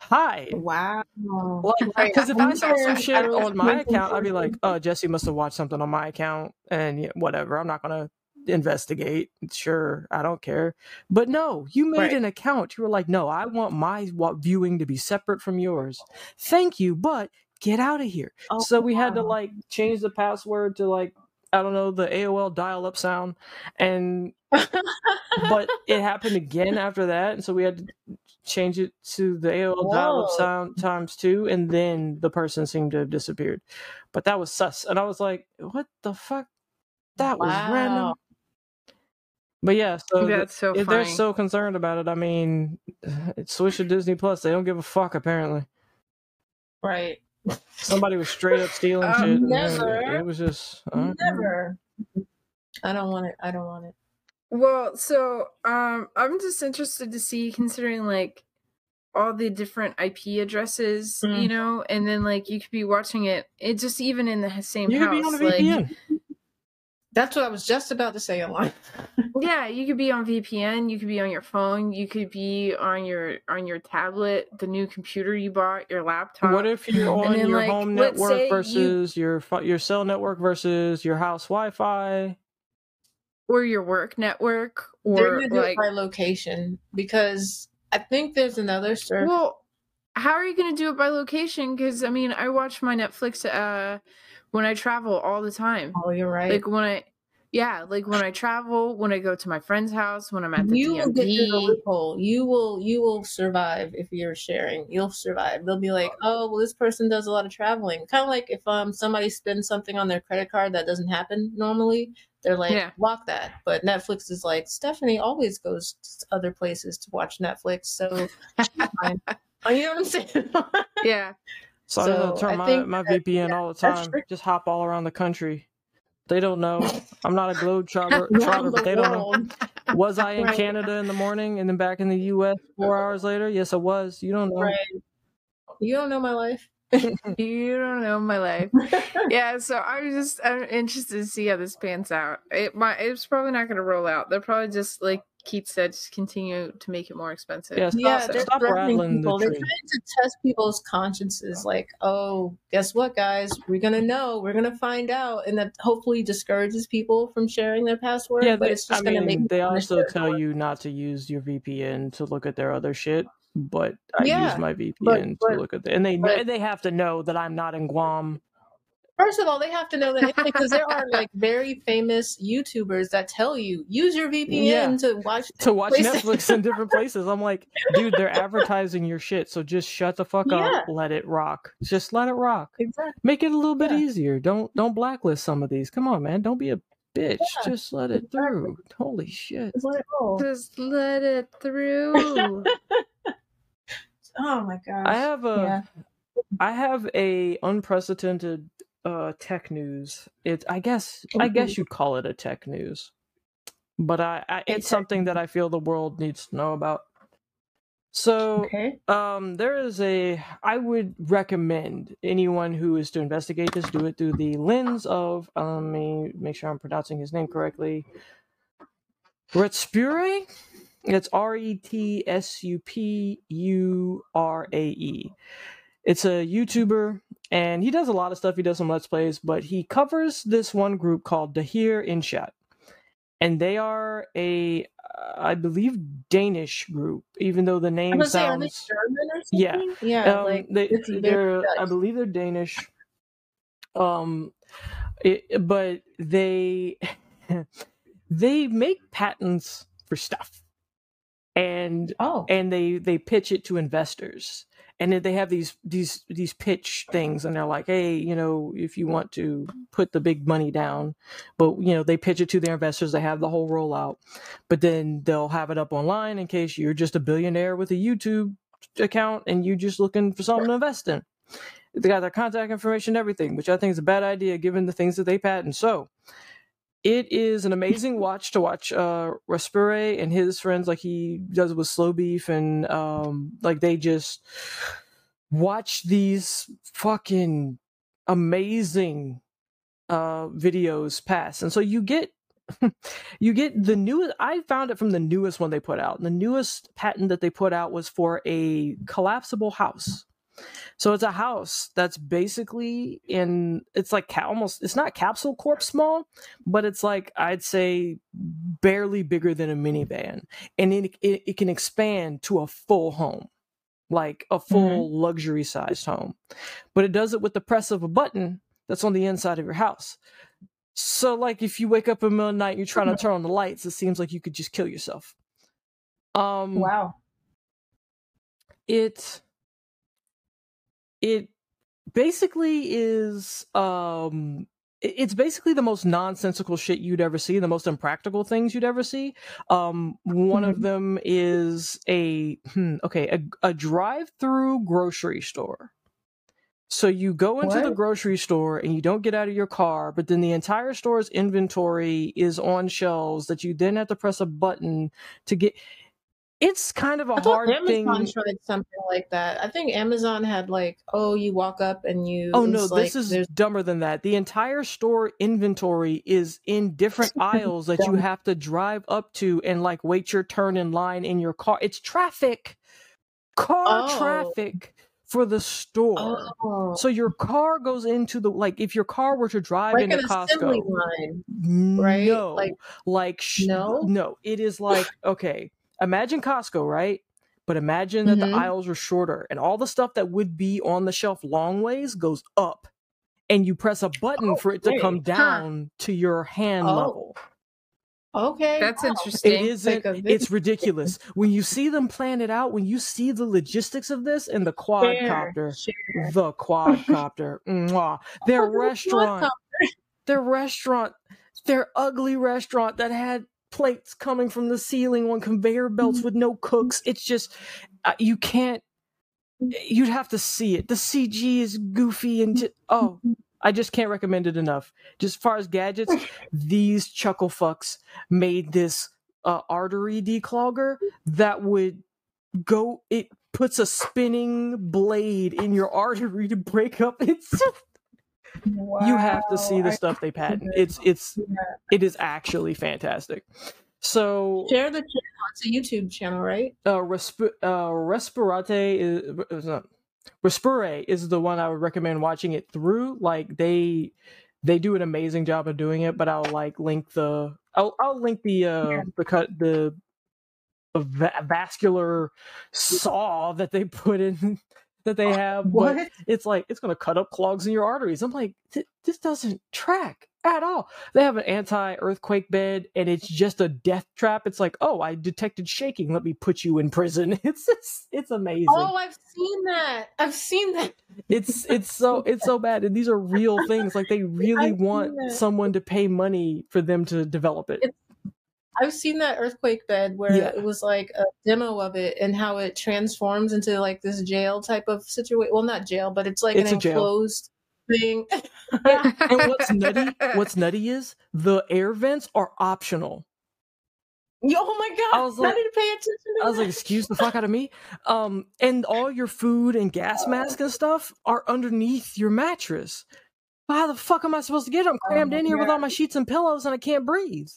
S4: Hide.
S5: Wow.
S4: Like, because if I saw some shit on my account, I'd be like, "Oh, Jesse must have watched something on my account," and yeah, whatever. I'm not gonna investigate. Sure, I don't care. But no, you made
S5: Right.
S4: an account. You were like, "No, I want my viewing to be separate from yours." Thank you, but get out of here.
S5: Oh,
S4: so we had to like change the password to like I don't know the AOL dial-up sound, and but it happened again after that, and so we had to change it to the AOL dial-up sound times two, and then the person seemed to have disappeared. But that was sus, and I was like, "What the fuck? That was random." But yeah, so
S6: That's so
S4: if they're so concerned about it, I mean, it's switch to Disney Plus. They don't give a fuck apparently.
S5: right.
S4: Somebody was straight up stealing
S6: Um,
S4: shit. and it-
S5: never.
S4: It was just uh,
S5: Never. I don't want it. I don't want it.
S6: Well, so um I'm just interested to see considering like all the different IP addresses, you
S5: Mm.
S6: know, and then like you could be watching it it just even in the h- same
S4: You could
S6: house.
S4: be on a
S6: like,
S4: VPN.
S5: That's what I was just about to say online.
S6: Yeah, you could be on VPN, you could be on your phone, you could be on your on your tablet, the new computer you bought, your laptop.
S4: What if you're on
S6: then,
S4: your
S6: like,
S4: home network
S6: say you-
S4: versus your your cell network versus your house Wi-Fi?
S6: Or your work network or like
S5: by location because I think there's another service.
S6: Well, how are you going to do it by location? Because I mean, I watch my Netflix uh when I travel all the time.
S5: oh, you're right.
S6: Like when I, yeah, like when I travel, when I go to my friend's house, when I'm at the
S5: you will get through the loophole. You will you will survive if you're sharing. You'll survive. They'll be like, oh well, this person does a lot of traveling. Kind of like if um somebody spends something on their credit card that doesn't happen normally. They're like,
S6: Yeah.
S5: block that. But Netflix is like, Stephanie always goes to other places to watch Netflix, so oh, you know what I'm saying?
S6: Yeah,
S4: So, I
S5: So,
S4: don't turn
S5: I
S4: my, my VPN
S5: yeah,
S4: all the time. Just hop all around the country. They don't know. I'm not a globe trotter, but they don't know. Was I in
S5: Right.
S4: Canada in the morning and then back in the U.S. four hours later? Yes, I was. You don't know.
S5: Right. You don't know my life.
S6: you don't know my life. Yeah, so I'm just I'm interested to see how this pans out. It might it's probably not going to roll out. They're probably just like Keith said, just continue to make it more expensive.
S4: Yeah, stop,
S5: yeah, they're
S4: stop
S5: threatening
S4: rattling the
S5: people. They're
S4: tree.
S5: trying to test people's consciences. Like, oh, guess what, guys? We're gonna know. We're gonna find out, and that hopefully discourages people from sharing their password.
S4: Yeah,
S5: but
S4: they,
S5: it's just
S4: I
S5: gonna
S4: mean,
S5: make
S4: they also tell
S5: more.
S4: you not to use your VPN to look at their other shit. But I
S5: Yeah,
S4: use my VPN
S5: but-
S4: to look at the, and they
S5: but-
S4: and they have to know that I'm not in Guam.
S5: First of all, they have to know that because there are like very famous YouTubers that tell you use your VPN
S4: Yeah.
S5: to watch
S4: to watch
S5: places.
S4: Netflix in different places. I'm like, dude, they're advertising your shit, so just shut the fuck
S5: Yeah.
S4: up. Let it rock. Just let it rock.
S5: Exactly.
S4: Make it a little bit
S5: Yeah.
S4: easier. Don't don't blacklist some of these. Come on, man. Don't be a bitch.
S5: Yeah,
S4: just let it through. Holy shit.
S5: Just let it.
S6: Just let it through.
S5: Oh my gosh.
S4: I have a I
S5: Yeah.
S4: have a unprecedented uh tech news. It's I guess I guess you'd call it a tech news. But I, I it's
S5: tech
S4: something that I feel the world needs to know about. So
S5: Okay.
S4: Um, there is a. I would recommend anyone who is to investigate this do it through the lens of. Um, let me make sure I'm pronouncing his name correctly. Retsupurae. It's R E T S U P U R A E. It's a YouTuber, and he does a lot of stuff. He does some let's plays, but he covers this one group called Dahir Insaat, and they are a, uh, I believe, Danish group. Even though the name
S5: gonna say, are they
S4: sounds
S5: German or
S4: Yeah.
S5: something? Yeah.
S4: um,
S5: like
S4: they, they're, I believe they're Danish. Um, it, but they they make patents for stuff, and
S5: Oh.
S4: and they they pitch it to investors and then they have these these these pitch things and they're like hey you know if you want to put the big money down but you know they pitch it to their investors they have the whole rollout but then they'll have it up online in case you're just a billionaire with a youtube account and you're just looking for something to invest in They got their contact information, everything, which I think is a bad idea given the things that they patent. So it is an amazing watch to watch uh Respire and his friends like he does with Slowbeef and um like they just watch these fucking amazing uh videos pass. And so you get you get the newest i found it from the newest one they put out the newest patent that they put out was for a collapsible house so it's a house that's basically in it's like ca- almost it's not capsule corp small but it's like i'd say barely bigger than a minivan. And it, it, it can expand to a full home like a full luxury sized home. But it does it with the press of a button that's on the inside of your house. So, like, if you wake up in the middle of the night and you're trying to turn on the lights, it seems like you could just kill yourself. Um,
S5: Wow.
S4: it it basically is um it's basically the most nonsensical shit you'd ever see the most impractical things you'd ever see. Um one of
S5: Mhm.
S4: them is a hmm, okay a, a drive-through grocery store. So you go into the grocery store and you don't get out of your car but then the entire store's inventory is on shelves that you then have to press a button to get it's kind of a hard
S5: Amazon
S4: thing
S5: tried something like that. I think Amazon had like, oh, you walk up and you.
S4: Oh no,
S5: like,
S4: this is
S5: there's
S4: dumber than that. The entire store inventory is in different aisles that you have to drive up to and like wait your turn in line in your car. It's traffic. Car
S5: Oh.
S4: traffic for the store.
S5: oh,
S4: So your car goes into the like if your car were to drive
S5: like
S4: into Costco.
S5: line, right?
S4: No.
S5: Like-
S4: like sh-
S5: No?
S4: no, it is like okay, imagine Costco, right? But imagine that the
S5: Mhm.
S4: aisles are shorter and all the stuff that would be on the shelf long ways goes up. And you press a button for it to
S5: Okay.
S4: come
S5: Huh.
S4: down to your hand
S5: Oh,
S4: level.
S5: Okay,
S6: That's
S5: wow.
S6: interesting.
S4: It isn't.
S5: Like
S4: It's ridiculous when you see them plan it out. When you see the logistics of this and the quadcopter,
S5: Share.
S4: the quadcopter, mwah, their
S5: Fuck is a
S4: restaurant, their restaurant, their ugly restaurant that had plates coming from the ceiling on conveyor belts with no cooks. It's just uh, you can't. You'd have to see it. The CG is goofy and just, oh, I just can't recommend it enough. Just as far as gadgets, these chuckle fucks made this uh, artery declogger that would go. It puts a spinning blade in your artery to break up. It's you have to see the
S5: Wow,
S4: stuff they patent.
S5: it.
S4: It's it's
S5: Yeah.
S4: it is actually fantastic. So
S5: Share the channel. It's a YouTube channel, right?
S4: uh, resp- uh Respirate is, is not, Respire is the one I would recommend watching it through. Like they they do an amazing job of doing it, but I'll like link the I'll I'll link the uh
S5: Yeah.
S4: the cut the, the va- vascular saw that they put in that they uh, have. But
S5: What?
S4: it's like it's going to cut up clogs in your arteries. I'm like, this doesn't track at all. They have an anti-earthquake bed, and it's just a death trap. It's like, oh, I detected shaking. Let me put you in prison. It's it's, it's amazing.
S5: Oh, I've seen that. I've seen that.
S4: It's it's so it's so bad, and these are real things. Like they really
S5: I've
S4: want someone to pay money for them to develop it.
S5: It's- I've seen that earthquake bed where
S4: Yeah.
S5: it was like a demo of it and how it transforms into like this jail type of situation. Well, not jail, but it's like
S4: It's
S5: an
S4: a jail.
S5: enclosed thing.
S4: and what's nutty? What's nutty is the air vents are optional.
S5: Oh my god!
S4: I was
S5: I
S4: like-
S5: need to pay attention
S4: I was
S5: that.
S4: like, excuse the fuck out of me. Um, and all your food and gas mask and stuff are underneath your mattress. How the fuck am I supposed to get it? I'm crammed
S5: my
S4: in here with all my sheets and pillows and I can't breathe.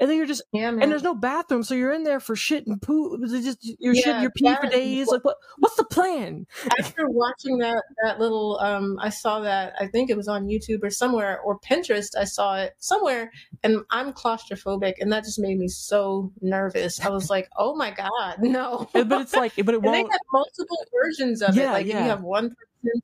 S4: And then you're just
S5: yeah,
S4: and there's no bathroom, so you're in there for shit and poo. Just you're shit
S5: Yeah,
S4: your pee for days. Like what? What's the plan?
S5: after watching that that little um i saw that i think it was on youtube or somewhere or pinterest i saw it somewhere and i'm claustrophobic and that just made me so nervous i was like oh my god no
S4: But it's like, but it
S5: and they
S4: won't.
S5: have multiple versions of
S4: Yeah,
S5: it like if
S4: yeah.
S5: you have one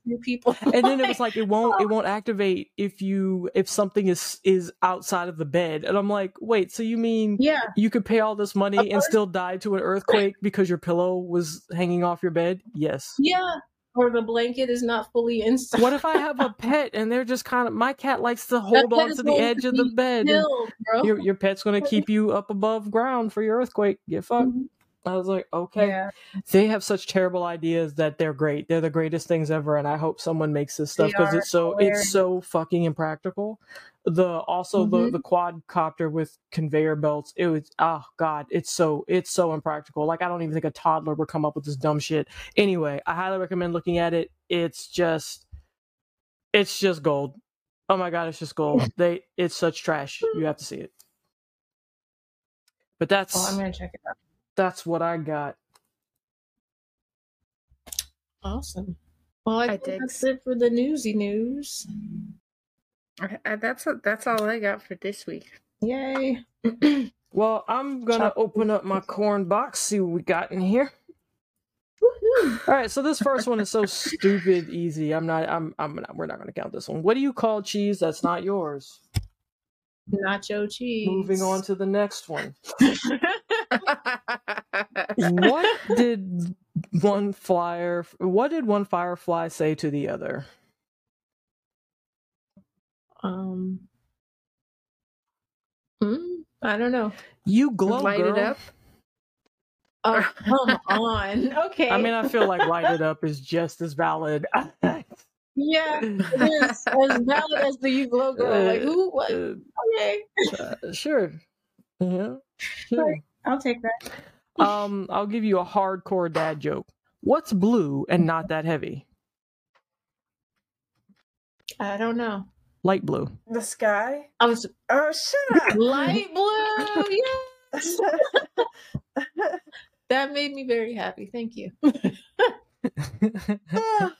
S5: two people
S4: And then it was like it won't it won't activate if you if something is is outside of the bed. And I'm like, wait, so you mean
S5: yeah
S4: you could pay all this money and still die to an earthquake because your pillow was hanging off your bed? Yes.
S5: yeah or the blanket is not fully inside
S4: What if I have a pet and they're just kind of my cat likes to hold on to the edge
S5: to
S4: of the bed.
S5: killed, bro.
S4: Your your pet's gonna keep you up above ground for your earthquake. Get fucked.
S5: Mhm.
S4: I was like, okay.
S5: Yeah.
S4: They have such terrible ideas that they're great. They're the greatest things ever, and I hope someone makes this stuff because it's so
S5: hilarious.
S4: it's so fucking impractical. The also the
S5: Mhm.
S4: the quadcopter with conveyor belts. It was oh god, it's so it's so impractical. Like I don't even think a toddler would come up with this dumb shit. Anyway, I highly recommend looking at it. It's just it's just gold. Oh my god, it's just gold. They it's such trash. You have to see it. But that's
S5: Oh, I'm gonna check it out.
S4: That's what I got.
S5: Awesome. Well, I,
S2: I
S5: think that's it for the newsy news.
S2: I- I- that's that's all I got for this week.
S5: Yay.
S4: Well, I'm gonna
S5: Chop-
S4: open up my corn box, see what we got in here.
S5: Woohoo.
S4: All right, so this first one is so stupid easy. I'm not. I'm. I'm not. We're not gonna count this one. What do you call cheese that's not yours?
S5: Nacho cheese.
S4: Moving on to the next one. What did one flyer? What did one firefly say to the other?
S5: um. hmm, I don't know.
S4: You glow,
S2: Light
S4: girl.
S2: it up.
S5: Oh, come on. Okay.
S4: I mean, I feel like light it up is just as valid.
S5: yeah, it is as valid as the you glow girl. Like who? What?
S4: Uh,
S5: Okay,
S4: uh, sure. Yeah. Sure.
S5: I'll take that.
S4: Um, I'll give you a hardcore dad joke. What's blue and not that heavy?
S5: I don't know.
S4: Light blue.
S2: The sky.
S5: I was
S2: Oh, shut up.
S5: light blue. Yes, that made me very happy. Thank you.
S2: All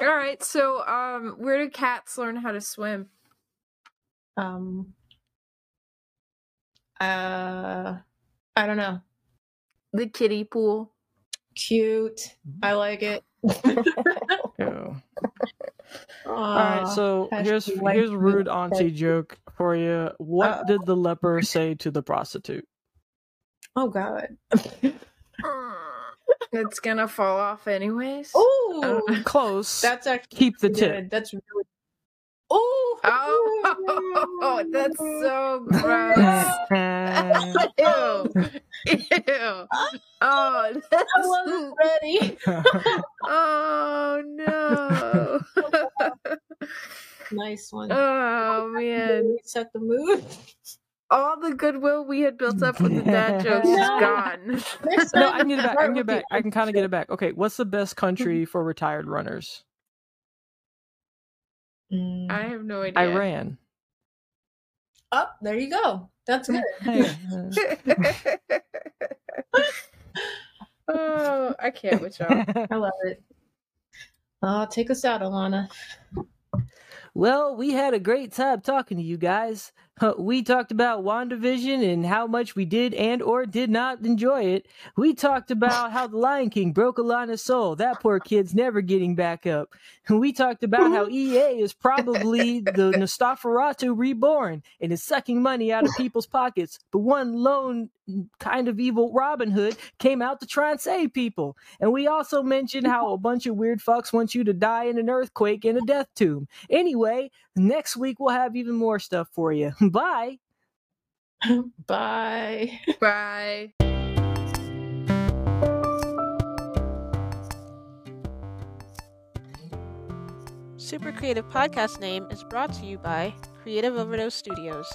S2: right. So, um, where do cats learn how to swim?
S5: Um. Uh, I don't know.
S2: The kiddie pool.
S5: Cute. I mm-hmm. like it.
S4: Yeah. All right, so
S5: has
S4: here's
S5: to
S4: here's a rude auntie joke for you. What
S5: Uh-oh.
S4: did the leper say to the prostitute?
S5: oh God.
S2: It's gonna fall off anyways.
S5: Oh,
S4: Close.
S5: that's actually
S4: Keep the
S5: good.
S4: tip.
S5: That's really. Oh.
S2: Oh, that's so gross. Ew. Ew. Oh, that's,
S5: I wasn't ready.
S2: oh no.
S5: nice one.
S2: oh man.
S5: Set the mood.
S2: All the goodwill we had built up with the dad jokes is gone.
S4: No, I can get it back. I can get back. I can kind of get it back. Okay, what's the best country mm-hmm. for retired runners?
S2: I mm. have no idea.
S4: Iran.
S5: Oh, there you go. That's good.
S2: Oh, I can't with y'all.
S5: I love it. Uh, take us out, Alana.
S7: Well, we had a great time talking to you guys. We talked about WandaVision and how much we did and or did not enjoy it. We talked about how the Lion King broke Alana's soul. That poor kid's never getting back up. We talked about how EA is probably the Nostaferatu reborn and is sucking money out of people's pockets. But one lone kind of evil Robin Hood came out to try and save people. And we also mentioned how a bunch of weird fucks want you to die in an earthquake in a death tomb. Anyway, next week we'll have even more stuff for you. Bye.
S5: Bye.
S2: Bye.
S1: Super Creative Podcast name is brought to you by Creative Overdose Studios,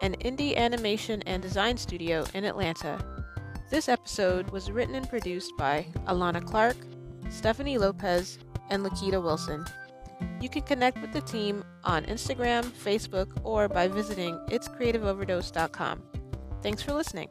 S1: an indie animation and design studio in Atlanta. This episode was written and produced by Alana Clark, Stephanie Lopez, and Lakita Wilson. You can connect with the team on Instagram, Facebook, or by visiting itscreativeoverdose.com. Thanks for listening.